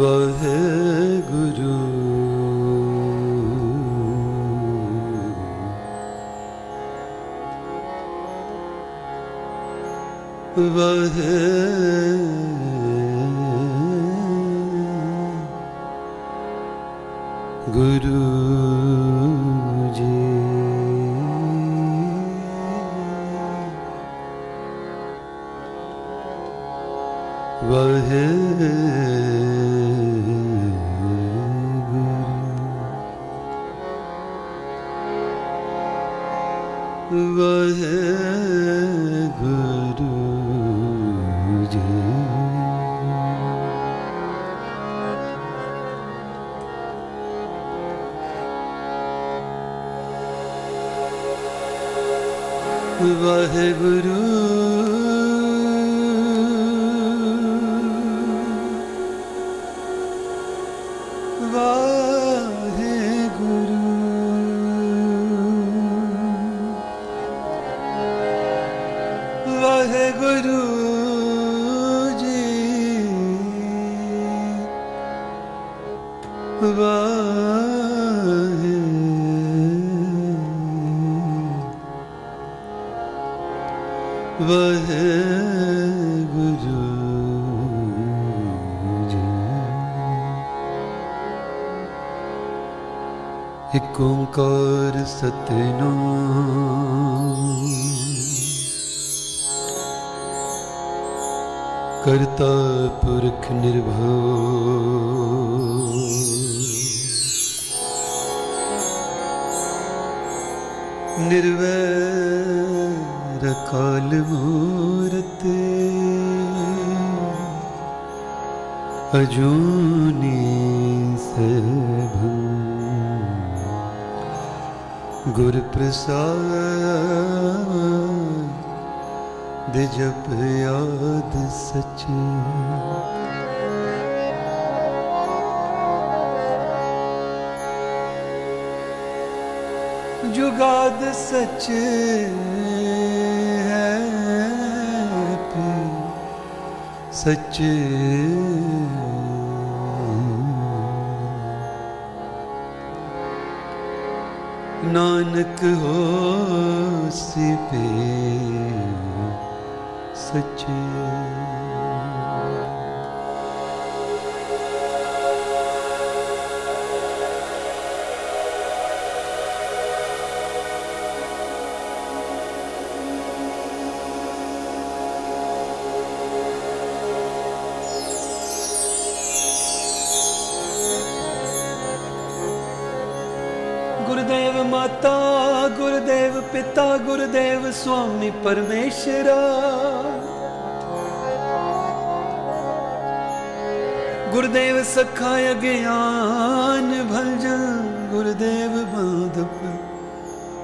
ਵਾਹਿਗੁਰੂ ਵਾਹਿਗੁਰੂ ਵਾਹਿਗੁਰੂ ਇਕ ਓੰਕਾਰ ਸਤਿਨਾਮ। ਕਰਤਾ ਪੁਰਖ ਨਿਰਭਉ। ਨਿਰਵੈਰ ਕਾਲ ਮੂਰਤ। ਅਜੂਨੀ ਸਭੰ ਗੁਰ ਪ੍ਰਸਾਦ ਜਪ ਯਾਦ ਸਚੇ। ਜੁਗਾਦ ਸੱਚ ਹੈ ਸਚ ਨਾਨਕ ਹੋਸੀ ਪੇ ਸਚੇ ਪਿਤਾ ਗੁਰਦੇਵ ਸੁਆਮੀ ਪਰਮੇਸ਼ਰਾ। ਗੁਰਦੇਵ ਸਖਾ ਅਗਿਆਨ ਭਲਜਨ ਗੁਰਦੇਵ ਬਾਂਧਵ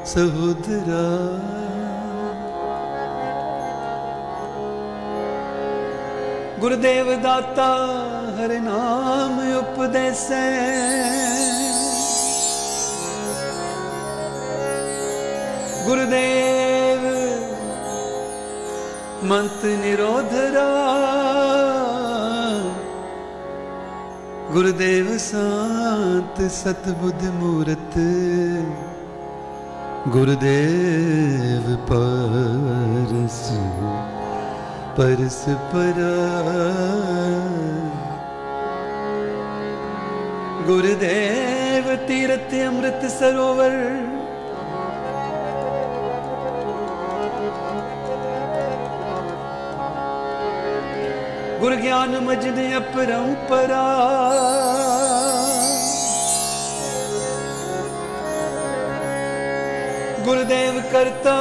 ਸਹੋਦਰਾ। ਗੁਰਦੇਵ ਦਾਤਾ ਹਰਿ ਨਾਮ ਉਪਦੇਸੈ। ਮੰਤ ਨਿਰੋਧਰਾ ਗੁਰਦੇਵ ਸੰਤ ਸਤਬੁੱਧ ਮੂਰਤ ਗੁਰਦੇਵ ਪਰਸ ਪਰਸ ਪਰਾ ਗੁਰਦੇਵ ਤੀਰਥ ਅੰਮ੍ਰਿਤ ਸਰੋਵਰ ਗੁਰ ਗਿਆਨ ਮਜਦ ਅਪਰੰਪਰਾ ਗੁਰਦੇਵ ਕਰਤਾ,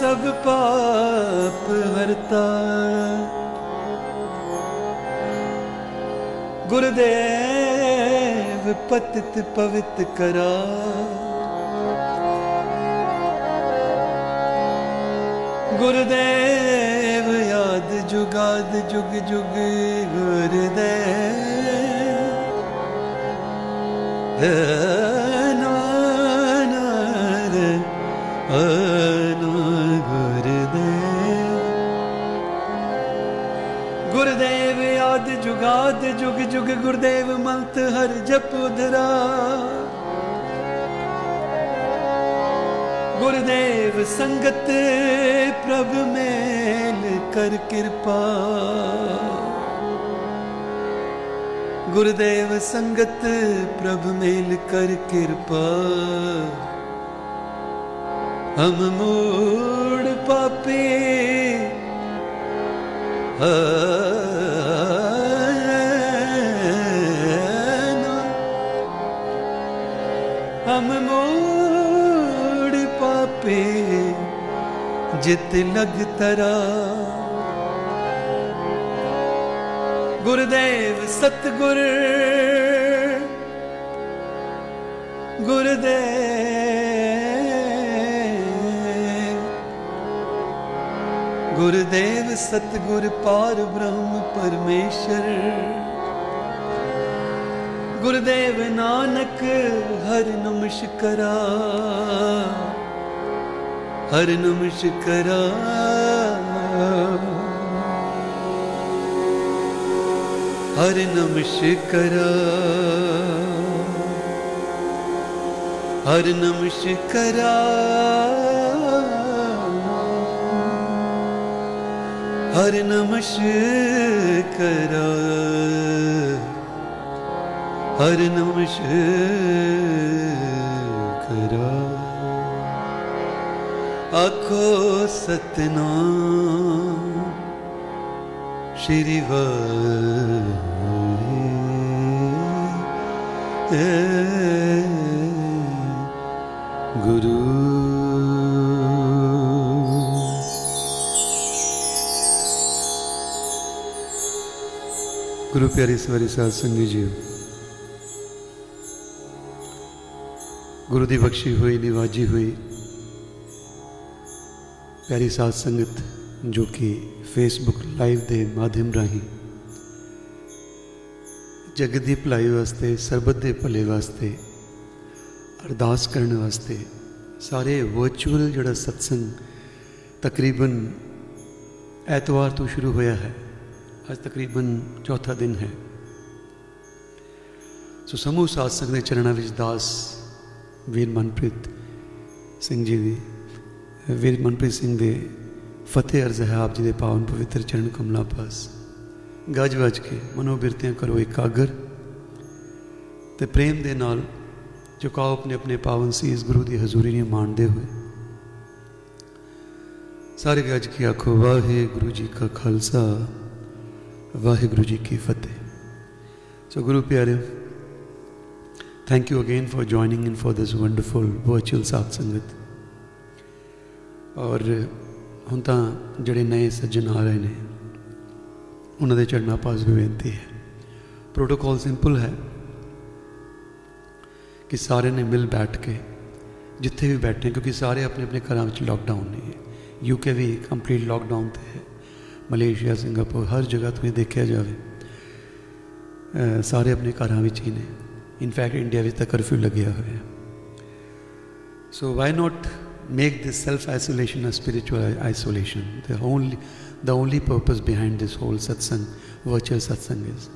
ਸਭ ਪਾਪ ਹਰਤਾ ਗੁਰਦੇਵ ਪਤਿਤ ਪਵਿੱਤ ਕਰਾ। ਗੁਰਦੇਵ ਯਾਦ ਜੁਗਾਦ ਜੁਗ ਜੁਗ ਗੁਰਦੇਵ ਨਾਨਕ ਅਨੁ ਗੁਰਦੇਵ ਗੁਰਦੇਵ ਯਾਦ ਜੁਗਾਦ ਜੁਗ ਜੁਗ ਗੁਰਦੇਵ ਮੰਤ ਹਰ ਜਪ ਉਧਰਾ ਗੁਰਦੇਵ ਸੰਗਤ ਪ੍ਰਭ ਮੇਲ ਕਰ ਕਿਰਪਾ ਗੁਰਦੇਵ ਸੰਗਤ ਪ੍ਰਭ ਮੇਲ ਕਰ ਕਿਰਪਾ ਹਮ ਮੂੜ ਪਾਪੇ ਹਮ ਜਿਤ ਲਗ ਤਰਾ। ਗੁਰਦੇਵ ਸਤਗੁਰ, ਗੁਰਦੇਵ। ਗੁਰਦੇਵ ਸਤਗੁਰ ਪਾਰ ਬ੍ਰਹਮ ਪਰਮੇਸ਼ਰ। ਗੁਰਦੇਵ ਨਾਨਕ ਹਰ ਨਮਸਕਰਾ। ਹਰ ਨਮਸਕਰਾ ਹਰ ਨਮਸਕਰਾ ਹਰ ਨਮਸਕਰਾ ਹਰ ਨਮਸਕਰਾ ਹਰ ਨਮਸਕਰਾ ਆਖੋ ਸਤਨਾਮ, ਸ਼੍ਰੀ ਗੁਰੂ ਗੁਰੂ ਪਿਆਰੀ ਸਵਾਰੀ ਸਾਧ ਸੰਗਤ ਜੀ, ਗੁਰੂ ਦੀ ਬਖਸ਼ੀ ਹੋਈ, ਨਿਵਾਜੀ ਹੋਈ ਪਿਆਰੀ ਸਾਧ ਸੰਗਤ, ਜੋ ਕਿ ਫੇਸਬੁੱਕ ਲਾਈਵ ਦੇ ਮਾਧਿਅਮ ਰਾਹੀਂ ਜਗਤ ਦੀ ਭਲਾਈ ਵਾਸਤੇ, ਸਰਬਤ ਦੇ ਭਲੇ ਵਾਸਤੇ, ਅਰਦਾਸ ਕਰਨ ਵਾਸਤੇ ਸਾਰੇ ਵਰਚੁਅਲ ਜਿਹੜਾ ਸਤਸੰਗ ਤਕਰੀਬਨ ਐਤਵਾਰ ਤੋਂ ਸ਼ੁਰੂ ਹੋਇਆ ਹੈ। ਅੱਜ ਤਕਰੀਬਨ ਚੌਥਾ ਦਿਨ ਹੈ। ਸੋ ਸਮੂਹ ਸਾਧ ਸੰਗਤ ਦੇ ਚਰਨਾਂ ਵਿੱਚ ਦਾਸ ਵੀਰ ਮਨਪ੍ਰੀਤ ਸਿੰਘ ਜੀ ਦੀ ਵੀਰ ਮਨਪ੍ਰੀਤ ਸਿੰਘ ਦੇ ਫਤਿਹ ਅਰਜ਼ ਹੈ ਆਪ ਜੀ ਦੇ ਪਾਵਨ ਪਵਿੱਤਰ ਚਰਨ ਕਮਲਾਂ ਪਾਸ। ਗੱਜ ਵੱਜ ਕੇ ਮਨੋ ਬਿਰਤੀਆਂ ਕਰੋ ਇਕਾਗਰ ਤੇ ਪ੍ਰੇਮ ਦੇ ਨਾਲ ਝੁਕਾਓ ਆਪਣੇ ਆਪਣੇ ਪਾਵਨ ਸੀਸ ਗੁਰੂ ਦੀ ਹਜ਼ੂਰੀ ਨੂੰ ਮਾਣਦੇ ਹੋਏ। ਸਾਰੇ ਗੱਜ ਕੇ ਆਖੋ, ਵਾਹਿਗੁਰੂ ਜੀ ਕਾ ਖਾਲਸਾ, ਵਾਹਿਗੁਰੂ ਜੀ ਕੀ ਫਤਿਹ। ਸੋ ਗੁਰੂ ਪਿਆਰੇ thank you again for joining in for this wonderful virtual sadh sangat. ਔਰ ਹੁਣ ਤਾਂ ਜਿਹੜੇ ਨਵੇਂ ਸੱਜਣ ਆ ਰਹੇ ਨੇ, ਉਹਨਾਂ ਦੇ ਚੜਨਾ ਪਾਸ ਵੀ ਬੇਨਤੀ ਹੈ। ਪ੍ਰੋਟੋਕਾਲ ਸਿੰਪਲ ਹੈ ਕਿ ਸਾਰੇ ਨੇ ਮਿਲ ਬੈਠ ਕੇ ਜਿੱਥੇ ਵੀ ਬੈਠੇ, ਕਿਉਂਕਿ ਸਾਰੇ ਆਪਣੇ ਆਪਣੇ ਘਰਾਂ ਵਿੱਚ ਲਾਕਡਾਊਨ ਨੇ ਯੂਕੇ ਵੀ ਕੰਪਲੀਟ ਲਾਕਡਾਊਨ ਤੇ ਹੈ। ਮਲੇਸ਼ੀਆ ਸਿੰਗਾਪੁਰ ਹਰ ਜਗ੍ਹਾ ਤੁਸੀਂ ਦੇਖਿਆ ਜਾਵੇ ਸਾਰੇ ਆਪਣੇ ਘਰਾਂ ਵਿੱਚ ਹੀ ਨੇ। ਇਨਫੈਕਟ ਇੰਡੀਆ ਵਿੱਚ ਤਾਂ ਕਰਫਿਊ ਲੱਗਿਆ ਹੋਇਆ। So why not make this self-isolation a spiritual isolation. The only, the only purpose behind this whole satsang, virtual satsang is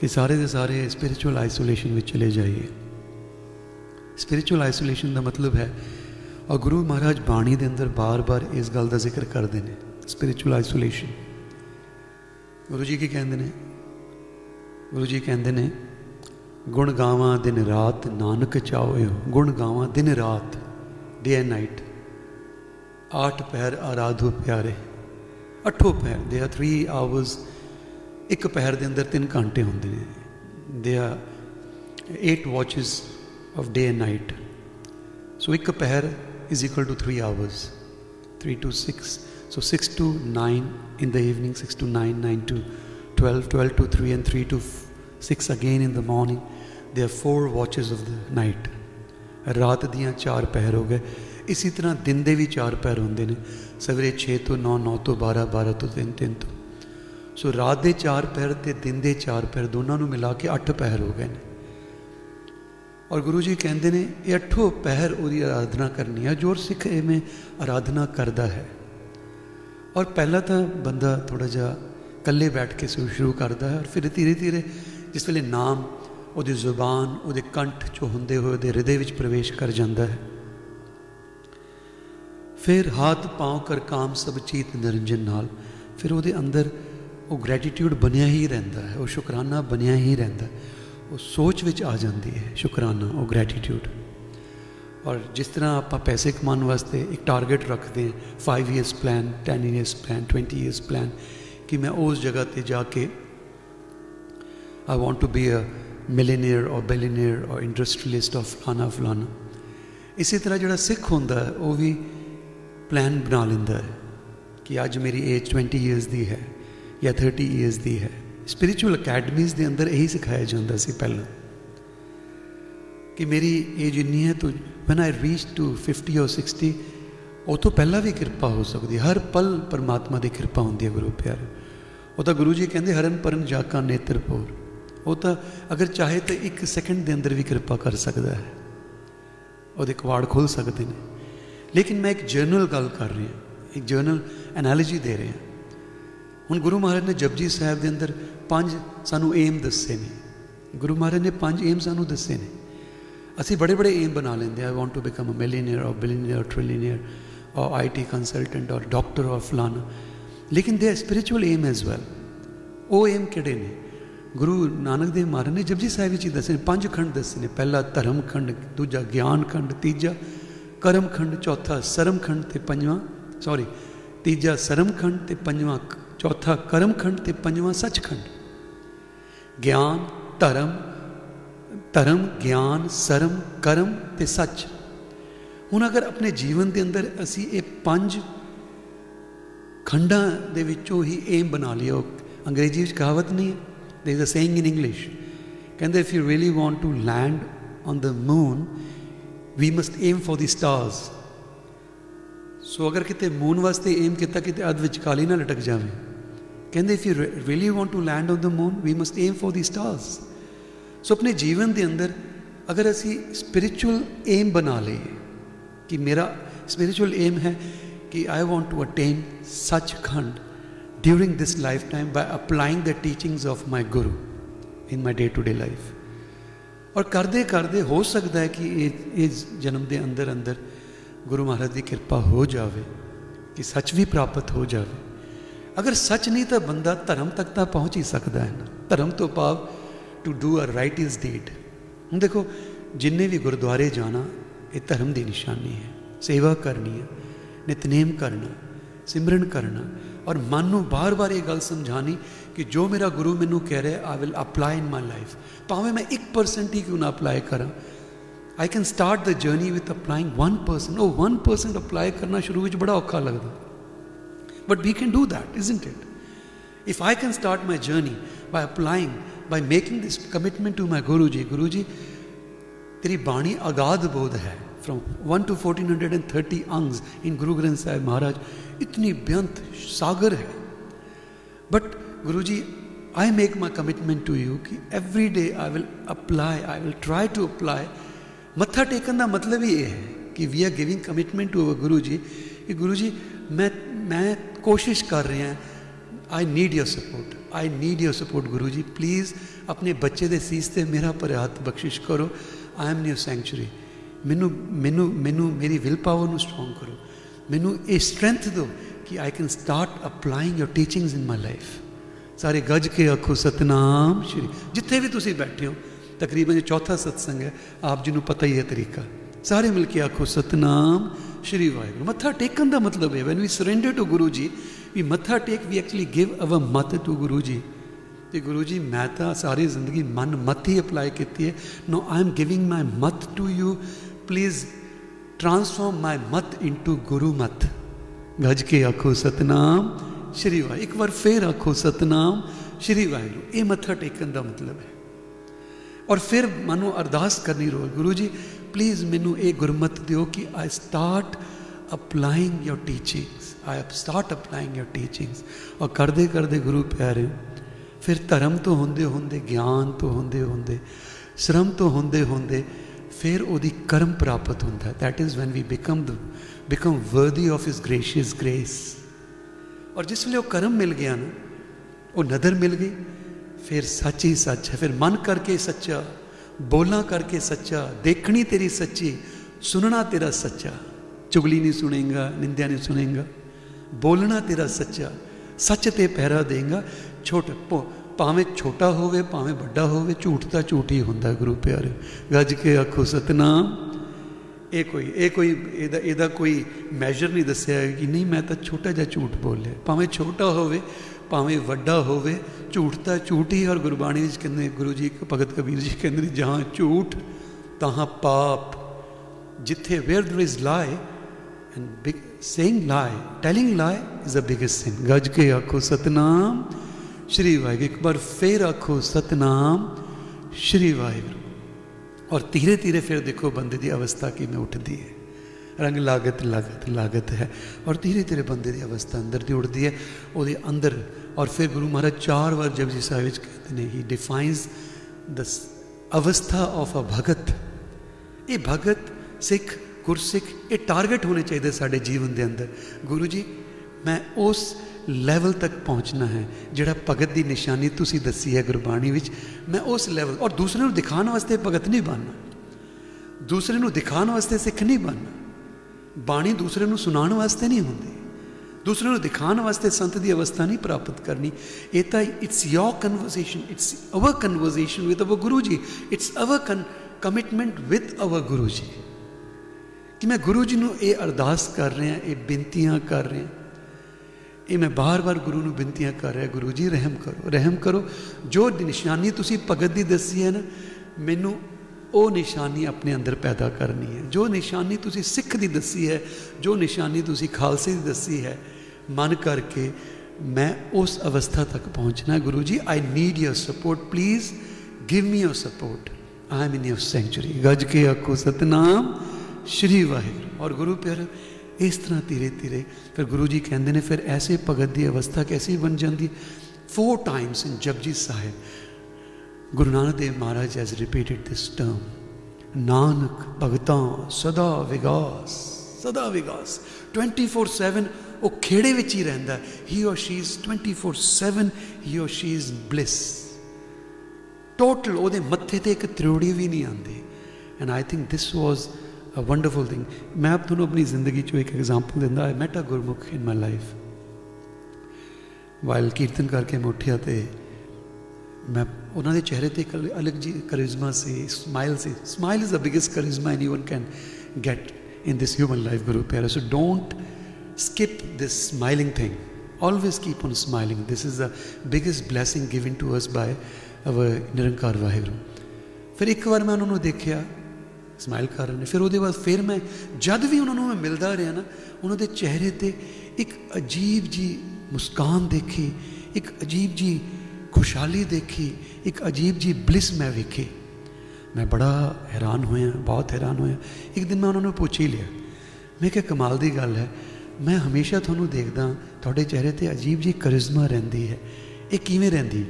ਕਿ ਸਾਰੇ ਦੇ ਸਾਰੇ ਸਪਿਰਚੁਅਲ ਆਈਸੋਲੇਸ਼ਨ ਵਿੱਚ ਚਲੇ ਜਾਈਏ ਸਪਿਰਚੁਅਲ ਆਈਸੋਲੇਸ਼ਨ ਦਾ ਮਤਲਬ ਹੈ ਔਰ ਗੁਰੂ ਮਹਾਰਾਜ ਬਾਣੀ ਦੇ ਅੰਦਰ ਬਾਰ-ਬਾਰ ਇਸ ਗੱਲ ਦਾ ਜ਼ਿਕਰ ਕਰਦੇ ਨੇ ਸਪਿਰਚੁਅਲ ਆਈਸੋਲੇਸ਼ਨ ਗੁਰੂ ਜੀ ਕੀ ਕਹਿੰਦੇ ਨੇ ਗੁਰੂ ਜੀ ਕਹਿੰਦੇ ਨੇ ਗੁਣ ਗਾਵਾਂ ਦਿਨ ਰਾਤ ਨਾਨਕ ਚਾਹੋ ਗੁਣ ਗਾਵਾਂ ਦਿਨ ਰਾਤ ਡੇ ਐਂਡ ਨਾਈਟ ਆਠ ਪਹਿਰ ਆਰਾਧੋ ਪਿਆਰੇ ਅਠੋ ਪਹਿਰ ਦੇ ਆ 3 ਆਵਰਸ ਇੱਕ ਪਹਿਰ ਦੇ ਅੰਦਰ 3 ਘੰਟੇ ਹੁੰਦੇ ਨੇ ਦੇ ਆ 8 watches of day and night so ਇੱਕ ਪਹਿਰ is equal to 3 hours 3 to 6 so 6 to 9 in the evening 6 to 9 9 to 12 12 to 3 and 3 to 6 again in the morning there are four watches of the night ਰਾਤ ਦੀਆਂ ਚਾਰ ਪਹਿਰ ਹੋ ਗਏ। ਇਸੇ ਤਰ੍ਹਾਂ ਦਿਨ ਦੇ ਵੀ ਚਾਰ ਪਹਿਰ ਹੁੰਦੇ ਨੇ। ਸਵੇਰੇ 6 ਤੋਂ 9 9 ਤੋਂ 12 12 ਤੋਂ 3 3 ਤੋਂ। ਸੋ ਰਾਤ ਦੇ ਚਾਰ ਪਹਿਰ ਤੇ ਦਿਨ ਦੇ ਚਾਰ ਪਹਿਰ ਦੋਨਾਂ ਨੂੰ ਮਿਲਾ ਕੇ 8 ਪਹਿਰ ਹੋ ਗਏ ਨੇ। ਔਰ ਗੁਰੂ ਜੀ ਕਹਿੰਦੇ ਨੇ, ਇਹ ਅਠੋ ਪਹਿਰ ਉਹਦੀ ਆਰਾਧਨਾ ਕਰਨੀ ਹੈ, ਜੋ ਸਿੱਖ ਐਵੇਂ ਆਰਾਧਨਾ ਕਰਦਾ ਹੈ। ਔਰ ਪਹਿਲਾਂ ਤਾਂ ਬੰਦਾ ਥੋੜਾ ਜਿਹਾ ਇਕੱਲੇ ਬੈਠ ਕੇ ਸ਼ੁਰੂ ਕਰਦਾ ਹੈ ਔਰ ਫਿਰ ਧੀਰੇ ਧੀਰੇ ਜਿਸ ਵੇਲੇ ਨਾਮ ਉਹਦੀ ਜ਼ੁਬਾਨ ਉਹਦੇ ਕੰਠ ਚੋਂ ਹੁੰਦੇ ਹੋਏ ਉਹਦੇ ਹਿਰਦੇ ਵਿੱਚ ਪ੍ਰਵੇਸ਼ ਕਰ ਜਾਂਦਾ ਹੈ। ਫਿਰ ਹੱਥ ਪਾਉ ਕਰ ਕਾਮ ਸਭ ਚੀਤ ਨਿਰੰਜਨ ਨਾਲ। ਫਿਰ ਉਹਦੇ ਅੰਦਰ ਉਹ ਗ੍ਰੈਟੀਟਿਊਡ ਬਣਿਆ ਹੀ ਰਹਿੰਦਾ ਹੈ, ਉਹ ਸ਼ੁਕਰਾਨਾ ਬਣਿਆ ਹੀ ਰਹਿੰਦਾ ਉਹ ਸੋਚ ਵਿੱਚ ਆ ਜਾਂਦੀ ਹੈ ਸ਼ੁਕਰਾਨਾ, ਉਹ ਗ੍ਰੈਟੀਟਿਊਡ ਔਰ ਜਿਸ ਤਰ੍ਹਾਂ ਆਪਾਂ ਪੈਸੇ ਕਮਾਉਣ ਵਾਸਤੇ ਇੱਕ ਟਾਰਗੇਟ ਰੱਖਦੇ ਹਾਂ 5 years plan 10 years plan 20 years plan ਕਿ ਮੈਂ ਉਸ ਜਗ੍ਹਾ ਤੇ ਜਾ ਕੇ I want to be a millionaire ਔਰ ਬਿਲੀਨੀਅਰ ਔਰ ਇੰਡਸਟਰੀਲਿਸਟ ਆਫ ਫਲਾਨਾ ਫਲਾਨਾ ਇਸੇ ਤਰ੍ਹਾਂ ਜਿਹੜਾ ਸਿੱਖ ਹੁੰਦਾ ਉਹ ਵੀ ਪਲਾਨ ਬਣਾ ਲੈਂਦਾ ਹੈ ਕਿ ਅੱਜ ਮੇਰੀ ਏਜ 20 ਇਅਰਸ ਦੀ ਹੈ ਜਾਂ 30 ਇਅਰਸ ਦੀ ਹੈ ਸਪਿਰਚੁਅਲ ਅਕੈਡਮੀਜ਼ ਦੇ ਅੰਦਰ ਇਹੀ ਸਿਖਾਇਆ ਜਾਂਦਾ ਸੀ ਪਹਿਲਾਂ ਕਿ ਮੇਰੀ ਏਜ ਇੰਨੀ ਹੈ ਤਾਂ when I reach to 50 or 60 ਉਹ ਤੋਂ ਪਹਿਲਾਂ ਵੀ ਕਿਰਪਾ ਹੋ ਸਕਦੀ ਹਰ ਪਲ ਪਰਮਾਤਮਾ ਦੀ ਕਿਰਪਾ ਹੁੰਦੀ ਹੈ ਗੁਰੂ ਪਿਆਰੇ ਉਹ ਤਾਂ ਗੁਰੂ ਜੀ ਕਹਿੰਦੇ ਹਰਨ ਪਰਨ ਜਾਕਾ ਨੇਤਰ ਨੇਤਰਪੁਰ ਉਹ ਤਾਂ ਅਗਰ ਚਾਹੇ ਤਾਂ ਇੱਕ ਸੈਕਿੰਡ ਦੇ ਅੰਦਰ ਵੀ ਕਿਰਪਾ ਕਰ ਸਕਦਾ ਹੈ। ਉਹਦੇ ਕਵਾੜ ਖੋਲ ਸਕਦੇ ਨੇ। ਲੇਕਿਨ ਮੈਂ ਇੱਕ ਜਰਨਲ ਗੱਲ ਕਰ ਰਿਹਾ ਇੱਕ ਜਰਨਲ ਐਨਾਲੋਜੀ ਦੇ ਰਿਹਾ ਹੁਣ ਗੁਰੂ ਮਹਾਰਾਜ ਨੇ ਜਪਜੀ ਸਾਹਿਬ ਦੇ ਅੰਦਰ ਪੰਜ ਸਾਨੂੰ ਏਮ ਦੱਸੇ ਨੇ। ਗੁਰੂ ਮਹਾਰਾਜ ਨੇ ਪੰਜ ਏਮ ਸਾਨੂੰ ਦੱਸੇ ਨੇ। ਅਸੀਂ ਬੜੇ ਬੜੇ ਏਮ ਬਣਾ ਲੈਂਦੇ ਆ I want to become a millionaire ਔਰ ਬਿਲੀਨੀਅਰ ਟ੍ਰਿਲੀਨੀਅਰ ਔਰ ਆਈਟੀ ਕੰਸਲਟੈਂਟ ਔਰ ਡਾਕਟਰ ਔਰ ਫਲਾਨ ਲੇਕਿਨ the spiritual aim as well ਉਹ ਏਮ ਕਿਹੜੇ ਨੇ? ਗੁਰੂ ਨਾਨਕ ਦੇਵ ਮਹਾਰਾਜ ਨੇ ਜਪਜੀ ਸਾਹਿਬ ਵਿੱਚ ਦੱਸੇ ਪੰਜ ਖੰਡ ਦੱਸੇ ਨੇ। ਪਹਿਲਾ ਧਰਮ ਖੰਡ, ਦੂਜਾ ਗਿਆਨ ਖੰਡ, ਤੀਜਾ ਕਰਮ ਖੰਡ, ਚੌਥਾ ਸਰਮ ਖੰਡ ਤੇ ਪੰਜਵਾਂ ਸੌਰੀ ਤੀਜਾ ਸਰਮ ਖੰਡ ਤੇ ਪੰਜਵਾਂ ਚੌਥਾ ਕਰਮ ਖੰਡ ਤੇ ਪੰਜਵਾਂ ਸੱਚਖੰਡ ਗਿਆਨ, ਧਰਮ ਧਰਮ, ਗਿਆਨ, ਸਰਮ, ਕਰਮ ਤੇ ਸੱਚ। ਹੁਣ ਅਗਰ ਆਪਣੇ ਜੀਵਨ ਦੇ ਅੰਦਰ ਅਸੀਂ ਇਹ ਪੰਜ ਖੰਡਾਂ ਦੇ ਵਿੱਚੋਂ ਹੀ ਏਮ ਬਣਾ ਲਿਓ, ਅੰਗਰੇਜ਼ੀ ਵਿੱਚ ਕਹਾਵਤ ਨਹੀਂ ਹੈ। There is a saying in English ਕਹਿੰਦੇ if you really want to land on the moon we must aim for the stars so ਅਗਰ ਕਿਤੇ ਮੂਨ ਵਾਸਤੇ ਏਮ ਕੀਤਾ ਕਿਤੇ ਅਧ ਵਿੱਚ ਕਾਲੀ ਨਾ ਲਟਕ ਜਾਵੇ ਕਹਿੰਦੇ if you really want to land on the moon we must aim for the stars so ਆਪਣੇ ਜੀਵਨ ਦੇ ਅੰਦਰ ਅਗਰ ਅਸੀਂ ਸਪਿਰਚੁਅਲ ਏਮ ਬਣਾ ਲਈਏ ਕਿ ਮੇਰਾ ਸਪਿਰਚੁਅਲ ਏਮ ਹੈ ਕਿ I want to attain Sachkhand during this lifetime by applying the teachings of my guru in my day to day life. ਔਰ ਕਰਦੇ ਕਰਦੇ ਹੋ ਸਕਦਾ ਹੈ ਕਿ ਇਹ ਇਸ ਜਨਮ ਦੇ ਅੰਦਰ ਅੰਦਰ ਗੁਰੂ ਮਹਾਰਾਜ ਦੀ ਕਿਰਪਾ ਹੋ ਜਾਵੇ ਕਿ ਸੱਚ ਵੀ ਪ੍ਰਾਪਤ ਹੋ ਜਾਵੇ ਅਗਰ ਸੱਚ ਨਹੀਂ ਤਾਂ ਬੰਦਾ ਧਰਮ ਤੱਕ ਤਾਂ ਪਹੁੰਚ ਹੀ ਸਕਦਾ ਹੈ ਨਾ ਧਰਮ ਤੋਂ ਭਾਵ to do a righteous deed ਹੁਣ ਦੇਖੋ ਜਿੰਨੇ ਵੀ ਗੁਰਦੁਆਰੇ ਜਾਣਾ ਇਹ ਧਰਮ ਦੀ ਨਿਸ਼ਾਨੀ ਹੈ ਸੇਵਾ ਕਰਨੀ ਹੈ ਨਿਤਨੇਮ ਕਰਨਾ ਸਿਮਰਨ ਕਰਨਾ ਔਰ ਮਨ ਨੂੰ ਬਾਰ-ਬਾਰ ਇਹ ਗੱਲ ਸਮਝਾਣੀ ਕਿ ਜੋ ਮੇਰਾ ਗੁਰੂ ਮੈਨੂੰ ਕਹਿ ਰਿਹਾ I will apply in my life ਭਾਵੇਂ ਮੈਂ 1% ਹੀ ਕਿਉਂ ਨਾ ਅਪਲਾਈ ਕਰਾਂ I can start the journey with applying 1% ਉਹ 1% ਅਪਲਾਈ ਕਰਨਾ ਸ਼ੁਰੂ ਵਿੱਚ ਬੜਾ ਔਖਾ ਲੱਗਦਾ but we can do that isn't it if I can start my journey by applying by making this commitment to my Guru ji Guru ji ਤੇਰੀ ਬਾਣੀ ਅਗਾਧ ਬੋਧ ਹੈ from 1 to 1430 angs in Guru Granth Sahib Maharaj इतनी बेअंत सागर है but Guru ji I make my commitment to you कि every day I will apply I will try to apply मत्था taken का मतलब ही ये है कि we are giving commitment to our Guru ji कि गुरु जी मैं मैं कोशिश कर रहे हैं I need your support I need your support Guru ji please अपने बच्चे के सीस से मेरा पर हाथ बख्शिश करो आई एम न्यू सेंचुरी ਮੈਨੂੰ ਮੈਨੂੰ ਮੈਨੂੰ ਮੇਰੀ ਵਿਲ ਪਾਵਰ ਨੂੰ ਸਟਰੋਂਗ ਕਰੋ ਮੈਨੂੰ ਇਹ ਸਟਰੈਂਥ ਦਿਓ ਕਿ I can start applying your teachings in my life ਸਾਰੇ ਗੱਜ ਕੇ ਆਖੋ, ਸਤਨਾਮ ਸ਼੍ਰੀ ਜਿੱਥੇ ਵੀ ਤੁਸੀਂ ਬੈਠੇ ਹੋ, ਤਕਰੀਬਨ ਚੌਥਾ ਸਤਸੰਗ ਹੈ, ਆਪ ਜੀ ਨੂੰ ਪਤਾ ਹੀ ਹੈ ਤਰੀਕਾ। ਸਾਰੇ ਮਿਲ ਕੇ ਆਖੋ, ਸਤਨਾਮ ਸ਼੍ਰੀ ਵਾਹਿਗੁਰੂ। ਮੱਥਾ ਟੇਕਣ ਦਾ ਮਤਲਬ ਹੈ when we surrender to Guru ji ਵੀ ਮੱਥਾ ਟੇਕ ਵੀ ਐਕਚੁਅਲੀ ਗਿਵ ਅਵਰ ਮਤ ਟੂ ਗੁਰੂ ਜੀ ਤੇ ਗੁਰੂ ਜੀ ਮੈਂ ਤਾਂ ਸਾਰੀ ਜ਼ਿੰਦਗੀ ਮਨ ਮਤ ਹੀ ਅਪਲਾਈ ਕੀਤੀ ਹੈ। ਨੋ ਆਈ am giving my mat to you please transform my mat into Guru ਮਤ ਗੱਜ ਕੇ ਆਖੋ ਸਤਨਾਮ ਸ਼੍ਰੀ ਵਾਹਿ ਇੱਕ ਵਾਰ ਫੇਰ ਆਖੋ ਸਤਨਾਮ ਸ਼੍ਰੀ ਵਾਹਿਗੁਰੂ ਇਹ ਮੱਥਾ ਟੇਕਣ ਦਾ ਮਤਲਬ ਹੈ ਔਰ ਫਿਰ ਮਨੋਂ ਅਰਦਾਸ ਕਰਨੀ ਰੋ ਗੁਰੂ ਜੀ ਪਲੀਜ਼ ਮੈਨੂੰ ਇਹ ਗੁਰਮਤ ਦਿਓ ਕਿ I start applying your teachings I start applying your teachings ਔਰ ਕਰਦੇ ਕਰਦੇ ਗੁਰੂ ਪਿਆਰੇ ਫਿਰ ਧਰਮ ਤੋਂ ਹੁੰਦੇ ਹੁੰਦੇ ਗਿਆਨ ਤੋਂ ਹੁੰਦੇ ਹੁੰਦੇ ਸ਼ਰਮ ਤੋਂ ਹੁੰਦੇ ਹੁੰਦੇ ਫਿਰ ਉਹਦੀ ਕਰਮ ਪ੍ਰਾਪਤ ਹੁੰਦਾ that is when we become the, become worthy of his gracious grace. ਔਰ ਜਿਸ ਵੇਲੇ ਉਹ ਕਰਮ ਮਿਲ ਗਿਆ ਨਾ ਉਹ ਨਦਰ ਮਿਲ ਗਈ ਫਿਰ ਸੱਚ ਹੀ ਸੱਚ ਹੈ ਫਿਰ ਮਨ ਕਰਕੇ ਸੱਚਾ ਬੋਲਾਂ ਕਰਕੇ ਸੱਚਾ ਦੇਖਣੀ ਤੇਰੀ ਸੱਚੀ ਸੁਣਨਾ ਤੇਰਾ ਸੱਚਾ ਚੁਗਲੀ ਨਹੀਂ ਸੁਣੇਗਾ ਨਿੰਦਿਆ ਨਹੀਂ ਸੁਣੇਗਾ ਬੋਲਣਾ ਤੇਰਾ ਸੱਚਾ ਸੱਚ ਤੇ ਪਹਿਰਾ ਦੇਗਾ ਛੋਟ ਭਾਵੇਂ ਛੋਟਾ ਹੋਵੇ ਭਾਵੇਂ ਵੱਡਾ ਹੋਵੇ ਝੂਠ ਤਾਂ ਝੂਠ ਹੀ ਹੁੰਦਾ ਗੁਰੂ ਪਿਆਰੇ ਗੱਜ ਕੇ ਆਖੋ ਸਤਨਾਮ ਇਹ ਕੋਈ ਇਹ ਕੋਈ ਇਹਦਾ ਇਹਦਾ ਕੋਈ ਮੈਜਰ ਨਹੀਂ ਦੱਸਿਆ ਕਿ ਨਹੀਂ ਮੈਂ ਤਾਂ ਛੋਟਾ ਜਿਹਾ ਝੂਠ ਬੋਲਿਆ ਭਾਵੇਂ ਛੋਟਾ ਹੋਵੇ ਭਾਵੇਂ ਵੱਡਾ ਹੋਵੇ ਝੂਠ ਤਾਂ ਝੂਠ ਹੀ ਔਰ ਗੁਰਬਾਣੀ ਵਿੱਚ ਕਹਿੰਦੇ ਗੁਰੂ ਜੀ ਭਗਤ ਕਬੀਰ ਜੀ ਕਹਿੰਦੇ ਜਹਾਂ ਝੂਠ ਤਹਾਂ ਪਾਪ ਜਿੱਥੇ where there is lie and big saying lie telling lie is a biggest sin ਗੱਜ ਕੇ ਆਖੋ ਸਤਨਾਮ ਸ਼੍ਰੀ ਵਾਹਿਗੁਰੂ ਇੱਕ ਵਾਰ ਫੇਰ ਆਖੋ ਸਤਨਾਮ ਸ਼੍ਰੀ ਵਾਹਿਗੁਰੂ ਔਰ ਧੀਰੇ ਧੀਰੇ ਫਿਰ ਦੇਖੋ ਬੰਦੇ ਦੀ ਅਵਸਥਾ ਕਿਵੇਂ ਉੱਠਦੀ ਹੈ ਰੰਗ ਲਾਗਤ ਲਾਗਤ ਲਾਗਤ ਹੈ ਔਰ ਧੀਰੇ ਧੀਰੇ ਬੰਦੇ ਦੀ ਅਵਸਥਾ ਅੰਦਰ ਦੀ ਉੱਠਦੀ ਹੈ ਉਹਦੇ ਅੰਦਰ ਔਰ ਫਿਰ ਗੁਰੂ ਮਹਾਰਾਜ ਚਾਰ ਵਾਰ ਜਪਜੀ ਸਾਹਿਬ ਵਿੱਚ ਕਹਿੰਦੇ ਨੇ ਹੀ ਡਿਫਾਈਨਸ ਦ ਅਵਸਥਾ ਆਫ ਅ ਭਗਤ ਇਹ ਭਗਤ ਸਿੱਖ ਗੁਰਸਿੱਖ ਇਹ ਟਾਰਗੇਟ ਹੋਣੇ ਚਾਹੀਦੇ ਸਾਡੇ ਜੀਵਨ ਦੇ ਅੰਦਰ ਗੁਰੂ ਜੀ ਮੈਂ ਉਸ ਲੈਵਲ ਤੱਕ ਪਹੁੰਚਣਾ ਹੈ, ਜਿਹੜਾ ਭਗਤ ਦੀ ਨਿਸ਼ਾਨੀ ਤੁਸੀਂ ਦੱਸੀ ਹੈ ਗੁਰਬਾਣੀ ਵਿੱਚ, ਮੈਂ ਉਸ ਲੈਵਲ ਔਰ ਦੂਸਰੇ ਨੂੰ ਦਿਖਾਉਣ ਵਾਸਤੇ ਭਗਤ ਨਹੀਂ ਬਣਨਾ। ਦੂਸਰੇ ਨੂੰ ਦਿਖਾਉਣ ਵਾਸਤੇ ਸਿੱਖ ਨਹੀਂ ਬਣਨਾ। ਬਾਣੀ ਦੂਸਰੇ ਨੂੰ ਸੁਣਾਉਣ ਵਾਸਤੇ ਨਹੀਂ ਹੁੰਦੀ। ਦੂਸਰੇ ਨੂੰ ਦਿਖਾਉਣ ਵਾਸਤੇ ਸੰਤ ਦੀ ਅਵਸਥਾ ਨਹੀਂ ਪ੍ਰਾਪਤ ਕਰਨੀ। ਇਹ ਤਾਂ it's your conversation it's our conversation with our Guru ji it's our commitment with our Guru ji ਕਿ ਮੈਂ ਗੁਰੂ ਜੀ ਨੂੰ ਇਹ ਅਰਦਾਸ ਕਰ ਰਿਹਾ, ਇਹ ਬੇਨਤੀਆਂ ਕਰ ਰਿਹਾ। ਇਹ ਮੈਂ ਬਾਰ-ਬਾਰ ਗੁਰੂ ਨੂੰ ਬੇਨਤੀਆਂ ਕਰ ਰਿਹਾ, ਗੁਰੂ ਜੀ, ਰਹਿਮ ਕਰੋ ਰਹਿਮ ਕਰੋ। ਜੋ ਨਿਸ਼ਾਨੀ ਤੁਸੀਂ ਭਗਤ ਦੀ ਦੱਸੀ ਹੈ ਨਾ, ਮੈਨੂੰ ਉਹ ਨਿਸ਼ਾਨੀ ਆਪਣੇ ਅੰਦਰ ਪੈਦਾ ਕਰਨੀ ਹੈ। ਜੋ ਨਿਸ਼ਾਨੀ ਤੁਸੀਂ ਸਿੱਖ ਦੀ ਦੱਸੀ ਹੈ, ਜੋ ਨਿਸ਼ਾਨੀ ਤੁਸੀਂ ਖਾਲਸੇ ਦੀ ਦੱਸੀ ਹੈ, ਮਨ ਕਰਕੇ ਮੈਂ ਉਸ ਅਵਸਥਾ ਤੱਕ ਪਹੁੰਚਣਾ Guru ji I need your support please give me your support I am in your sanctuary ਗੱਜ ਕੇ ਆਖੋ, ਸਤਨਾਮ, ਸ਼੍ਰੀ ਵਾਹਿਗੁਰੂ। ਔਰ ਗੁਰੂ ਪਿਆਰੇ ਇਸ ਤਰ੍ਹਾਂ ਧੀਰੇ ਧੀਰੇ ਫਿਰ ਗੁਰੂ ਜੀ ਕਹਿੰਦੇ ਨੇ ਫਿਰ ਐਸੇ ਭਗਤ ਦੀ ਅਵਸਥਾ ਕੈਸੀ ਬਣ ਜਾਂਦੀ four times in Japji Sahib Guru Nanak Dev Maharaj has repeated this term Nanak ਭਗਤਾਂ ਸਦਾ ਵਿਗਾਸ ਸਦਾ ਵਿਗਾਸ 24/7 ਉਹ ਖੇੜੇ ਵਿੱਚ ਹੀ ਰਹਿੰਦਾ he or she is 24/7 he or she is bliss total ਉਹਦੇ ਮੱਥੇ ਤੇ ਇੱਕ ਤ੍ਰਿਉੜੀ ਵੀ ਨਹੀਂ ਆਉਂਦੀ and I think this was a wonderful thing ਮੈਂ ਆਪ ਤੁਹਾਨੂੰ ਆਪਣੀ ਜ਼ਿੰਦਗੀ ਚੋਂ ਇੱਕ ਐਗਜ਼ਾਮਪਲ ਦਿੰਦਾ I met a Gurmukh in my life while ਕੀਰਤਨ ਕਰਕੇ ਮੈਂ ਉੱਠਿਆ ਤੇ ਮੈਂ ਉਹਨਾਂ ਦੇ ਚਿਹਰੇ ਤੇ ਇੱਕ ਅਲੱਗ ਜੀ ਕਰਿਜ਼ਮਾ ਸੀ smile C. Smile is the biggest charisma anyone can get in this human life, guru pyara. So don't skip this smiling thing. Always keep on smiling. This is the biggest blessing given to us by our ਨਿਰੰਕਾਰ ਵਾਹਿਗੁਰੂ ਫਿਰ ਇੱਕ ਵਾਰ ਮੈਂ ਉਹਨਾਂ ਨੂੰ ਦੇਖਿਆ smile ਕਰ ਰਹੇ ਨੇ। ਫਿਰ ਉਹਦੇ ਬਾਅਦ ਫਿਰ ਮੈਂ ਜਦ ਵੀ ਉਹਨਾਂ ਨੂੰ ਮੈਂ ਮਿਲਦਾ ਰਿਹਾ ਨਾ, ਉਹਨਾਂ ਦੇ ਚਿਹਰੇ ਤੇ ਇੱਕ ਅਜੀਬ ਜੀ ਮੁਸਕਾਨ ਦੇਖੀ, ਇੱਕ ਅਜੀਬ ਜੀ ਖੁਸ਼ਹਾਲੀ ਦੇਖੀ, ਇੱਕ ਅਜੀਬ ਜੀ ਬਲਿਸ ਮੈਂ ਵੇਖੀ। ਮੈਂ ਬੜਾ ਹੈਰਾਨ ਹੋਇਆ, ਬਹੁਤ ਹੈਰਾਨ ਹੋਇਆ। ਇੱਕ ਦਿਨ ਮੈਂ ਉਹਨਾਂ ਨੂੰ ਪੁੱਛ ਹੀ ਲਿਆ। ਮੈਂ ਕਿਹਾ, ਕਮਾਲ ਦੀ ਗੱਲ ਹੈ, ਮੈਂ ਹਮੇਸ਼ਾ ਤੁਹਾਨੂੰ ਦੇਖਦਾ, ਤੁਹਾਡੇ ਚਿਹਰੇ ਤੇ ਅਜੀਬ ਜੀ ਕਰਿਸ਼ਮਾ ਰਹਿੰਦੀ ਹੈ। ਇਹ ਕਿਵੇਂ ਰਹਿੰਦੀ?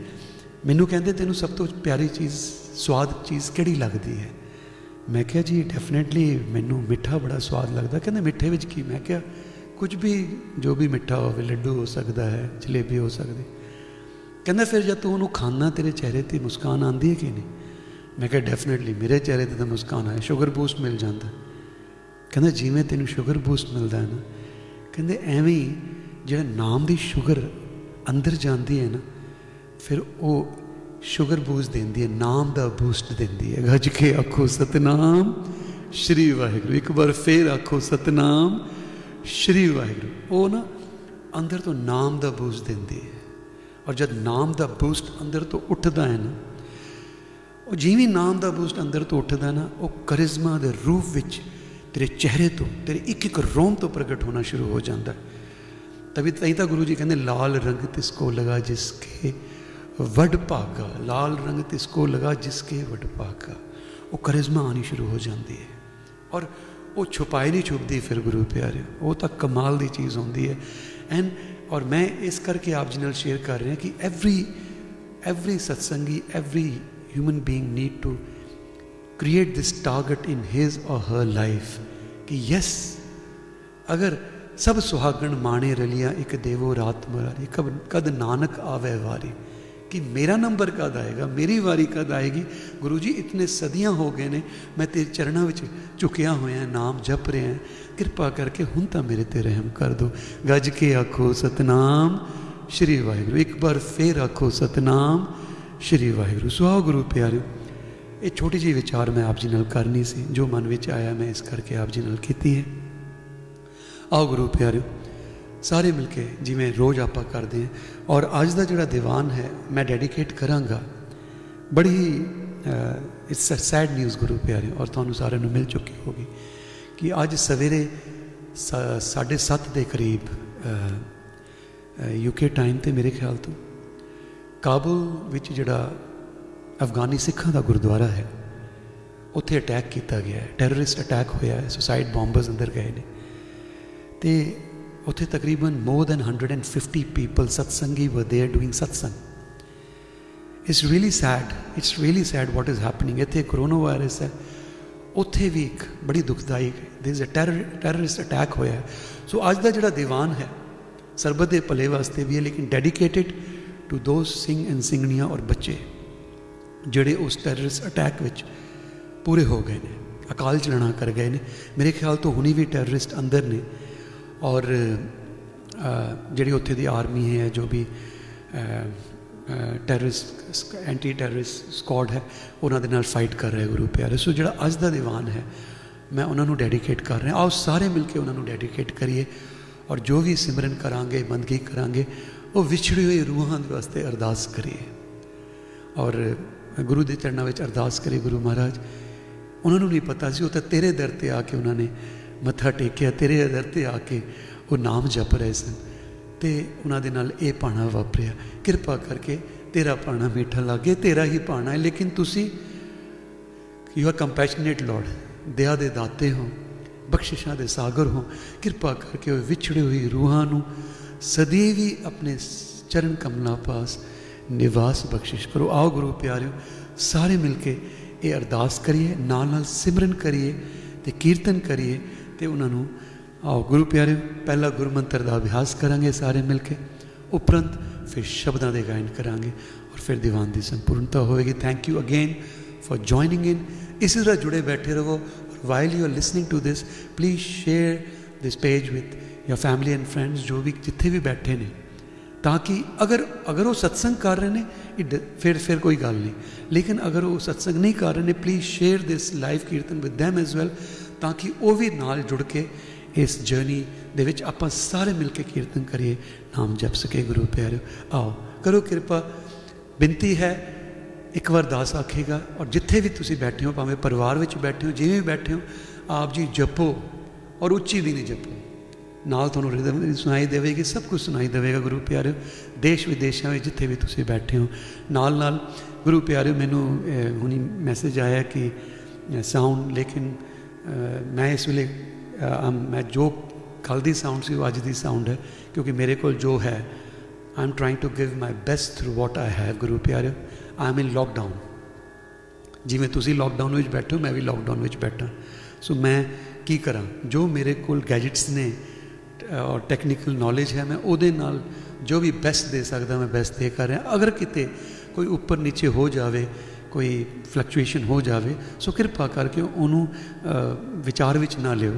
ਮੈਨੂੰ ਕਹਿੰਦੇ, ਤੈਨੂੰ ਸਭ ਤੋਂ ਪਿਆਰੀ ਚੀਜ਼, ਸਵਾਦ ਚੀਜ਼ ਕਿਹੜੀ ਲੱਗਦੀ ਹੈ? ਮੈਂ ਕਿਹਾ ਜੀ ਡੈਫੀਨਿਟਲੀ ਮੈਨੂੰ ਮਿੱਠਾ ਬੜਾ ਸਵਾਦ ਲੱਗਦਾ। ਕਹਿੰਦੇ, ਮਿੱਠੇ ਵਿੱਚ ਕੀ? ਮੈਂ ਕਿਹਾ, ਕੁਝ ਵੀ, ਜੋ ਵੀ ਮਿੱਠਾ ਹੋਵੇ, ਲੱਡੂ ਹੋ ਸਕਦਾ ਹੈ, ਜਲੇਬੀ ਹੋ ਸਕਦੀ। ਕਹਿੰਦਾ, ਫਿਰ ਜਦ ਤੂੰ ਉਹਨੂੰ ਖਾਣਾ ਤੇਰੇ ਚਿਹਰੇ ਤੇ ਮੁਸਕਾਨ ਆਂਦੀ ਹੈ ਕਿ ਨਹੀਂ? ਮੈਂ ਕਿਹਾ ਡੈਫੀਨਿਟਲੀ ਮੇਰੇ ਚਿਹਰੇ ਤੇ ਤਾਂ ਮੁਸਕਾਨ ਆਏ ਸ਼ੂਗਰ ਬੂਸਟ ਮਿਲ ਜਾਂਦਾ। ਕਹਿੰਦਾ, ਜਿਵੇਂ ਤੈਨੂੰ ਸ਼ੂਗਰ ਬੂਸਟ ਮਿਲਦਾ ਹੈ ਨਾ? ਕਹਿੰਦੇ, ਐਵੇਂ ਜਿਹੜਾ ਨਾਮ ਦੀ ਸ਼ੂਗਰ ਅੰਦਰ ਜਾਂਦੀ ਹੈ ਨਾ, ਫਿਰ ਉਹ ਸ਼ੂਗਰ ਬੂਸਟ ਦਿੰਦੀ ਹੈ, ਨਾਮ ਦਾ ਬੂਸਟ ਦਿੰਦੀ ਹੈ। ਗੱਜ ਕੇ ਆਖੋ, ਸਤਨਾਮ, ਸ਼੍ਰੀ ਵਾਹਿਗੁਰੂ। ਇੱਕ ਵਾਰ ਫੇਰ ਆਖੋ, ਸਤਨਾਮ, ਸ਼੍ਰੀ ਵਾਹਿਗੁਰੂ। ਉਹ ਨਾ ਅੰਦਰ ਤੋਂ ਨਾਮ ਦਾ ਬੂਸਟ ਦਿੰਦੀ ਹੈ। ਔਰ ਜਦ ਨਾਮ ਦਾ ਬੂਸਟ ਅੰਦਰ ਤੋਂ ਉੱਠਦਾ ਹੈ ਨਾ, ਉਹ ਜਿਵੇਂ ਨਾਮ ਦਾ ਬੂਸਟ ਅੰਦਰ ਤੋਂ ਉੱਠਦਾ ਨਾ, ਉਹ ਕਰਿਸ਼ਮਾ ਦੇ ਰੂਪ ਵਿੱਚ ਤੇਰੇ ਚਿਹਰੇ ਤੋਂ, ਤੇਰੇ ਇੱਕ ਇੱਕ ਰੋਮ ਤੋਂ ਪ੍ਰਗਟ ਹੋਣਾ ਸ਼ੁਰੂ ਹੋ ਜਾਂਦਾ ਤभी ਤਈ ਤਾਂ ਗੁਰੂ ਜੀ ਕਹਿੰਦੇ, ਲਾਲ ਰੰਗ ਤਿਸ ਕੋ ਲਗਾ ਜਿਸ ਕੇ ਵਡ ਭਾਗਾ, ਲਾਲ ਰੰਗ ਤਿਸ ਕੋ ਲਗਾ ਜਿਸ ਕੇ ਵਡ ਭਾਗਾ। ਉਹ ਕਰਿਜ਼ਮਾ ਆਣੀ ਸ਼ੁਰੂ ਹੋ ਜਾਂਦੀ ਹੈ। ਔਰ ਉਹ ਛੁਪਾਈ ਨਹੀਂ ਛੁਪਦੀ ਫਿਰ ਗੁਰੂ ਪਿਆਰੇ, ਉਹ ਤਾਂ ਕਮਾਲ ਦੀ ਚੀਜ਼ ਹੁੰਦੀ ਹੈ। ਐਂਡ ਔਰ ਮੈਂ ਇਸ ਕਰਕੇ ਆਪ ਜੀ ਨਾਲ ਸ਼ੇਅਰ ਕਰ ਰਿਹਾ ਕਿ every every satsangi every human being need to create this target in his or her life ਕਿ ਯੈਸ ਅਗਰ ਸਭ ਸੁਹਾਗਣ ਮਾਣੇ ਰਲੀਆਂ ਇੱਕ ਦੇਵੋ ਰਾਤ ਮਰਾਰੀ ਕਦ ਨਾਨਕ ਆਵੇ ਵਾਰੀ ਕਿ ਮੇਰਾ ਨੰਬਰ ਕਦ ਆਏਗਾ ਮੇਰੀ ਵਾਰੀ ਕਦ ਆਏਗੀ ਗੁਰੂ ਜੀ ਇਤਨੇ ਸਦੀਆਂ ਹੋ ਗਏ ਨੇ ਮੈਂ ਤੇਰੇ ਚਰਨਾਂ ਵਿੱਚ ਝੁਕਿਆ ਹੋਇਆ ਨਾਮ ਜਪ ਰਿਹਾ ਕਿਰਪਾ ਕਰਕੇ ਹੁਣ ਤਾਂ ਮੇਰੇ ਤੇ ਰਹਿਮ ਕਰ ਦੋ ਗੱਜ ਕੇ ਆਖੋ ਸਤਨਾਮ ਸ਼੍ਰੀ ਵਾਹਿਗੁਰੂ ਇੱਕ ਵਾਰ ਫੇਰ ਆਖੋ ਸਤਨਾਮ ਸ਼੍ਰੀ ਵਾਹਿਗੁਰੂ ਸੁਆਹ ਗੁਰੂ ਪਿਆਰਿਓ ਇਹ ਛੋਟੀ ਜਿਹੀ ਵਿਚਾਰ ਮੈਂ ਆਪ ਜੀ ਨਾਲ ਕਰਨੀ ਸੀ ਜੋ ਮਨ ਵਿੱਚ ਆਇਆ ਮੈਂ ਇਸ ਕਰਕੇ ਆਪ ਜੀ ਨਾਲ ਕੀਤੀ ਹੈ ਆਓ ਗੁਰੂ ਪਿਆਰਿਓ ਸਾਰੇ ਮਿਲ ਕੇ ਜਿਵੇਂ ਰੋਜ਼ ਆਪਾਂ ਕਰਦੇ ਹਾਂ ਔਰ ਅੱਜ ਦਾ ਜਿਹੜਾ ਦੀਵਾਨ ਹੈ, ਮੈਂ ਡੈਡੀਕੇਟ ਕਰਾਂਗਾ। ਬੜੀ it's a sad news Guru ਪਿਆਰਿਓ, ਔਰ ਤੁਹਾਨੂੰ ਸਾਰਿਆਂ ਨੂੰ ਮਿਲ ਚੁੱਕੀ ਹੋਗੀ ਕਿ ਅੱਜ ਸਵੇਰੇ 7:30 ਦੇ ਕਰੀਬ ਯੂਕੇ ਟਾਈਮ ਤੇ ਮੇਰੇ ਖਿਆਲ ਤੋਂ ਕਾਬੁਲ ਵਿੱਚ ਜਿਹੜਾ ਅਫਗਾਨੀ ਸਿੱਖਾਂ ਦਾ ਗੁਰਦੁਆਰਾ ਹੈ, ਉੱਥੇ ਅਟੈਕ ਕੀਤਾ ਗਿਆ ਹੈ। ਟੈਰਰਿਸਟ ਅਟੈਕ ਹੋਇਆ ਹੈ ਸੁਸਾਈਡ ਬੰਬਰਸ ਅੰਦਰ ਗਏ ਨੇ। ਤੇ ਉੱਥੇ ਤਕਰੀਬਨ more than 150 people ਸਤਸੰਗੀ were there doing satsang it's really sad it's really sad what is happening ਇੱਥੇ ਕਰੋਨਾ ਵਾਇਰਸ ਹੈ ਉੱਥੇ ਵੀ ਇੱਕ ਬੜੀ ਦੁਖਦਾਈ there is a terrorist attack ਹੋਇਆ ਸੋ ਅੱਜ ਦਾ ਜਿਹੜਾ ਦੀਵਾਨ ਹੈ ਸਰਬਤ ਦੇ ਭਲੇ ਵਾਸਤੇ ਵੀ ਹੈ ਲੇਕਿਨ dedicated to those Singh and ਸਿੰਘਣੀਆਂ ਔਰ ਬੱਚੇ ਜਿਹੜੇ ਉਸ ਟੈਰਰਿਸਟ ਅਟੈਕ ਵਿੱਚ ਪੂਰੇ ਹੋ ਗਏ ਨੇ ਅਕਾਲ ਚਲਣਾ ਕਰ ਗਏ ਨੇ ਮੇਰੇ ਖਿਆਲ ਤੋਂ ਹੁਣੀ ਵੀ ਟੈਰਰਿਸਟ ਅੰਦਰ ਨੇ ਔਰ ਜਿਹੜੀ ਉੱਥੇ ਦੀ ਆਰਮੀ ਹੈ, ਜੋ ਵੀ ਟੈਰਰਿਸਟ ਐਂਟੀ ਟੈਰਰਿਸਟ ਸਕਾਡ ਹੈ, ਉਹਨਾਂ ਦੇ ਨਾਲ ਫਾਈਟ ਕਰ ਰਹੇ ਗੁਰੂ ਪਿਆਰੇ। ਸੋ ਜਿਹੜਾ ਅੱਜ ਦਾ ਦੀਵਾਨ ਹੈ, ਮੈਂ ਉਹਨਾਂ ਨੂੰ ਡੈਡੀਕੇਟ ਕਰ ਰਿਹਾ। ਆਓ ਸਾਰੇ ਮਿਲ ਕੇ ਉਹਨਾਂ ਨੂੰ ਡੈਡੀਕੇਟ ਕਰੀਏ ਔਰ ਜੋ ਵੀ ਸਿਮਰਨ ਕਰਾਂਗੇ, ਬੰਦਗੀ ਕਰਾਂਗੇ, ਉਹ ਵਿਛੜੀ ਹੋਈ ਰੂਹਾਂ ਦੇ ਵਾਸਤੇ ਅਰਦਾਸ ਕਰੀਏ। ਔਰ, ਗੁਰੂ ਦੇ ਚਰਨਾਂ ਵਿੱਚ ਅਰਦਾਸ ਕਰੀ ਗੁਰੂ ਮਹਾਰਾਜ। ਉਹਨਾਂ ਨੂੰ ਨਹੀਂ ਪਤਾ ਸੀ, ਉਹ ਤਾਂ ਤੇਰੇ ਦਰ ਤੇ ਆ ਕੇ ਉਹਨਾਂ ਨੇ ਮੱਥਾ ਟੇਕਿਆ, ਤੇਰੇ ਦਰ ਤੇ ਆ ਕੇ ਉਹ ਨਾਮ ਜਪ ਰਹੇ ਸਨ। ਤੇ ਉਹਨਾਂ ਦੇ ਨਾਲ ਇਹ ਪਾਣਾ ਵਾਪਰਿਆ। ਕਿਰਪਾ ਕਰਕੇ ਤੇਰਾ ਪਾਣਾ ਮਿੱਠਾ ਲੱਗੇ, ਤੇਰਾ ਹੀ ਪਾਣਾ ਹੈ, ਲੇਕਿਨ ਤੁਸੀਂ ਯੂ ਆਰ ਕੰਪੈਸ਼ਨੇਟ ਲਾਰਡ ਦਇਆ ਦੇ ਦਾਤੇ ਹੋ, ਬਖਸ਼ਿਸ਼ਾਂ ਦੇ ਸਾਗਰ ਹੋ। ਕਿਰਪਾ ਕਰਕੇ ਉਹ ਵਿਛੜੇ ਹੋਈ ਰੂਹਾਂ ਨੂੰ ਸਦੀਵੀ ਆਪਣੇ ਚਰਨ ਕਮਲਾਂ ਪਾਸ ਨਿਵਾਸ ਬਖਸ਼ਿਸ਼ ਕਰੋ। ਆਓ ਗੁਰੂ ਪਿਆਰਿਓ, ਸਾਰੇ ਮਿਲ ਕੇ ਇਹ ਅਰਦਾਸ ਕਰੀਏ, ਨਾਲ ਨਾਲ ਸਿਮਰਨ ਕਰੀਏ ਤੇ ਕੀਰਤਨ ਕਰੀਏ। ਤੇ ਉਹਨਾਂ ਨੂੰ, ਆਓ ਗੁਰੂ ਪਿਆਰਿਓ ਪਹਿਲਾ ਗੁਰਮੰਤਰ ਦਾ ਅਭਿਆਸ ਕਰਾਂਗੇ ਸਾਰੇ ਮਿਲ ਕੇ। ਉਪਰੰਤ ਫਿਰ ਸ਼ਬਦਾਂ ਦੇ ਗਾਇਨ ਕਰਾਂਗੇ ਔਰ ਫਿਰ ਦੀਵਾਨ ਦੀ ਸੰਪੂਰਨਤਾ ਹੋਵੇਗੀ। Thank you again for joining in ਇਸੇ ਤਰ੍ਹਾਂ ਜੁੜੇ ਬੈਠੇ ਰਹੋ while you are listening to this, please share this page with your family and friends ਜੋ ਵੀ ਜਿੱਥੇ ਵੀ ਬੈਠੇ ਨੇ। ਤਾਂ ਕਿ ਅਗਰ ਅਗਰ ਉਹ ਸਤਸੰਗ ਕਰ ਰਹੇ ਨੇ ਫਿਰ ਫਿਰ ਕੋਈ ਗੱਲ ਨਹੀਂ। ਲੇਕਿਨ ਅਗਰ ਉਹ ਸਤਸੰਗ ਨਹੀਂ ਕਰ ਰਹੇ ਨੇ please share this live kirtan with them as well ਤਾਂ ਕਿ ਉਹ ਵੀ ਨਾਲ ਜੁੜ ਕੇ ਇਸ ਜਰਨੀ ਦੇ ਵਿੱਚ ਆਪਾਂ ਸਾਰੇ ਮਿਲ ਕੇ ਕੀਰਤਨ ਕਰੀਏ, ਨਾਮ ਜਪ ਸਕੇ ਗੁਰੂ ਪਿਆਰਿਓ। ਆਓ, ਕਰੋ ਕਿਰਪਾ। ਬੇਨਤੀ ਹੈ, ਇੱਕ ਵਾਰ ਦਾਸ ਆਖੇਗਾ, ਔਰ ਜਿੱਥੇ ਵੀ ਤੁਸੀਂ ਬੈਠੇ ਹੋ, ਭਾਵੇਂ ਪਰਿਵਾਰ ਵਿੱਚ ਬੈਠੇ ਹੋ, ਜਿਵੇਂ ਵੀ ਬੈਠੇ ਹੋ, ਆਪ ਜੀ ਜਪੋ, ਔਰ ਉੱਚੀ ਵੀ ਨਹੀਂ ਜਪੋ। ਨਾਲ ਤੁਹਾਨੂੰ ਰਿਦਮ ਸੁਣਾਈ ਦੇਵੇਗੀ, ਸਭ ਕੁਝ ਸੁਣਾਈ ਦੇਵੇਗਾ ਗੁਰੂ ਪਿਆਰਿਓ। ਦੇਸ਼ ਵਿਦੇਸ਼ਾਂ ਵਿੱਚ ਜਿੱਥੇ ਵੀ ਤੁਸੀਂ ਬੈਠੇ ਹੋ, ਨਾਲ ਨਾਲ ਗੁਰੂ ਪਿਆਰਿਓ, ਮੈਨੂੰ ਹੁਣੀ ਮੈਸੇਜ ਆਇਆ ਕਿ ਸਾਊਂਡ ਲੇਕਿਨ ਮੈਂ ਇਸ ਵੇਲੇ ਮੈਂ ਜੋ ਕੱਲ ਦੀ ਸਾਊਂਡ ਸੀ, ਉਹ ਅੱਜ ਦੀ ਸਾਊਂਡ ਹੈ, ਕਿਉਂਕਿ ਮੇਰੇ ਕੋਲ ਜੋ ਹੈ I am trying to give my best through what I have Guru ਪਿਆਰਿਓ ਆਈ ਐਮ ਇਨ ਲੋਕਡਾਊਨ ਜਿਵੇਂ ਤੁਸੀਂ ਲੋਕਡਾਊਨ ਵਿੱਚ ਬੈਠੋ, ਮੈਂ ਵੀ ਲੋਕਡਾਊਨ ਵਿੱਚ ਬੈਠਾ। ਸੋ ਮੈਂ ਕੀ ਕਰਾਂ? ਜੋ ਮੇਰੇ ਕੋਲ ਗੈਜਟਸ ਨੇ ਔਰ ਟੈਕਨੀਕਲ ਨੌਲੇਜ ਹੈ, ਮੈਂ ਉਹਦੇ ਨਾਲ ਜੋ ਵੀ ਬੈਸਟ ਦੇ ਸਕਦਾ, ਮੈਂ ਬੈਸਟ ਦੇ ਕਰ ਰਿਹਾ। ਅਗਰ ਕਿਤੇ ਕੋਈ ਉੱਪਰ ਨੀਚੇ ਹੋ ਜਾਵੇ ਕੋਈ ਫਲਕਚੁਏਸ਼ਨ ਹੋ ਜਾਵੇ, ਸੋ ਕਿਰਪਾ ਕਰਕੇ ਉਹਨੂੰ ਵਿਚਾਰ ਵਿੱਚ ਨਾ ਲਿਓ।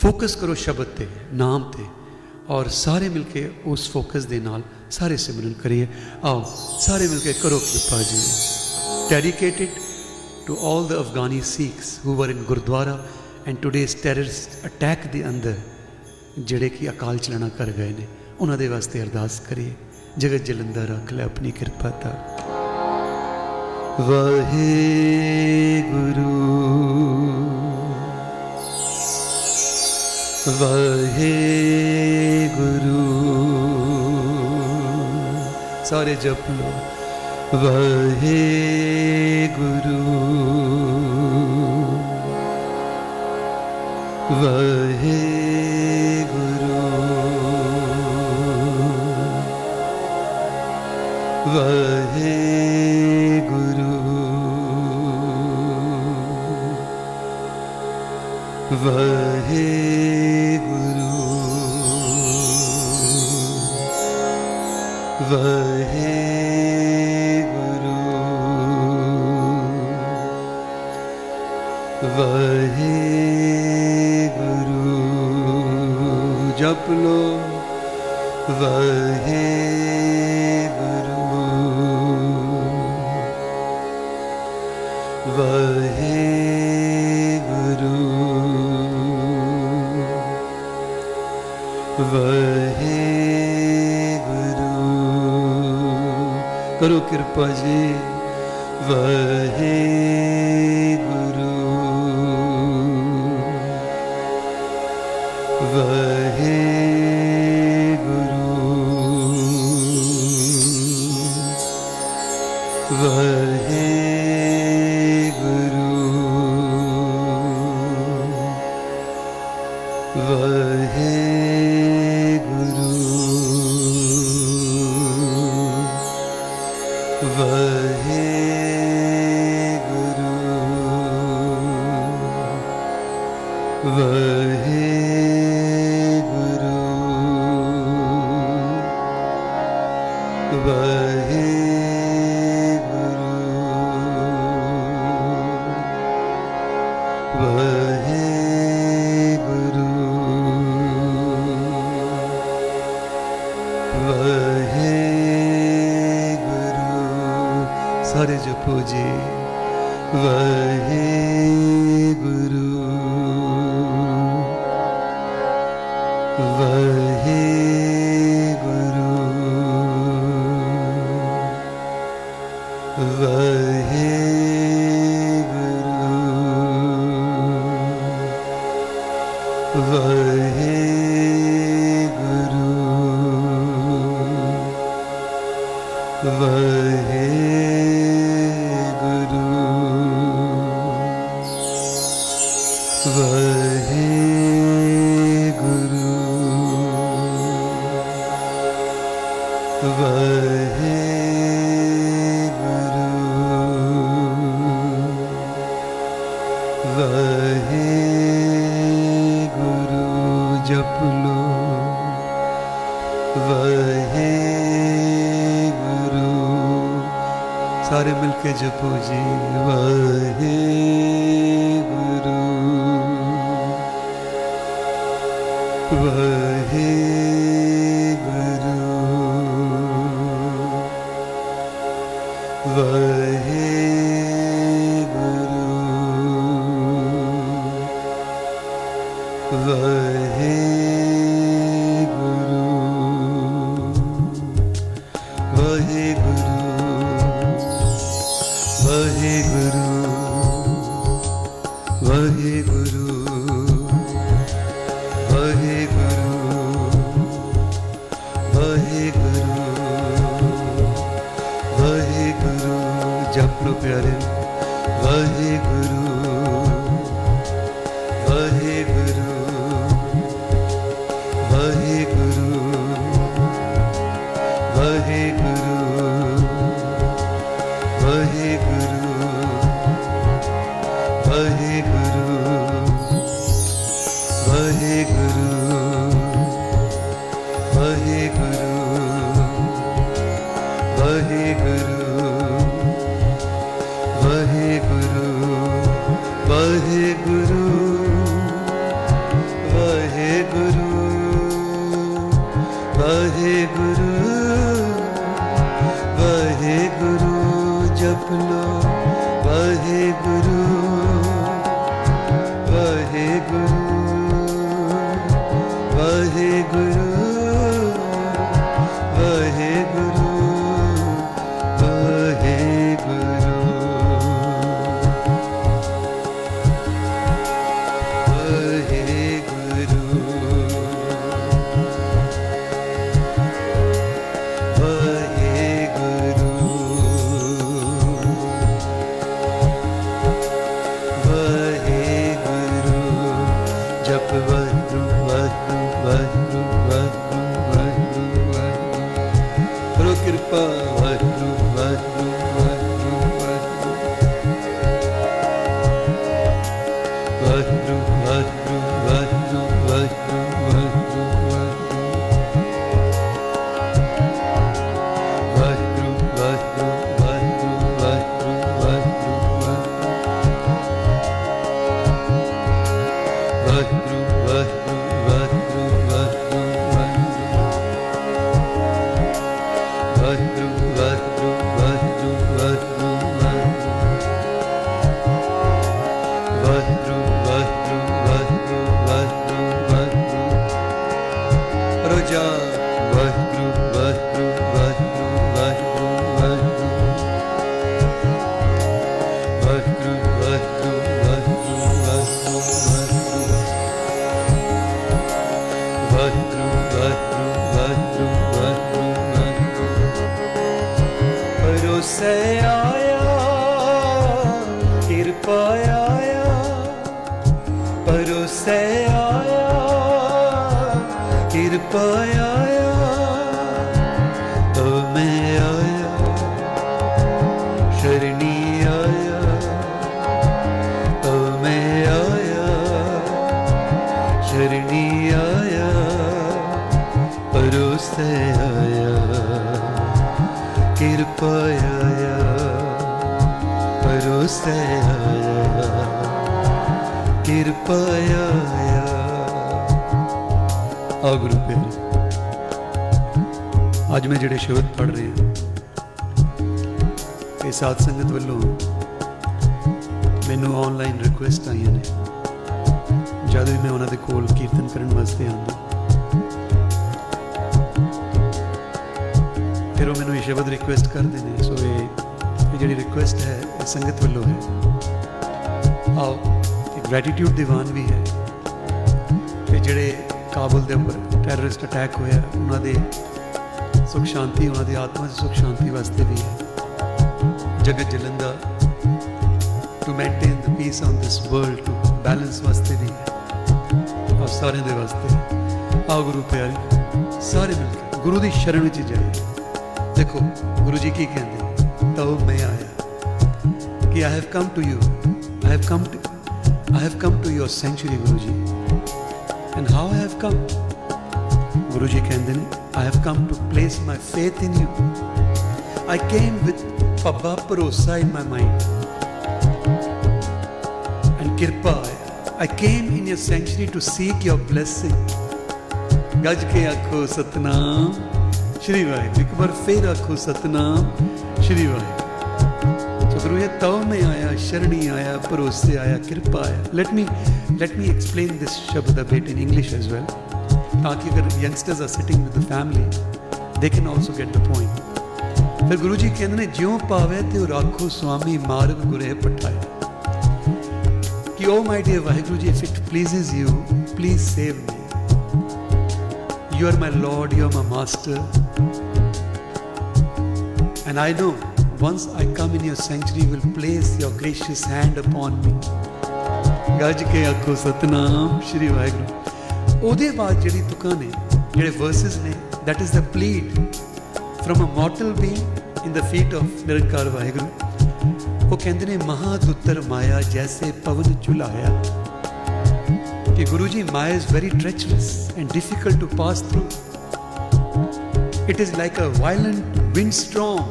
ਫੋਕਸ ਕਰੋ ਸ਼ਬਦ ਤੇ, ਨਾਮ ਤੇ, ਔਰ ਸਾਰੇ ਮਿਲ ਕੇ ਉਸ ਫੋਕਸ ਦੇ ਨਾਲ ਸਾਰੇ ਸਿਮਰਨ ਕਰੀਏ। ਆਓ, ਸਾਰੇ ਮਿਲ ਕੇ ਕਰੋ ਕਿਰਪਾ ਜੀ। Dedicated to all the Afghani Sikhs who were in Gurdwara, and today's terrorist attack ਦੇ ਅੰਦਰ ਜਿਹੜੇ ਕਿ ਅਕਾਲ ਚਲਣਾ ਕਰ ਗਏ ਨੇ, ਉਹਨਾਂ ਦੇ ਵਾਸਤੇ ਅਰਦਾਸ ਕਰੀਏ। ਜਗਤ ਜਲੰਧਰ ਰੱਖ ਲੈ ਆਪਣੀ ਕਿਰਪਾ ਤਾ। ਗੁਰੂ ਵਾਹਿਗੁਰੂ। ਵਾਹਿਗੁਰੂ। ਸਾਰੇ ਜਪ ਲੋ ਵਾਹਿਗੁਰੂ। ਵਾਹਿਗੁਰੂ ਪ੍ਰਭ ਹੈ ਗੁਰੂ ਵਹੇ ਗੁਰੂ ਵਹੇ ਗੁਰੂ ਜਪ ਲੋ ਵਹੇ कृपजे वहे ਕਾਰਜ ਪੁਜੇ ਵਾਹਿਗੁਰੂ। ਗੁਰੂ ਦੀ ਸ਼ਰਨ ਵਿੱਚ ਜਾਈਏ ਦੇਖੋ ਗੁਰੂ ਜੀ ਕੀ ਕਹਿੰਦੇ ਤਉ ਮੈਂ ਆਇਆ ਕਿ I have come to you I have come to I have come to your sanctuary Guru ji and how I have come Guru ji ਕਹਿੰਦੇ ਨੇ I have come to place my faith in you I came with Pabba Parosa in my mind. And Kirpa, I came in your sanctuary to seek your blessing. ਗੱਜ ਕੇ ਆਖੋ ਸਤਨਾਮ ਸ਼੍ਰੀ ਵਾਹਿਗੁਰੂ ਇੱਕ ਵਾਰ ਫੇਰ ਆਖੋ ਸਤਨਾਮ ਸ਼੍ਰੀ ਵਾਹਿਗੁਰੂ ਸਤਿਗੁਰੂ ਇਹ ਤਉ ਮੈਂ ਆਇਆ ਸ਼ਰਣੀ ਆਇਆ ਭਰੋਸੇ ਆਇਆ ਕਿਰਪਾ ਆਇਆ let me let me explain this shabad a bit in English as well ਤਾਂ ਕਿ ਅਗਰ youngsters are sitting with the family they can also get the point ਫਿਰ ਗੁਰੂ ਜੀ ਕਹਿੰਦੇ ਨੇ ਜਿਉ ਪਾਵੇ ਤੇ ਉਹ ਰਾਖੋ ਸੁਆਮੀ ਮਾਰਗ ਗੁਰੇ ਪਠਾਏ ਕਿ ਓ my dear Waheguru ji if it pleases you please save me You are my Lord, you are my Master. And I know once I come in your sanctuary, you will place your gracious hand upon me. ਗੱਜ ਕੇ ਆਖੋ ਸਤਨਾਮ ਸ਼੍ਰੀ ਵਾਹਿਗੁਰੂ ਉਹਦੇ ਬਾਅਦ ਜਿਹੜੀ ਤੁਕਾਂ ਨੇ ਜਿਹੜੇ versus ਨੇ that is the plead from a mortal being in the feet of ਨਿਰੰਕਾਰ ਵਾਹਿਗੁਰੂ ਉਹ ਕਹਿੰਦੇ ਨੇ ਮਹਾ ਦੁੱਤਰ ਮਾਇਆ ਜੈਸੇ ਪਵਨ ਚੁਲਾਇਆ कि Guruji, Maya is very treacherous and difficult to pass through. It is like a violent windstorm,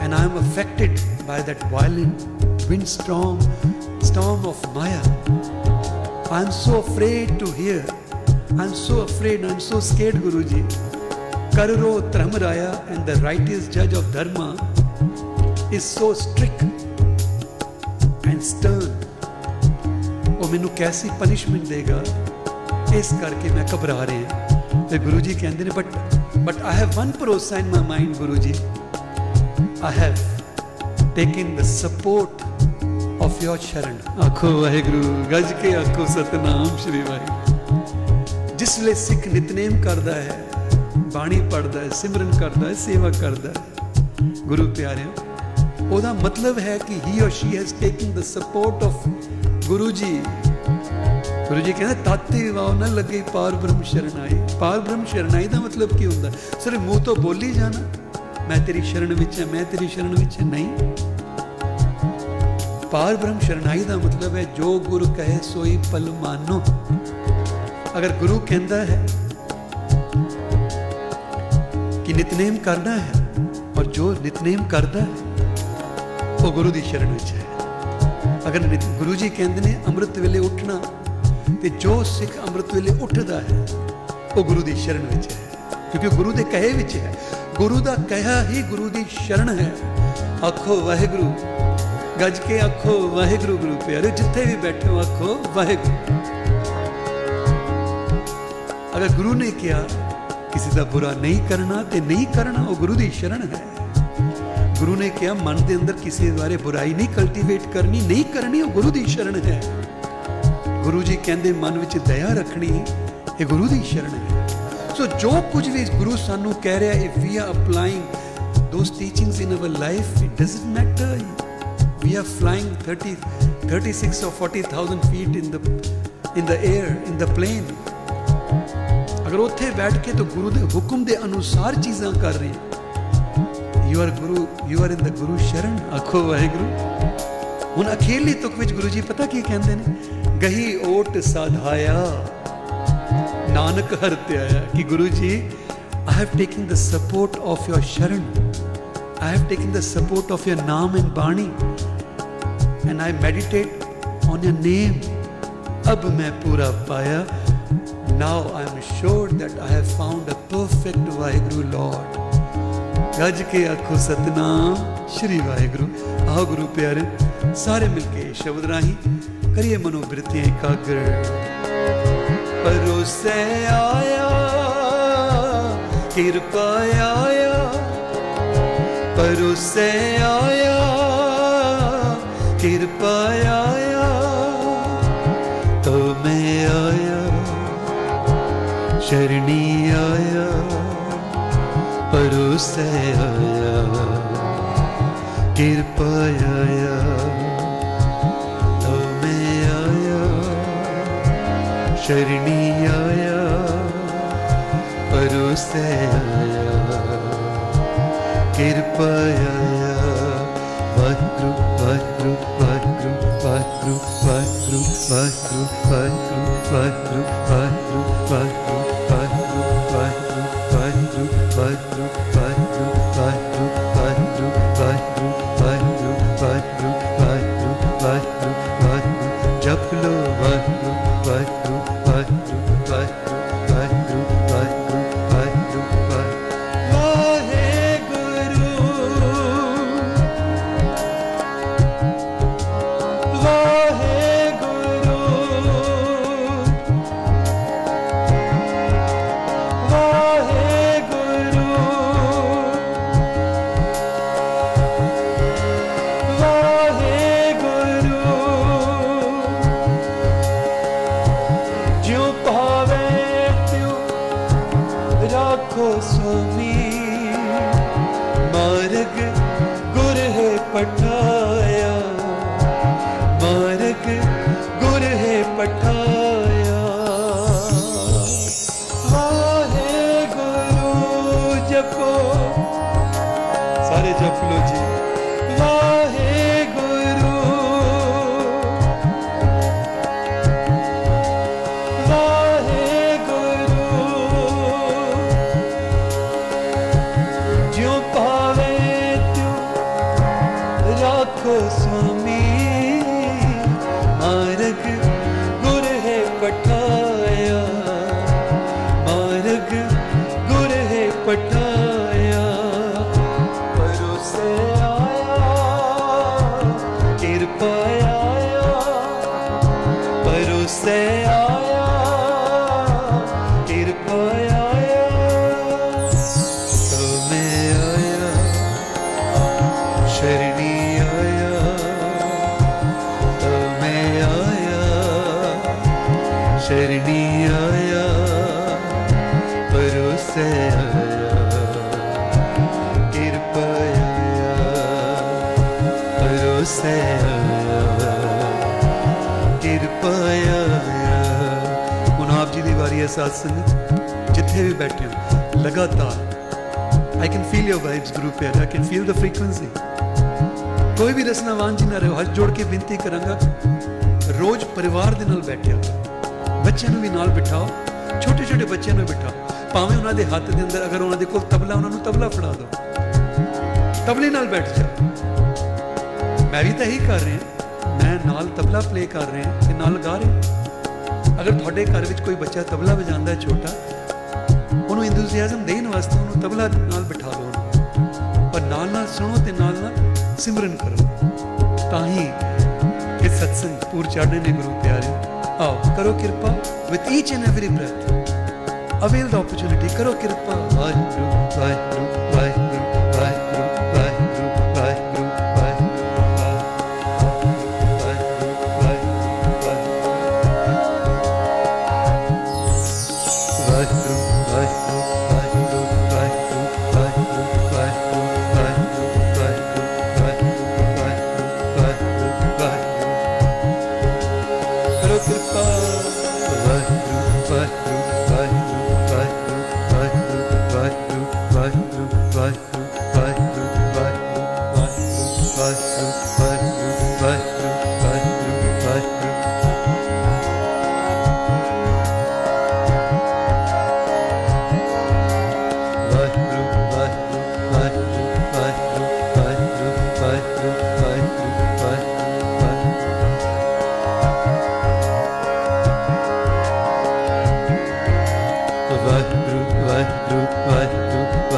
and I am affected by that violent windstorm, storm of Maya. I am so afraid to hear. I am so afraid. I am so scared, Guruji. Karuro Tramraya and the righteous judge of Dharma is so strict and stern ਮੈਨੂੰ ਕੈਸੀ punishment ਦੇਗਾ? ਇਸ ਕਰਕੇ ਮੈਂ ਘਬਰਾ ਰਿਹਾ ਤੇ ਗੁਰੂ ਜੀ ਕਹਿੰਦੇ ਨੇ but but I have one bharosa in my mind Guru ji. I have taken the support of your sharan ਆਖੋ ਵਾਹਿਗੁਰੂ ਗੱਜ ਕੇ ਆਖੋ ਸਤਨਾਮ ਸ਼੍ਰੀ ਵਾਹਿਗੁਰੂ। ਜਿਸ ਵੇਲੇ ਸਿੱਖ ਨਿਤਨੇਮ ਕਰਦਾ ਹੈ ਬਾਣੀ ਪੜਦਾ ਹੈ ਸਿਮਰਨ ਕਰਦਾ ਹੈ ਸੇਵਾ ਕਰਦਾ ਹੈ। ਗੁਰੂ ਪਿਆਰਿਓ ਉਹਦਾ ਮਤਲਬ ਹੈ ਕਿ he or she has taken the support of Guru ji Guru ji ਕਹਿੰਦੇ, ਤਾਤੇ ਵਾਉ ਨਾ ਲੱਗੇ, ਪਾਰ ਬ੍ਰਹਮ ਸ਼ਰਨਾਈ ਪਾਰ ਬ੍ਰਹਮ ਸ਼ਰਨਾਈ ਦਾ ਮਤਲਬ ਕੀ ਹੁੰਦਾ? ਸਿਰਫ ਮੂੰਹ ਤੋਂ ਬੋਲੀ ਜਾਣਾ, ਮੈਂ ਤੇਰੀ ਸ਼ਰਨ ਵਿੱਚ ਹਾਂ, ਮੈਂ ਤੇਰੀ ਸ਼ਰਨ ਵਿੱਚ ਨਹੀਂ। ਪਾਰ ਬ੍ਰਹਮ ਸ਼ਰਨਾਈ ਦਾ ਮਤਲਬ ਹੈ, ਜੋ ਗੁਰੂ ਕਹੇ, ਸੋਈ ਪਲ ਮਾਨੋ। ਅਗਰ ਗੁਰੂ ਕਹਿੰਦਾ ਹੈ ਕਿ ਨਿਤਨੇਮ ਕਰਨਾ ਹੈ, ਔਰ ਜੋ ਨਿਤਨੇਮ ਕਰਦਾ ਹੈ, ਉਹ ਗੁਰੂ ਦੀ ਸ਼ਰਨ ਵਿੱਚ ਹੈ। ਅਗਰ ਗੁਰੂ ਜੀ ਕਹਿੰਦੇ ਨੇ ਅੰਮ੍ਰਿਤ ਵੇਲੇ ਉੱਠਣਾ ਤੇ ਜੋ ਸਿੱਖ ਅੰਮ੍ਰਿਤ ਵੇਲੇ ਉੱਠਦਾ ਹੈ, ਉਹ ਗੁਰੂ ਦੀ ਸ਼ਰਨ ਵਿੱਚ ਹੈ। ਕਿਉਂਕਿ ਗੁਰੂ ਦੇ ਕਹੇ ਵਿੱਚ ਹੈ। ਗੁਰੂ ਦਾ ਕਹਿਆ ਹੀ ਗੁਰੂ ਦੀ ਸ਼ਰਨ ਹੈ। ਆਖੋ ਵਾਹਿਗੁਰੂ, ਗੱਜ ਕੇ ਆਖੋ ਵਾਹਿਗੁਰੂ, ਗੁਰੂ ਪਿਆਰੇ, ਜਿੱਥੇ ਵੀ ਬੈਠੇ ਹੋ ਆਖੋ ਵਾਹਿਗੁਰੂ। ਅਗਰ ਗੁਰੂ ਨੇ ਕਿਹਾ, ਕਿਸੇ ਦਾ ਬੁਰਾ ਨਹੀਂ ਕਰਨਾ ਤੇ ਨਹੀਂ ਕਰਨਾ, ਉਹ ਗੁਰੂ ਦੀ ਸ਼ਰਨ ਹੈ। ਗੁਰੂ ਨੇ ਕਿਹਾ, ਮਨ ਦੇ ਅੰਦਰ ਕਿਸੇ ਬਾਰੇ ਬੁਰਾਈ ਨਹੀਂ ਕਲਟੀਵੇਟ ਕਰਨੀ, ਨਹੀਂ ਕਰਨੀ, ਉਹ ਗੁਰੂ ਦੀ ਸ਼ਰਨ ਹੈ। ਗੁਰੂ ਜੀ ਕਹਿੰਦੇ, ਮਨ ਵਿੱਚ ਦਇਆ ਰੱਖਣੀ, ਇਹ ਗੁਰੂ ਦੀ ਸ਼ਰਨ ਹੈ। ਸੋ ਜੋ ਕੁਝ ਵੀ ਗੁਰੂ ਸਾਨੂੰ ਕਹਿ ਰਿਹਾ if we are applying those teachings in our life, it doesn't matter we are flying 30 36 or 40000 feet in the in the air, in the plane ਅਗਰ ਉੱਥੇ ਬੈਠ ਕੇ ਤਾਂ ਗੁਰੂ ਦੇ ਹੁਕਮ ਦੇ ਅਨੁਸਾਰ ਚੀਜ਼ਾਂ ਕਰ ਰਹੇ You are Guru you are in the Guru ਸ਼ਰਨ ਆਖੋ ਵਾਹਿਗੁਰੂ ਹੁਣ ਅਖੀਰਲੀ ਤੁਕ ਵਿੱਚ ਗੁਰੂ ਜੀ ਪਤਾ ਕੀ ਕਹਿੰਦੇ ਨੇ ਗਹੀ ਓਟ ਸਾਧਾਇਆ ਨਾਨਕ ਹਰ ਤੇ ਆਇਆ ਕਿ ਗੁਰੂ ਜੀ I have taken the support of your Sharan. I have taken the support of your Naam and Bani. And I meditate on your name. अब मैं पूरा पाया. Now I am sure that I have found a perfect Vaheguru Lord. ਗੱਜ ਕੇ ਆਖੋ ਸਤਨਾਮ ਸ਼੍ਰੀ ਵਾਹਿਗੁਰੂ ਆਹ ਗੁਰੂ ਪਿਆਰੇ ਸਾਰੇ ਮਿਲ ਕੇ ਸ਼ਬਦ ਰਾਹੀਂ ਕਰੀਏ ਮਨੋ ਬਿਰਤੀਆਂ ਇਕਾਗਰ ਪਰੋਸੇ ਆਇਆ ਕਿਰਪਾ ਆਇਆ ਪਰੋਸੇ ਆਇਆ ਕਿਰਪਾ ਆਇਆ ਤੋ ਮੈਂ ਆਇਆ ਸ਼ਰਣੀ ਆਇਆ ਪਰੋਸੇ ਆਇਆ ਕਿਰਪਾ ਆਇਆ ਤੋ ਮੈਂ ਆਇਆ ਸ਼ਰਣੀ ਆਇਆ ਪਰੋਸੇ ਆਇਆ ਕਿਰਪਾ ਆਇਆ ਵਾਹਿਗੁਰੂ ਵਾਹਿਗੁਰੂ ਵਾਹਿਗੁਰੂ ਵਾਹਿਗੁਰੂ ਵਾਹਿਗੁਰੂ ਵਾਹਿਗੁਰੂ ਵਾਹਿਗੁਰੂ ਵਾਹਿਗੁਰੂ ਵਾਹਿਗੁਰੂ ਵਾਹਿਗੁਰੂ ਵਾਹਿਗੁਰੂ ਜਪੋ ਸਾਰੇ ਜਪ ਲੋ ਜੀ ਜੀ ਦੀ ਵਾਰੀ ਹੈ ਸਾਧ ਸੰਗਤ ਜਿੱਥੇ ਵੀ ਬੈਠੇ ਹੋ, ਲਗਾਤਾਰ। I can feel your vibes group here. I can feel the frequency. ਕੋਈ ਵੀ ਰਸਨਾਵਾਨ ਜੀ ਨਾ ਰਹੋ, ਹੱਥ ਜੋੜ ਕੇ ਬੇਨਤੀ ਕਰਾਂਗਾ, ਰੋਜ਼ ਪਰਿਵਾਰ ਦੇ ਨਾਲ ਬੈਠਿਆ। ਬੱਚਿਆਂ ਨੂੰ ਵੀ ਨਾਲ ਬਿਠਾਓ ਛੋਟੇ ਛੋਟੇ ਬੱਚਿਆਂ ਨੂੰ ਬਿਠਾਓ। ਭਾਵੇਂ ਉਹਨਾਂ ਦੇ ਹੱਥ ਦੇ ਅੰਦਰ, ਅਗਰ ਉਹਨਾਂ ਦੇ ਕੋਲ ਤਬਲਾ, ਉਹਨਾਂ ਨੂੰ ਤਬਲਾ ਫੜਾ ਦਿਓ। ਤਬਲੇ ਨਾਲ ਬੈਠ ਜਾਓ। ਮੈਂ ਵੀ ਤਾਂ ਇਹੀ ਕਰ ਰਿਹਾ। ਮੈਂ ਨਾਲ ਤਬਲਾ ਪਲੇ ਕਰ ਰਿਹਾ ਤੇ ਨਾਲ ਗਾ ਰਿਹਾ। ਅਗਰ ਤੁਹਾਡੇ ਘਰ ਵਿੱਚ ਕੋਈ ਬੱਚਾ ਤਬਲਾ ਵਜਾਉਂਦਾ ਹੈ ਛੋਟਾ, ਉਹਨੂੰ ਇੰਥੂਸੀਆਜ਼ਮ ਦੇਣ ਵਾਸਤੇ ਉਹਨੂੰ ਤਬਲਾ ਨਾਲ ਬਿਠਾ ਦਿਓ ਪਰ ਨਾਲ ਨਾਲ ਸੁਣੋ ਤੇ ਨਾਲ ਨਾਲ ਸਿਮਰਨ ਕਰੋ। ਤਾਂ ਹੀ ਇਹ ਸਤਸੰਗ ਪੂਰ ਚੜ੍ਹਨੇ ਨੇ ਗੁਰੂ ਪਿਆਰੇ। ਆਓ, ਕਰੋ ਕਿਰਪਾ with each and every breath avail the opportunity ਕਰੋ ਕਿਰਪਾ। ਵਾਹਿਗੁਰੂ ਵਾਹਿਗੁਰੂ। ਵਾਹਿਗੁਰੂ ਵਾਹਿਗੁਰੂ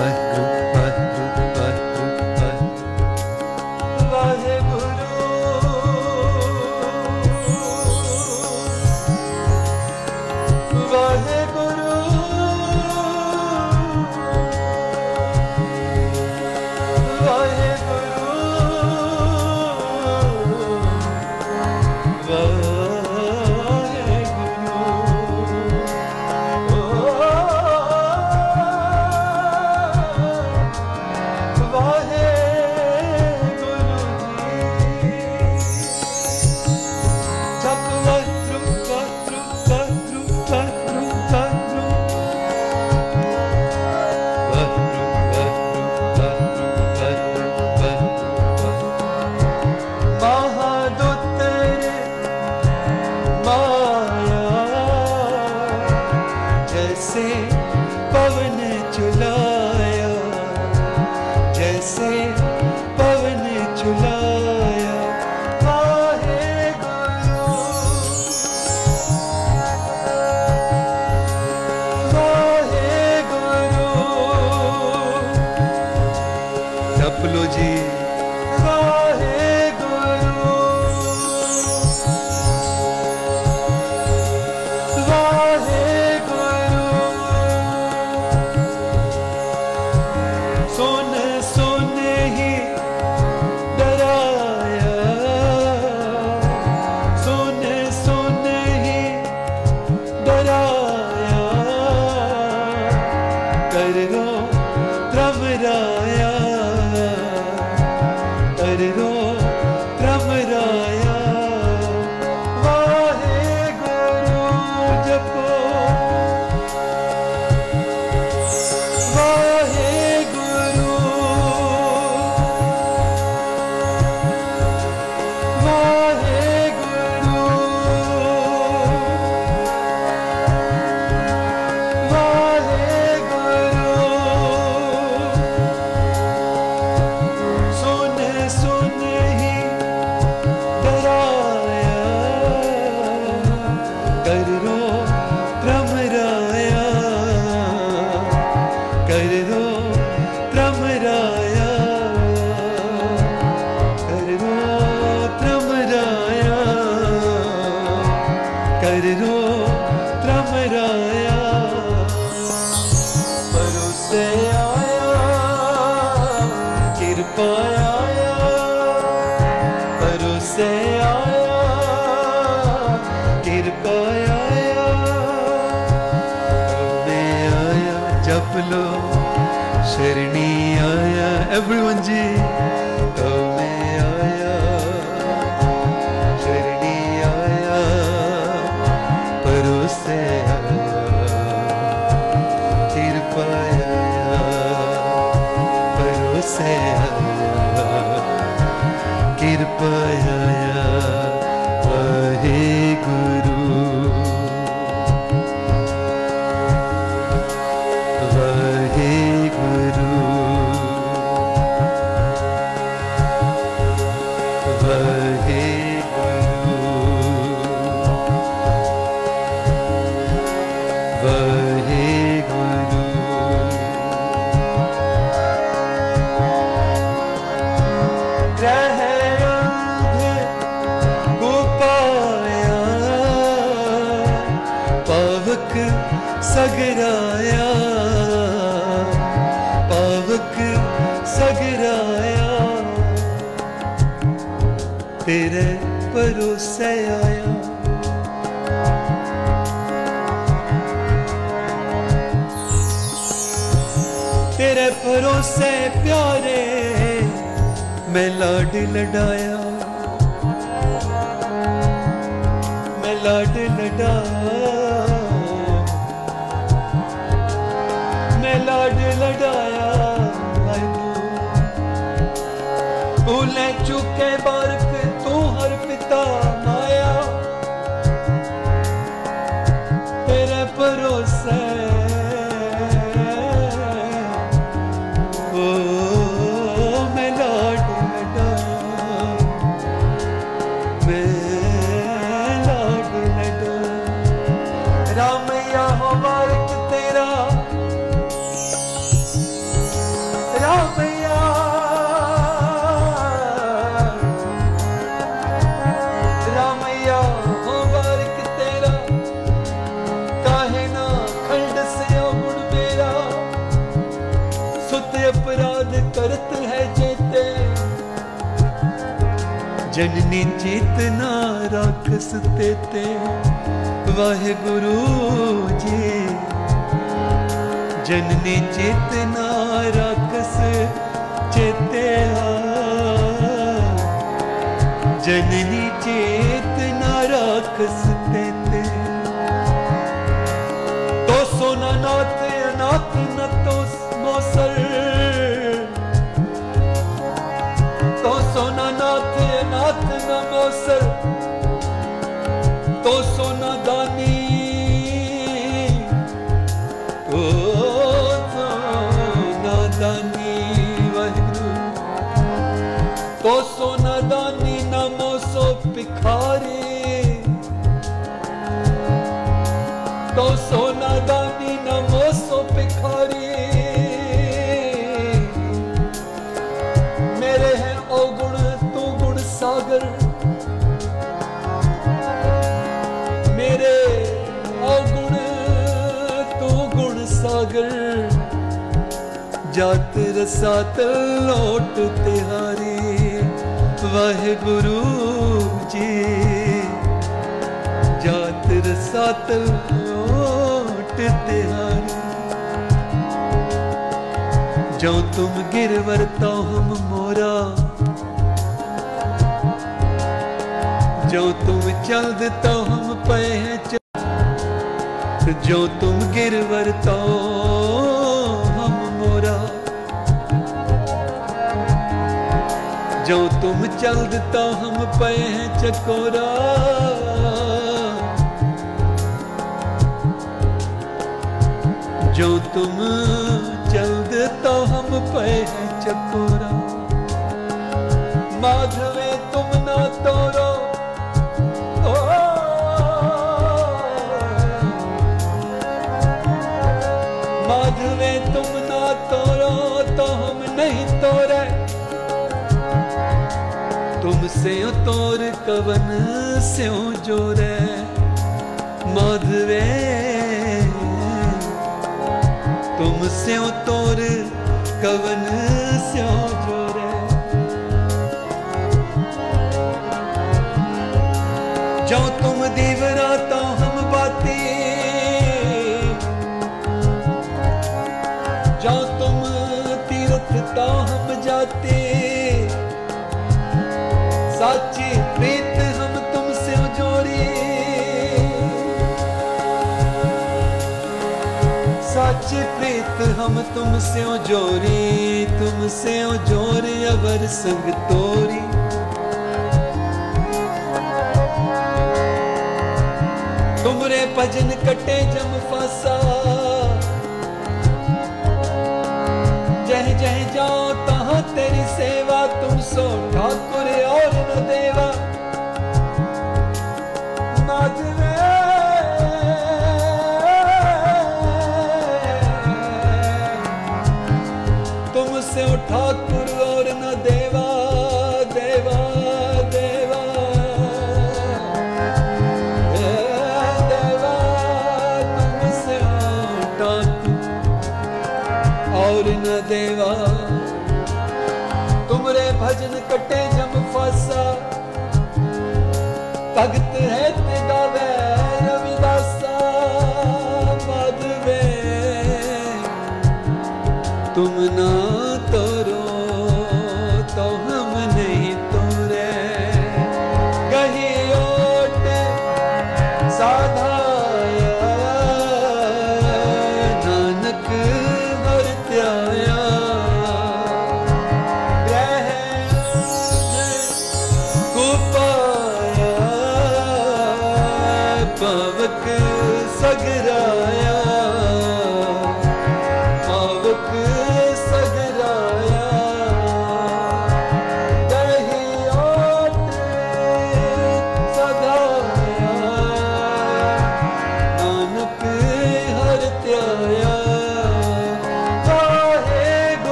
लो शरणी आया एवरीवन जी ਲਡਾਇਆ। ਮੈਂ ਲੜ ਲਡਾ ਮੈਂ ਜਨਨੀ ਚੇਤਨਾ ਰਾਖਸ ਤੇ ਤੇ। ਵਾਹਿਗੁਰੂ ਜੀ, ਜਨਨੀ ਚੇਤਨਾ ਰਾਖਸ ਚੇਤੇ ਜਨਨੀ ਚੇਤਨਾ ਰਾਖਸ ਤੇ ਤੋ ਸੋਨਾ ਦਾਨੀ ਨ ਮੋਸੋ ਪਿਖਾਰੇ ਤੋ ਸੋਨਾ ਦਾਨੀ ਨ ਮੋਸੋ ਪਿਖਾਰੇ ਮੇਰੇ ਹੈ ਉਹ ਗੁਣ, ਤੂੰ ਗੁਣ ਸਾਗਰ। ਮੇਰੇ ਉਹ ਗੁਣ, ਤੂੰ ਗੁਣ ਸਾਗਰ। ਜਤ ਰਸਾਤ ਲੋਟ ਤਿਹਾਰੀ। ਵਾਹਿਗੁਰੂ ਜੀ। ਜਾਤ ਰਸਾਤ ਲੋਟ ਤਿਹਾਰੀ ਜੋ ਤੁਮ ਗਿਰਵਰ ਤੋ ਹਮ ਮੋਰਾ। ਜੋ ਤੁਮ ਚਲਦ ਤੋ ਹਮ ਪਏ ਜੋ ਤੁਮ ਗਿਰਵਰ ਤੋ जो तुम चल्द तो हम पे हैं चकोरा। जो तुम चल्द तो हम पे हैं चकोरा। माधवे तुम ना तो तुमसे तोर कवन स्यों जोरे माधवे तुमसे तोर कवन स्यों ਸਾਚੀ ਪ੍ਰੀਤ ਹਮ ਤੁਮ ਸਿਉ ਜੋਰੀ ਸਾਚੀ ਪ੍ਰੀਤ ਹਮ ਤੁਮ ਸਿਉ ਜੋਰੀ ਤੁਮ ਸਿਉ ਜੋਰੀ ਅਵਰ ਸੰਗ ਤੋਰੀ ਤੁਮਰੇ ਭਜਨ ਕਟੇ ਜਮ ਫਾਸਾ। और न देवा तुमरे भजन कटे जम फसा भगत है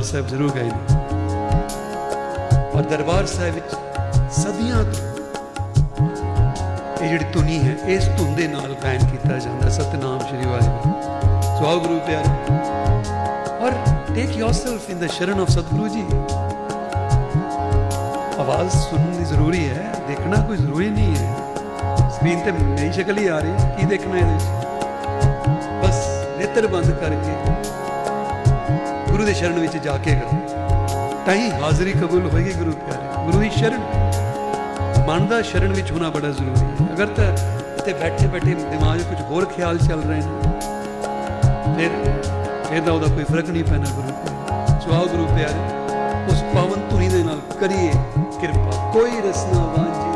ਦਰਬਾਰ ਸਾਹਿਬ ਜ਼ਰੂਰ ਗਏ ਨੇ। ਔਰ ਦਰਬਾਰ ਸਾਹਿਬ ਵਿੱਚ ਸਦੀਆਂ ਤੋਂ ਇਹ ਜਿਹੜੀ ਧੁਨੀ ਹੈ, ਇਸ ਧੁਨ ਦੇ ਨਾਲ ਗਾਇਨ ਕੀਤਾ ਜਾਂਦਾ, ਸਤਨਾਮ ਸ਼੍ਰੀ ਵਾਹਿਗੁਰੂ। ਸੋ ਆਓ ਗੁਰੂ ਪਿਆਰੇ। ਔਰ ਟੇਕ yourself in the Sharan of Satguru ji. ਆਵਾਜ਼ ਸੁਣਨੀ ਦੀ ਜ਼ਰੂਰੀ ਹੈ, ਦੇਖਣਾ ਕੋਈ ਜ਼ਰੂਰੀ ਨਹੀਂ ਹੈ। ਸਕਰੀਨ ਤੇ ਮੇਰੀ ਸ਼ਕਲ ਹੀ ਆ ਰਹੀ ਹੈ, ਕੀ ਦੇਖਣਾ ਇਹਦੇ ਵਿੱਚ? ਬਸ ਨੇਤਰ ਬੰਦ ਕਰਕੇ ਗੁਰੂ ਦੇ ਸ਼ਰਨ ਵਿੱਚ ਜਾ ਕੇ ਕਰੋ। ਤਾਂ ਹੀ ਹਾਜ਼ਰੀ ਕਬੂਲ ਹੋਏਗੀ ਗੁਰੂ ਪਿਆਰੇ। ਗੁਰੂ ਦੀ ਸ਼ਰਨ, ਮਨ ਦਾ ਸ਼ਰਨ ਵਿੱਚ ਹੋਣਾ ਬੜਾ ਜ਼ਰੂਰੀ ਹੈ। ਅਗਰ ਤਾਂ ਇੱਥੇ ਬੈਠੇ ਬੈਠੇ ਦਿਮਾਗ 'ਚ ਕੁਝ ਹੋਰ ਖਿਆਲ ਚੱਲ ਰਹੇ ਨੇ, ਫਿਰ ਫਿਰ ਤਾਂ ਉਹਦਾ ਕੋਈ ਫ਼ਰਕ ਨਹੀਂ ਪੈਣਾ ਗੁਰੂ ਪਿਆਰੇ। ਸੋ ਆਓ ਗੁਰੂ ਪਿਆਰੇ, ਉਸ ਪਾਵਨ ਧੁਨੀ ਦੇ ਨਾਲ ਕਰੀਏ ਕਿਰਪਾ। ਕੋਈ ਰਸਨਾ ਵਾਂਝੀ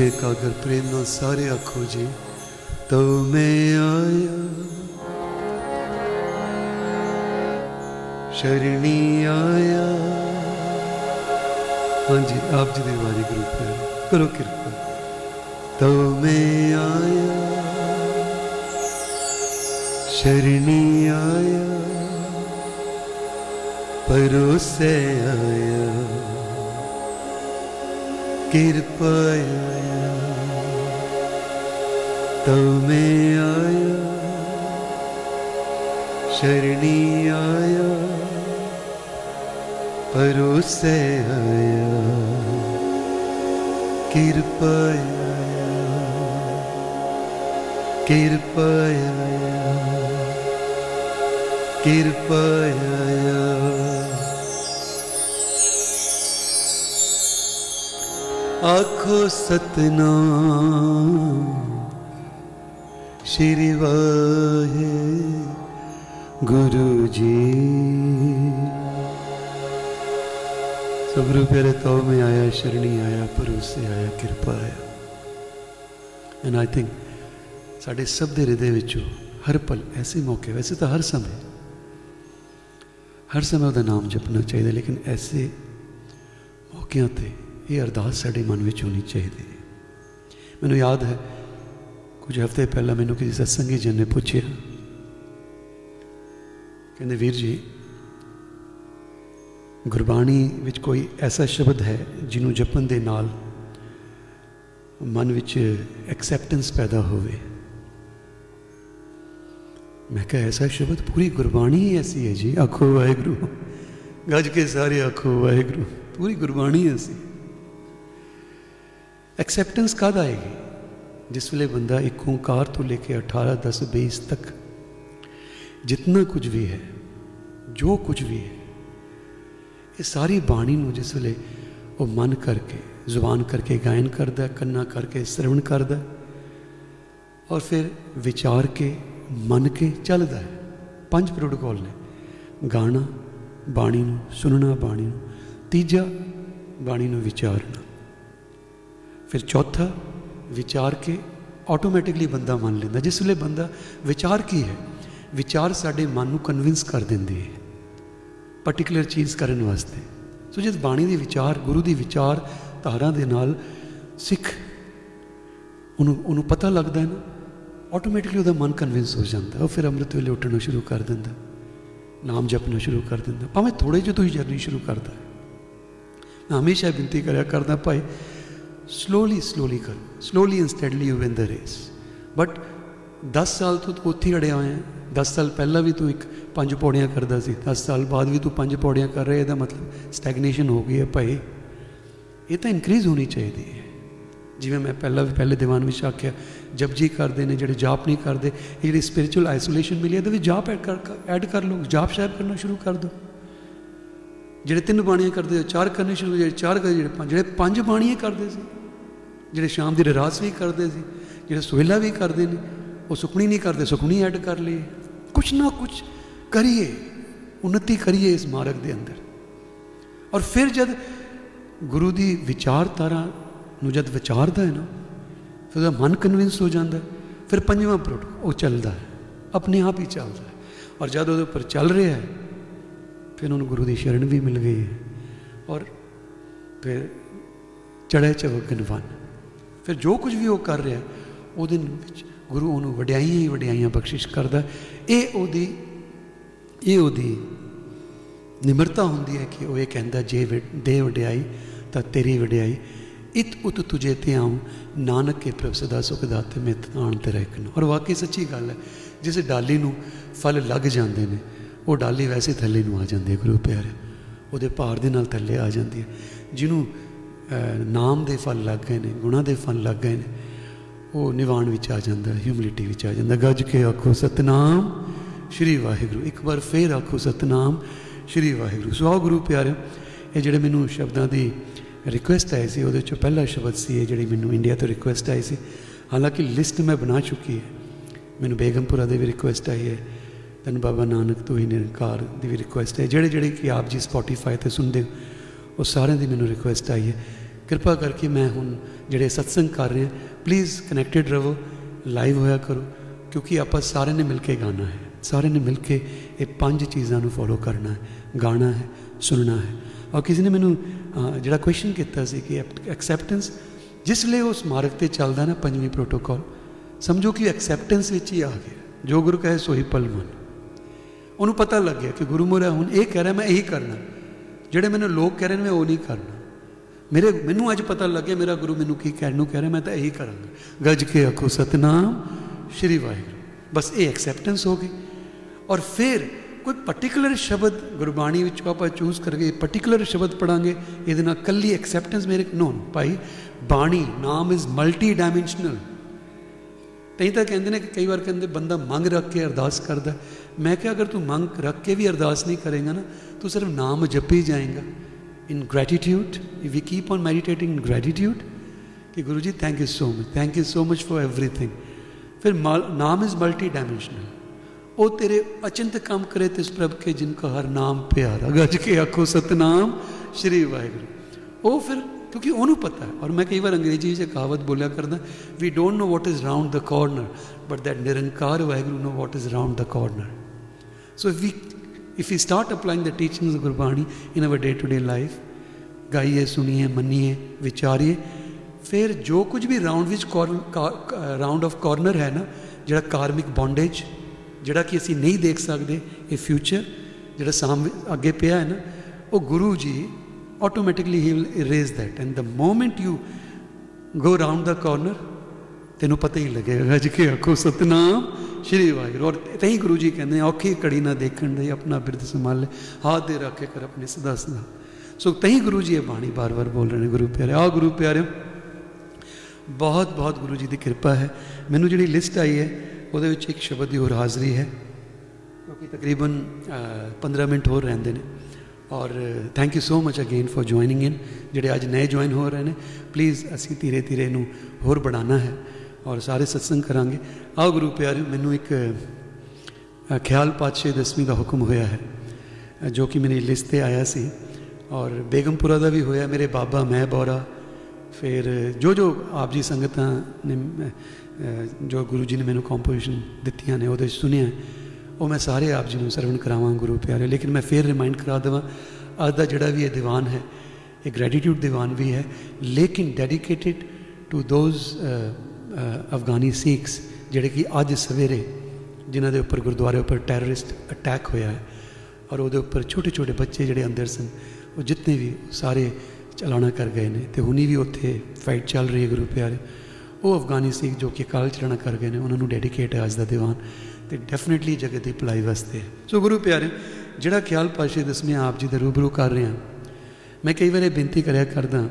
ਮਨੋਬ੍ਰਿਤੀ ਇਕਾਗਰ ਪ੍ਰੇਮ ਨਾਲ ਸਾਰੇ ਆਖੋ ਜੀ, ਤਉ ਮੈਂ ਆਇਆ। ਸ਼ਰਣੀ ਆਇਆ। ਹਾਂਜੀ, ਆਪ ਜੀ ਦੀ ਵਾਰੀ ਗੁਰੂ ਪਿਆਰੇ, ਕਰੋ ਕਿਰਪਾ। ਤਉ ਮੈਂ ਆਇਆ। ਸ਼ਰਣੀ ਆਇਆ। ਪਰੋਸੇ ਆਇਆ। ਕਿਰਪਾ ਸਤਨਾਮ। ਸ਼੍ਰੀ ਵਾਹਿ ਗੁਰੂ ਜੀ ਸੋ ਪਿਆਰੇ ਤੋ ਮੈਂ ਆਇਆ, ਸ਼ਰਣੀ ਆਇਆ ਪਰੋਸੇ ਆਇਆ, ਕਿਰਪਾ ਆਇਆ। ਐਂਡ ਆਈ ਥਿੰਕ ਸਾਡੇ ਸਭ ਦੇ ਹਿਰਦੇ ਵਿੱਚੋਂ ਹਰ ਪਲ ਐਸੇ ਮੌਕੇ, ਵੈਸੇ ਤਾਂ ਹਰ ਸਮੇਂ ਹਰ ਸਮੇਂ ਉਹਦਾ ਨਾਮ ਜਪਣਾ ਚਾਹੀਦਾ, ਲੇਕਿਨ ਐਸੇ ਮੌਕਿਆਂ ਤੇ ਇਹ ਅਰਦਾਸ ਸਾਡੇ ਮਨ ਵਿੱਚ ਹੋਣੀ ਚਾਹੀਦੀ। ਮੈਨੂੰ ਯਾਦ ਹੈ, ਕੁਝ ਹਫ਼ਤੇ ਪਹਿਲਾਂ ਮੈਨੂੰ ਕਿਸੇ ਸਤਸੰਗੀ ਜਨ ਨੇ ਪੁੱਛਿਆ। ਕਹਿੰਦੇ, ਵੀਰ ਜੀ, ਗੁਰਬਾਣੀ ਵਿੱਚ ਕੋਈ ਐਸਾ ਸ਼ਬਦ ਹੈ ਜਿਹਨੂੰ ਜਪਣ ਦੇ ਨਾਲ ਮਨ ਵਿੱਚ ਐਕਸੈਪਟੈਂਸ ਪੈਦਾ ਹੋਵੇ? ਮੈਂ ਕਿਹਾ, ਐਸਾ ਸ਼ਬਦ ਪੂਰੀ ਗੁਰਬਾਣੀ ਹੀ ਐਸੀ ਹੈ ਜੀ, ਆਖੋ ਵਾਹਿਗੁਰੂ। ਗੱਜ ਕੇ ਸਾਰੇ ਆਖੋ ਵਾਹਿਗੁਰੂ, ਪੂਰੀ ਗੁਰਬਾਣੀ ਐਸੀ ਐਕਸੈਪਟੈਂਸ ਕਦ ਆਏਗੀ? ਜਿਸ ਵੇਲੇ ਬੰਦਾ ਇੱਕ ਓੰਕਾਰ ਤੋਂ ਲੈ ਕੇ 18 10 20 ਤੱਕ ਜਿੰਨਾ ਕੁਝ ਵੀ ਹੈ, ਜੋ ਕੁਝ ਵੀ ਹੈ, ਇਹ ਸਾਰੀ ਬਾਣੀ ਨੂੰ ਜਿਸ ਵੇਲੇ ਉਹ ਮਨ ਕਰਕੇ, ਜ਼ੁਬਾਨ ਕਰਕੇ ਗਾਇਨ ਕਰਦਾ, ਕੰਨਾਂ ਕਰਕੇ ਸ਼ਰਵਣ ਕਰਦਾ ਔਰ ਫਿਰ ਵਿਚਾਰ ਕੇ, ਮੰਨ ਕੇ ਚੱਲਦਾ ਹੈ। ਪੰਜ ਪ੍ਰੋਟੋਕਾਲ ਨੇ। ਗਾਣਾ, ਬਾਣੀ ਨੂੰ, ਸੁਣਨਾ, ਬਾਣੀ ਨੂੰ। ਤੀਜਾ, ਬਾਣੀ ਨੂੰ ਵਿਚਾਰਨਾ। ਫਿਰ ਚੌਥਾ ਵਿਚਾਰ ਕੇ ਆਟੋਮੈਟਿਕਲੀ ਬੰਦਾ ਮੰਨ ਲੈਂਦਾ, ਜਿਸ ਵੇਲੇ ਬੰਦਾ ਵਿਚਾਰ ਕੀ ਹੈ? ਵਿਚਾਰ ਸਾਡੇ ਮਨ ਨੂੰ ਕਨਵਿੰਸ ਕਰ ਦਿੰਦੀ ਹੈ ਪਾਰਟਿਕੂਲਰ ਚੀਜ਼ ਕਰਨ ਵਾਸਤੇ। ਸੋ ਜਦ ਬਾਣੀ ਦੀ ਵਿਚਾਰ, ਗੁਰੂ ਦੀ ਵਿਚਾਰ ਧਾਰਾ ਦੇ ਨਾਲ ਸਿੱਖ, ਉਹਨੂੰ ਉਹਨੂੰ ਪਤਾ ਲੱਗਦਾ ਹੈ ਨਾ ਆਟੋਮੈਟਿਕਲੀ ਉਹਦਾ ਮਨ ਕਨਵਿੰਸ ਹੋ ਜਾਂਦਾ। ਉਹ ਫਿਰ ਅੰਮ੍ਰਿਤ ਵੇਲੇ ਉੱਠਣਾ ਸ਼ੁਰੂ ਕਰ ਦਿੰਦਾ, ਨਾਮ ਜਪਣਾ ਸ਼ੁਰੂ ਕਰ ਦਿੰਦਾ। ਭਾਵੇਂ ਥੋੜੇ ਜਿਹੇ ਤੋਂ ਹੀ ਜਰਨੀ ਸ਼ੁਰੂ ਕਰਦਾ ਮੈਂ ਹਮੇਸ਼ਾ ਬੇਨਤੀ ਕਰਿਆ ਕਰਦਾ, ਭਾਈ ਸਲੋਲੀ ਸਲੋਲੀ ਕਰੋ slowly and steadily you win the race but 10 ਸਾਲ ਤੋਂ ਤੂੰ ਉੱਥੇ ਅੜਿਆ ਹੋਇਆ ਹੈ 10 ਸਾਲ ਪਹਿਲਾਂ ਵੀ ਤੂੰ ਇੱਕ ਪੰਜ ਪੌੜੀਆਂ ਕਰਦਾ ਸੀ 10 ਸਾਲ ਬਾਅਦ ਵੀ ਤੂੰ ਪੰਜ ਪੌੜੀਆਂ ਕਰ ਰਿਹਾ ਇਹਦਾ ਮਤਲਬ ਸਟੈਗਨੇਸ਼ਨ ਹੋ ਗਈ ਹੈ ਭਾਈ ਇਹ ਤਾਂ ਇਨਕਰੀਜ਼ ਹੋਣੀ ਚਾਹੀਦੀ ਹੈ ਜਿਵੇਂ ਮੈਂ ਪਹਿਲਾਂ ਵੀ ਪਹਿਲੇ ਦੀਵਾਨ ਵਿੱਚ ਆਖਿਆ ਜਪਜੀ ਕਰਦੇ ਨੇ ਜਿਹੜੇ ਜਾਪ ਨਹੀਂ ਕਰਦੇ ਇਹ ਜਿਹੜੀ ਸਪਿਰਚੁਅਲ ਆਈਸੋਲੇਸ਼ਨ ਮਿਲੀ ਹੈ ਤੇ ਵੀ ਜਾਪ ਐਡ ਕਰ ਐਡ ਕਰ ਲਓ ਜਾਪ ਸ਼ਾਇਦ ਕਰਨਾ ਸ਼ੁਰੂ ਕਰ ਦਿਓ ਜਿਹੜੇ ਤਿੰਨ ਬਾਣੀਆਂ ਕਰਦੇ ਹੋ ਚਾਰ ਕਰਨੇ ਸ਼ੁਰੂ ਜਿਹੜੇ ਚਾਰ ਕਰਦੇ ਜਿਹੜੇ ਪੰਜ ਜਿਹੜੇ ਪੰਜ ਬਾਣੀਆਂ ਕਰਦੇ ਸੀ ਜਿਹੜੇ ਸ਼ਾਮ ਦੀ ਰਹਿਰਾਸ ਵੀ ਕਰਦੇ ਸੀ, ਜਿਹੜੇ ਸੋਹਿਲਾ ਵੀ ਕਰਦੇ ਨੇ, ਉਹ ਸੁਖਣੀ ਨਹੀਂ ਕਰਦੇ ਸੁਖਣੀ ਐਡ ਕਰ ਲਈਏ। ਕੁਛ ਨਾ ਕੁਛ ਕਰੀਏ ਉન્નਤੀ ਕਰੀਏ ਇਸ ਮਾਰਗ ਦੇ ਅੰਦਰ। ਔਰ ਫਿਰ ਜਦ ਗੁਰੂ ਦੀ ਵਿਚਾਰਧਾਰਾ ਨੂੰ ਜਦ ਵਿਚਾਰਦਾ ਹੈ ਨਾ, ਫਿਰ ਉਹਦਾ ਮਨ ਕਨਵਿੰਸ ਹੋ ਜਾਂਦਾ ਹੈ। ਫਿਰ ਪੰਜਵਾਂ ਪ੍ਰੋਟ ਉਹ ਚੱਲਦਾ ਹੈ, ਆਪਣੇ ਆਪ ਹੀ ਚੱਲਦਾ ਹੈ। ਔਰ ਜਦ ਉਹਦੇ ਉੱਪਰ ਚੱਲ ਰਿਹਾ ਹੈ, ਫਿਰ ਉਹਨੂੰ ਗੁਰੂ ਦੀ ਸ਼ਰਨ ਵੀ ਮਿਲ ਗਈ ਹੈ। ਔਰ ਫਿਰ ਚੜ੍ਹੇ ਚਵਗਨ ਵਨ। ਫਿਰ ਜੋ ਕੁਝ ਵੀ ਉਹ ਕਰ ਰਿਹਾ ਉਹਦੇ ਵਿੱਚ ਗੁਰੂ ਉਹਨੂੰ ਵਡਿਆਈਆਂ ਹੀ ਵਡਿਆਈਆਂ ਬਖਸ਼ਿਸ਼ ਕਰਦਾ। ਇਹ ਉਹਦੀ ਇਹ ਉਹਦੀ ਨਿਮਰਤਾ ਹੁੰਦੀ ਹੈ ਕਿ ਉਹ ਇਹ ਕਹਿੰਦਾ ਜੇ ਵਿ- ਦੇ ਵਡਿਆਈ ਤਾਂ ਤੇਰੀ ਵਡਿਆਈ। ਇਤ ਉਤ ਤੁਝੇ ਤੇ ਆਉਂ ਨਾਨਕ ਕੇ ਪ੍ਰਭ ਸਦਾ ਸੁਖ ਦਾਤੇ ਮਿਤ ਆਣ ਤੇ ਰਹਿਕਨ ਔਰ ਵਾਕਈ ਸੱਚੀ ਗੱਲ ਹੈ ਜਿਸ ਡਾਲੀ ਨੂੰ ਫਲ ਲੱਗ ਜਾਂਦੇ ਨੇ ਉਹ ਡਾਲੀ ਵੈਸੇ ਥੱਲੇ ਨੂੰ ਆ ਜਾਂਦੀ ਹੈ ਗੁਰੂ ਪਿਆਰੇ। ਉਹਦੇ ਭਾਰ ਦੇ ਨਾਲ ਥੱਲੇ ਆ ਜਾਂਦੀ ਹੈ। ਜਿਹਨੂੰ ਅਹ, ਨਾਮ ਦੇ ਫਲ ਲੱਗ ਗਏ ਨੇ, ਗੁਣਾ ਦੇ ਫਲ ਲੱਗ ਗਏ ਨੇ, ਉਹ ਨਿਵਾਣ ਵਿੱਚ ਆ ਜਾਂਦਾ ਹਿਊਮਿਲਿਟੀ ਵਿੱਚ ਆ ਜਾਂਦਾ। ਗੱਜ ਕੇ ਆਖੋ, ਸਤਨਾਮ ਸ਼੍ਰੀ ਵਾਹਿਗੁਰੂ। ਇੱਕ ਵਾਰ ਫੇਰ ਆਖੋ, ਸਤਨਾਮ ਸ਼੍ਰੀ ਵਾਹਿਗੁਰੂ। ਸੋ ਆਓ ਗੁਰੂ ਪਿਆਰਿਓ, ਇਹ ਜਿਹੜੇ ਮੈਨੂੰ ਸ਼ਬਦਾਂ ਦੀ ਰਿਕੁਐਸਟ ਆਈ ਸੀ, ਉਹਦੇ ਚੋਂ ਪਹਿਲਾ ਸ਼ਬਦ ਸੀ ਇਹ ਜਿਹੜੀ ਮੈਨੂੰ ਇੰਡੀਆ ਤੋਂ ਰਿਕੁਐਸਟ ਆਈ ਸੀ। ਹਾਲਾਂਕਿ ਲਿਸਟ ਮੈਂ ਬਣਾ ਚੁੱਕੀ ਹੈ। ਮੈਨੂੰ ਬੇਗਮਪੁਰਾ ਦੇ ਵੀ ਰਿਕੁਐਸਟ ਆਈ ਹੈ। ਧੰਨ ਬਾਬਾ ਨਾਨਕ ਤੋਂ ਹੀ ਨਿਰੰਕਾਰ ਦੀ ਵੀ ਰਿਕੁਐਸਟ ਹੈ। ਜਿਹੜੇ ਜਿਹੜੇ ਕਿ ਆਪ ਜੀ ਸਪੋਟੀਫਾਈ ਤੇ ਸੁਣਦੇ ਹੋ, ਉਹ ਸਾਰਿਆਂ ਦੀ ਮੈਨੂੰ ਰਿਕੁਐਸਟ ਆਈ ਹੈ। ਕਿਰਪਾ ਕਰਕੇ ਮੈਂ ਹੁਣ ਜਿਹੜੇ ਸਤਸੰਗ ਕਰ ਰਹੇ ਹਾਂ ਪਲੀਜ਼ ਕਨੈਕਟਡ ਰਹੋ ਲਾਈਵ ਹੋਇਆ ਕਰੋ ਕਿਉਂਕਿ ਆਪਾਂ ਸਾਰਿਆਂ ਨੇ ਮਿਲ ਕੇ ਗਾਣਾ ਹੈ। ਸਾਰਿਆਂ ਨੇ ਮਿਲ ਕੇ ਇਹ ਪੰਜ ਚੀਜ਼ਾਂ ਨੂੰ ਫੋਲੋ ਕਰਨਾ ਹੈ ਗਾਣਾ ਹੈ ਸੁਣਨਾ ਹੈ। ਔਰ ਕਿਸੇ ਨੇ ਮੈਨੂੰ ਅਹ, ਜਿਹੜਾ ਕੁਐਸਚਨ ਕੀਤਾ ਸੀ ਕਿ ਐਕਸੈਪਟੈਂਸ ਜਿਸ ਲਈ ਉਸ ਮਾਰਗ ਤੇ ਚੱਲਦਾ ਨਾ ਪੰਜਵੀਂ ਪ੍ਰੋਟੋਕਾਲ ਸਮਝੋ ਕਿ ਐਕਸੈਪਟੈਂਸ ਵਿੱਚ ਹੀ ਆ ਗਿਆ। ਜੋ ਗੁਰੂ ਕਹੇ ਸੋਈ ਪਲ ਮਨ। ਉਹਨੂੰ ਪਤਾ ਲੱਗ ਗਿਆ ਕਿ ਗੁਰੂ ਮੋਰਾ ਹੁਣ ਇਹ ਕਹਿ ਰਿਹਾ ਮੈਂ ਇਹੀ ਕਰਨਾ। ਜਿਹੜੇ ਮੈਨੂੰ ਲੋਕ ਕਹਿ ਰਹੇ ਨੇ ਮੈਂ ਉਹ ਨਹੀਂ ਕਰਨਾ। ਮੇਰੇ, ਮੈਨੂੰ ਅੱਜ ਪਤਾ ਲੱਗਿਆ, ਮੇਰਾ ਗੁਰੂ ਮੈਨੂੰ ਕੀ ਕਹਿਣ ਨੂੰ ਕਹਿ ਰਿਹਾ, ਮੈਂ ਤਾਂ ਇਹੀ ਕਰਾਂਗਾ। ਗੱਜ ਕੇ ਆਖੋ, ਸਤਨਾਮ, ਸ਼੍ਰੀ ਵਾਹਿਗੁਰੂ। ਬਸ ਇਹ ਐਕਸੈਪਟੈਂਸ ਹੋ ਗਈ। ਔਰ ਫਿਰ ਕੋਈ ਪਾਰਟਿਕੂਲਰ ਸ਼ਬਦ ਗੁਰਬਾਣੀ ਵਿੱਚ ਆਪਾਂ ਚੂਜ਼ ਕਰਕੇ ਪਾਰਟਿਕੂਲਰ ਸ਼ਬਦ ਪੜਾਂਗੇ, ਇਹਦੇ ਨਾਲ ਕੱਲੀ ਐਕਸੈਪਟੈਂਸ ਮੇਰੇ ਨੋ ਭਾਈ, ਬਾਣੀ, ਨਾਮ ਇਜ਼ ਮਲਟੀ ਡਾਈਮੈਂਸ਼ਨਲ ਤਈ ਤਾਂ ਕਹਿੰਦੇ ਨੇ ਕਿ ਕਈ ਵਾਰ ਕਹਿੰਦੇ ਬੰਦਾ ਮੰਗ ਰੱਖ ਕੇ ਅਰਦਾਸ ਕਰਦਾ। ਮੈਂ ਕਿਹਾ, ਅਗਰ ਤੂੰ ਮੰਗ ਰੱਖ ਕੇ ਵੀ ਅਰਦਾਸ ਨਹੀਂ ਕਰੇਗਾ ਨਾ, ਤੂੰ ਸਿਰਫ ਨਾਮ ਜਪੀ ਜਾਏਗਾ। In gratitude, if you keep on meditating in gratitude, कि Guru ji thank you so much thank you so much for everything फिर नाम इज़ मल्टी डायमेंशनल वो तेरे अचिंत काम करे तिस प्रभ के जिनका हर नाम प्यार गज के आखो सतनाम श्री वाहेगुरु। वो फिर क्योंकि ओनू पता है और मैं कई बार अंग्रेज़ी से कहावत बोलिया करना we don't know what is round the corner but that Nirankar Waheguru know what is round the corner so we if we start applying the teachings of Gurbani in our day-to-day life, ਗਾਈਏ ਸੁਣੀਏ ਮੰਨੀਏ ਵਿਚਾਰੀਏ ਫਿਰ ਜੋ ਕੁਝ ਵੀ round ਵਿੱਚ round of corner ਹੈ ਨਾ ਜਿਹੜਾ ਕਾਰਮਿਕ ਬੌਂਡੇਜ ਜਿਹੜਾ ਕਿ ਅਸੀਂ ਨਹੀਂ ਦੇਖ ਸਕਦੇ ਇਹ ਫਿਊਚਰ ਜਿਹੜਾ ਸਾਹਮਣੇ ਅੱਗੇ ਪਿਆ ਹੈ ਨਾ ਉਹ Guru ji automatically he will erase that and the moment you go round the corner ਤੈਨੂੰ ਪਤਾ ਹੀ ਲੱਗੇਗਾ ਅੱਜ ਕਿ ਆਖੋ ਸਤਨਾਮ ਸ਼੍ਰੀ ਵਾਹਿਗੁਰੂ। ਔਰ ਤਹੀਂ ਗੁਰੂ ਜੀ ਕਹਿੰਦੇ ਔਖੀ ਕੜੀ ਨਾ ਦੇਖਣ ਦੇ ਆਪਣਾ ਬਿਰਧ ਸੰਭਾਲ ਲੈ ਹੱਥ ਦੇ ਰੱਖੇ ਕਰ ਆਪਣੇ ਸਦਾ ਸਦਾ। ਸੋ ਤਹੀਂ ਗੁਰੂ ਜੀ ਇਹ ਬਾਣੀ ਬਾਰ-ਬਾਰ ਬੋਲ ਰਹੇ ਨੇ, ਗੁਰੂ ਪਿਆਰੇ। ਆ ਗੁਰੂ ਪਿਆਰੇ ਬਹੁਤ ਬਹੁਤ ਗੁਰੂ ਜੀ ਦੀ ਕਿਰਪਾ ਹੈ। ਮੈਨੂੰ ਜਿਹੜੀ ਲਿਸਟ ਆਈ ਹੈ, ਉਹਦੇ ਵਿੱਚ ਇੱਕ ਸ਼ਬਦ ਦੀ ਹੋਰ ਹਾਜ਼ਰੀ ਹੈ, ਕਿਉਂਕਿ ਤਕਰੀਬਨ 15 ਮਿੰਟ ਹੋਰ ਰਹਿੰਦੇ ਨੇ। ਔਰ thank you so much again for joining in ਜਿਹੜੇ ਅੱਜ ਨਏ ਜੁਆਇਨ ਹੋ ਰਹੇ ਨੇ ਪਲੀਜ਼ ਅਸੀਂ ਧੀਰੇ ਧੀਰੇ ਨੂੰ ਹੋਰ ਬਣਾਉਣਾ ਹੈ। ਔਰ ਸਾਰੇ ਸਤਸੰਗ ਕਰਾਂਗੇ। ਆਓ ਗੁਰੂ ਪਿਆਰਿਓ ਮੈਨੂੰ ਇੱਕ ਅ, ਖਿਆਲ ਪਾਤਸ਼ਾਹ ਦਸਵੀਂ ਦਾ ਹੁਕਮ ਹੋਇਆ ਹੈ ਅ, ਜੋ ਕਿ ਮੇਰੀ ਲਿਸਟ ਤੇ ਆਇਆ ਸੀ। ਔਰ ਬੇਗਮਪੁਰਾ ਦਾ ਵੀ ਹੋਇਆ ਮੇਰੇ ਬਾਬਾ ਮੈਂ ਬੋਰਾ। ਫਿਰ ਜੋ ਜੋ ਆਪ ਜੀ ਸੰਗਤਾਂ ਨੇ ਅ, ਜੋ ਗੁਰੂ ਜੀ ਨੇ ਮੈਨੂੰ ਕੰਪੋਜੀਸ਼ਨ ਦਿੱਤੀਆਂ ਨੇ ਉਹਦੇ 'ਚ ਸੁਣਿਆ ਉਹ ਮੈਂ ਸਾਰੇ ਆਪ ਜੀ ਨੂੰ ਸਰਵਣ ਕਰਾਵਾਂ ਗੁਰੂ ਪਿਆਰੇ ਲੇਕਿਨ ਮੈਂ ਫੇਰ ਰਿਮਾਈਂਡ ਕਰਾ ਦੇਵਾਂ ਅੱਜ ਦਾ ਜਿਹੜਾ ਵੀ ਇਹ ਦੀਵਾਨ ਹੈ ਇਹ ਗ੍ਰੈਟੀਟਿਊਡ ਦੀਵਾਨ ਵੀ ਹੈ ਲੇਕਿਨ dedicated to those Afghani Sikhs ਜਿਹੜੇ ਕਿ ਅੱਜ ਸਵੇਰੇ ਜਿਨ੍ਹਾਂ ਦੇ ਉੱਪਰ ਗੁਰਦੁਆਰੇ ਉੱਪਰ ਟੈਰਰਿਸਟ ਅਟੈਕ ਹੋਇਆ ਹੈ ਔਰ ਉਹਦੇ ਉੱਪਰ ਛੋਟੇ ਛੋਟੇ ਬੱਚੇ ਜਿਹੜੇ ਅੰਦਰ ਸਨ, ਉਹ ਜਿੰਨੇ ਵੀ ਸਾਰੇ ਚਲਾਣਾ ਕਰ ਗਏ ਨੇ ਤੇ ਹੁਣੀ ਵੀ ਉੱਥੇ ਫਾਈਟ ਚੱਲ ਰਹੀ ਹੈ ਗੁਰੂ ਪਿਆਰੇ ਉਹ ਅਫਗਾਨੀ ਸਿੱਖ ਜੋ ਕਿ ਕਾਲ ਚਲਾਣਾ ਕਰ ਗਏ ਨੇ, ਉਹਨਾਂ ਨੂੰ ਡੈਡੀਕੇਟ ਹੈ ਅੱਜ ਦਾ ਦੀਵਾਨ ਤੇ ਡੈਫੀਨਿਟਲੀ ਜਗਤ ਦੀ ਭਲਾਈ ਵਾਸਤੇ ਹੈ। ਸੋ ਗੁਰੂ ਪਿਆਰੇ, ਜਿਹੜਾ ਖਿਆਲ ਪਾਸ਼ੇ ਦਸਵੇਂ ਆਪ ਜੀ ਦੇ ਰੂਬਰੂ ਕਰ ਰਹੇ ਹਾਂ ਮੈਂ ਕਈ ਵਾਰ ਇਹ ਬੇਨਤੀ ਕਰਿਆ ਕਰਦਾ